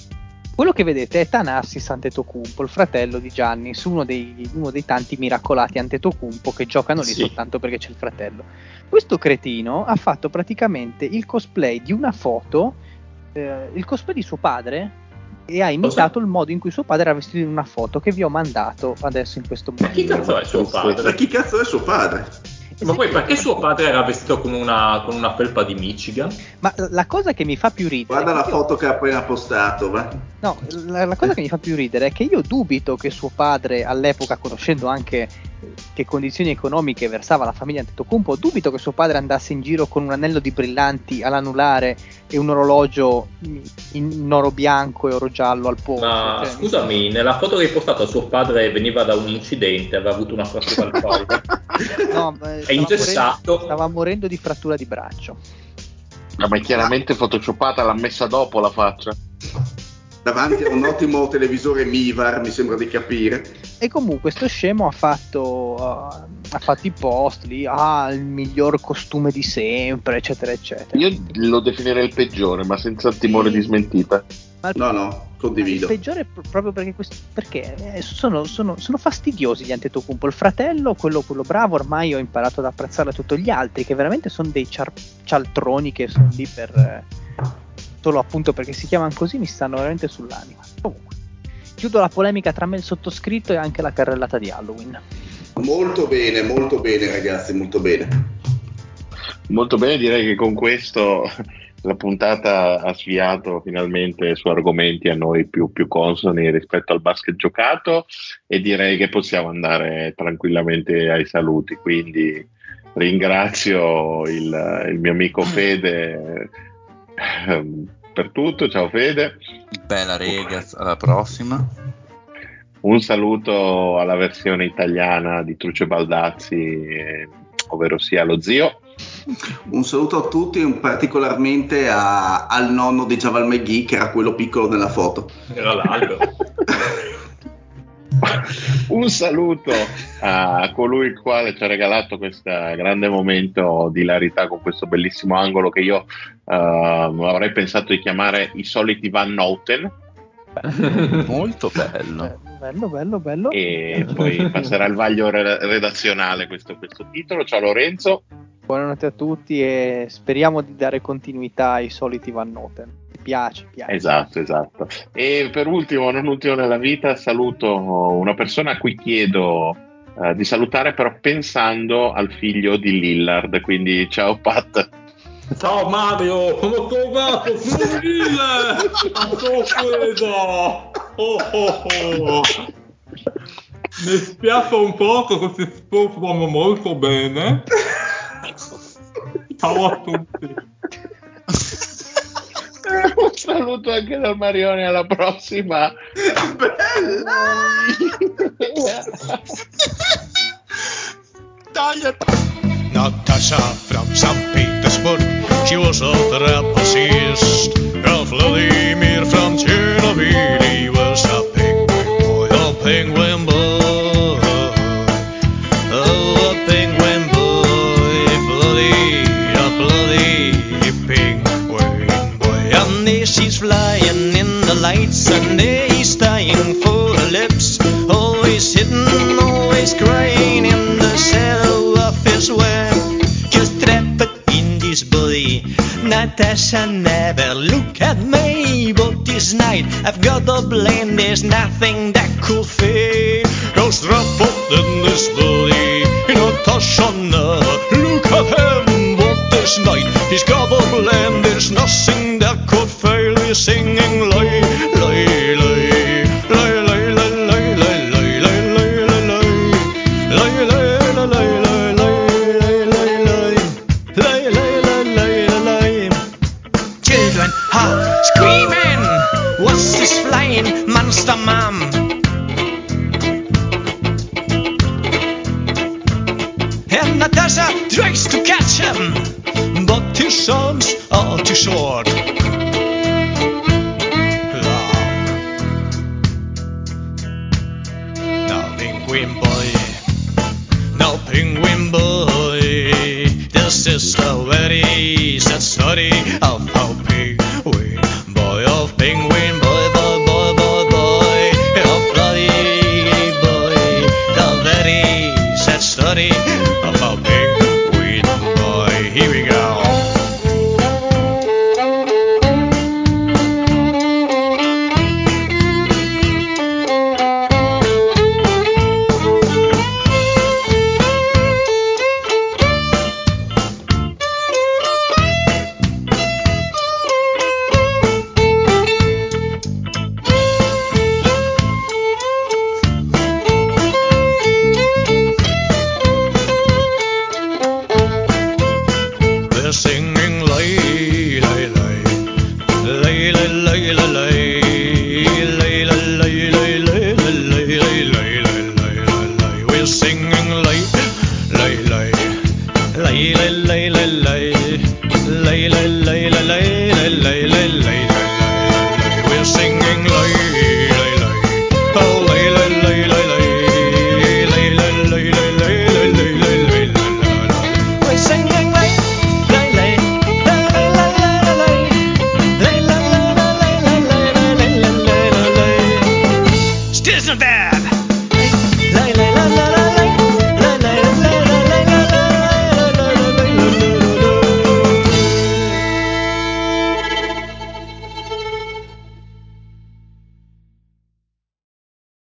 quello che vedete è Tanassis Antetokounmpo, il fratello di Giannis, uno dei, uno dei tanti miracolati Antetokounmpo che giocano lì Sì. soltanto perché c'è il fratello. Questo cretino ha fatto praticamente il cosplay di una foto, eh, il cosplay di suo padre e ha imitato il modo in cui suo padre era vestito in una foto che vi ho mandato adesso in questo Ma chi momento. cazzo è suo Ma padre? chi cazzo è suo padre? Ma poi perché suo padre era vestito con una, con una felpa di Michigan? Ma la cosa che mi fa più ridere Guarda la che io- foto che ha appena postato, va. No, la, la cosa che mi fa più ridere è che io dubito che suo padre, all'epoca, conoscendo anche che condizioni economiche versava la famiglia Antetokounmpo, dubito che suo padre andasse in giro con un anello di brillanti all'anulare e un orologio in oro bianco e oro giallo al polso. Ma cioè, scusami, nella foto che hai postato suo padre veniva da un incidente, aveva avuto una frattura al collo. no, eh, È stava ingessato. morendo- stava morendo di frattura di braccio. No, ma è chiaramente photoshopata, l'ha messa dopo la faccia. Davanti a un ottimo televisore Mivar, mi sembra di capire. E comunque sto scemo ha fatto, uh, ha fatto i post lì, ah, il miglior costume di sempre, eccetera, eccetera. Io lo definirei il peggiore, ma senza timore di smentita. Ma No, no, condivido. Il peggiore proprio perché, quest- perché eh, sono, sono- sono fastidiosi gli Antetokounmpo. Il fratello, quello, quello bravo, ormai ho imparato ad apprezzare tutti gli altri, che veramente sono dei ciar- cialtroni che sono lì per... eh, solo appunto perché si chiamano così, mi stanno veramente sull'anima. Comunque, chiudo la polemica tra me e il sottoscritto e anche la carrellata di Halloween. Molto bene, molto bene ragazzi, molto bene. Molto bene, direi che con questo la puntata ha sviato finalmente su argomenti a noi più, più consoni rispetto al basket giocato e direi che possiamo andare tranquillamente ai saluti. Quindi ringrazio il, il mio amico Fede per tutto. Ciao Fede. Bella ragazzi, alla prossima. Un saluto alla versione italiana di Truce Baldazzi, eh, ovvero sia lo zio. Un saluto a tutti, un particolarmente a- al nonno di Javal McGee, che era quello piccolo nella foto. Era l'albero. Un saluto a colui il quale ci ha regalato questo grande momento di hilarità con questo bellissimo angolo che io eh, avrei pensato di chiamare i soliti Van Noten Molto bello. Bello, bello, bello. bello. e poi passerà al vaglio re- redazionale questo, questo titolo. Ciao Lorenzo. Buonanotte a tutti e speriamo di dare continuità ai soliti Van Noten. Piace, piace. Esatto, esatto. E per ultimo, non ultimo nella vita, saluto una persona a cui chiedo eh, di salutare, però pensando al figlio di Lillard. Quindi ciao Pat. Ciao Mario, sono tornato sul mille a sorpresa. Oh, oh, oh. Mi spiace un po' che questi sport vanno molto bene. Ciao a tutti. Saluto anche dal Marione, alla prossima. Natasha from St. Petersburg, she was a trapezist. Ralph Vladimir and never look at me. But this night I've got the blame, there's nothing.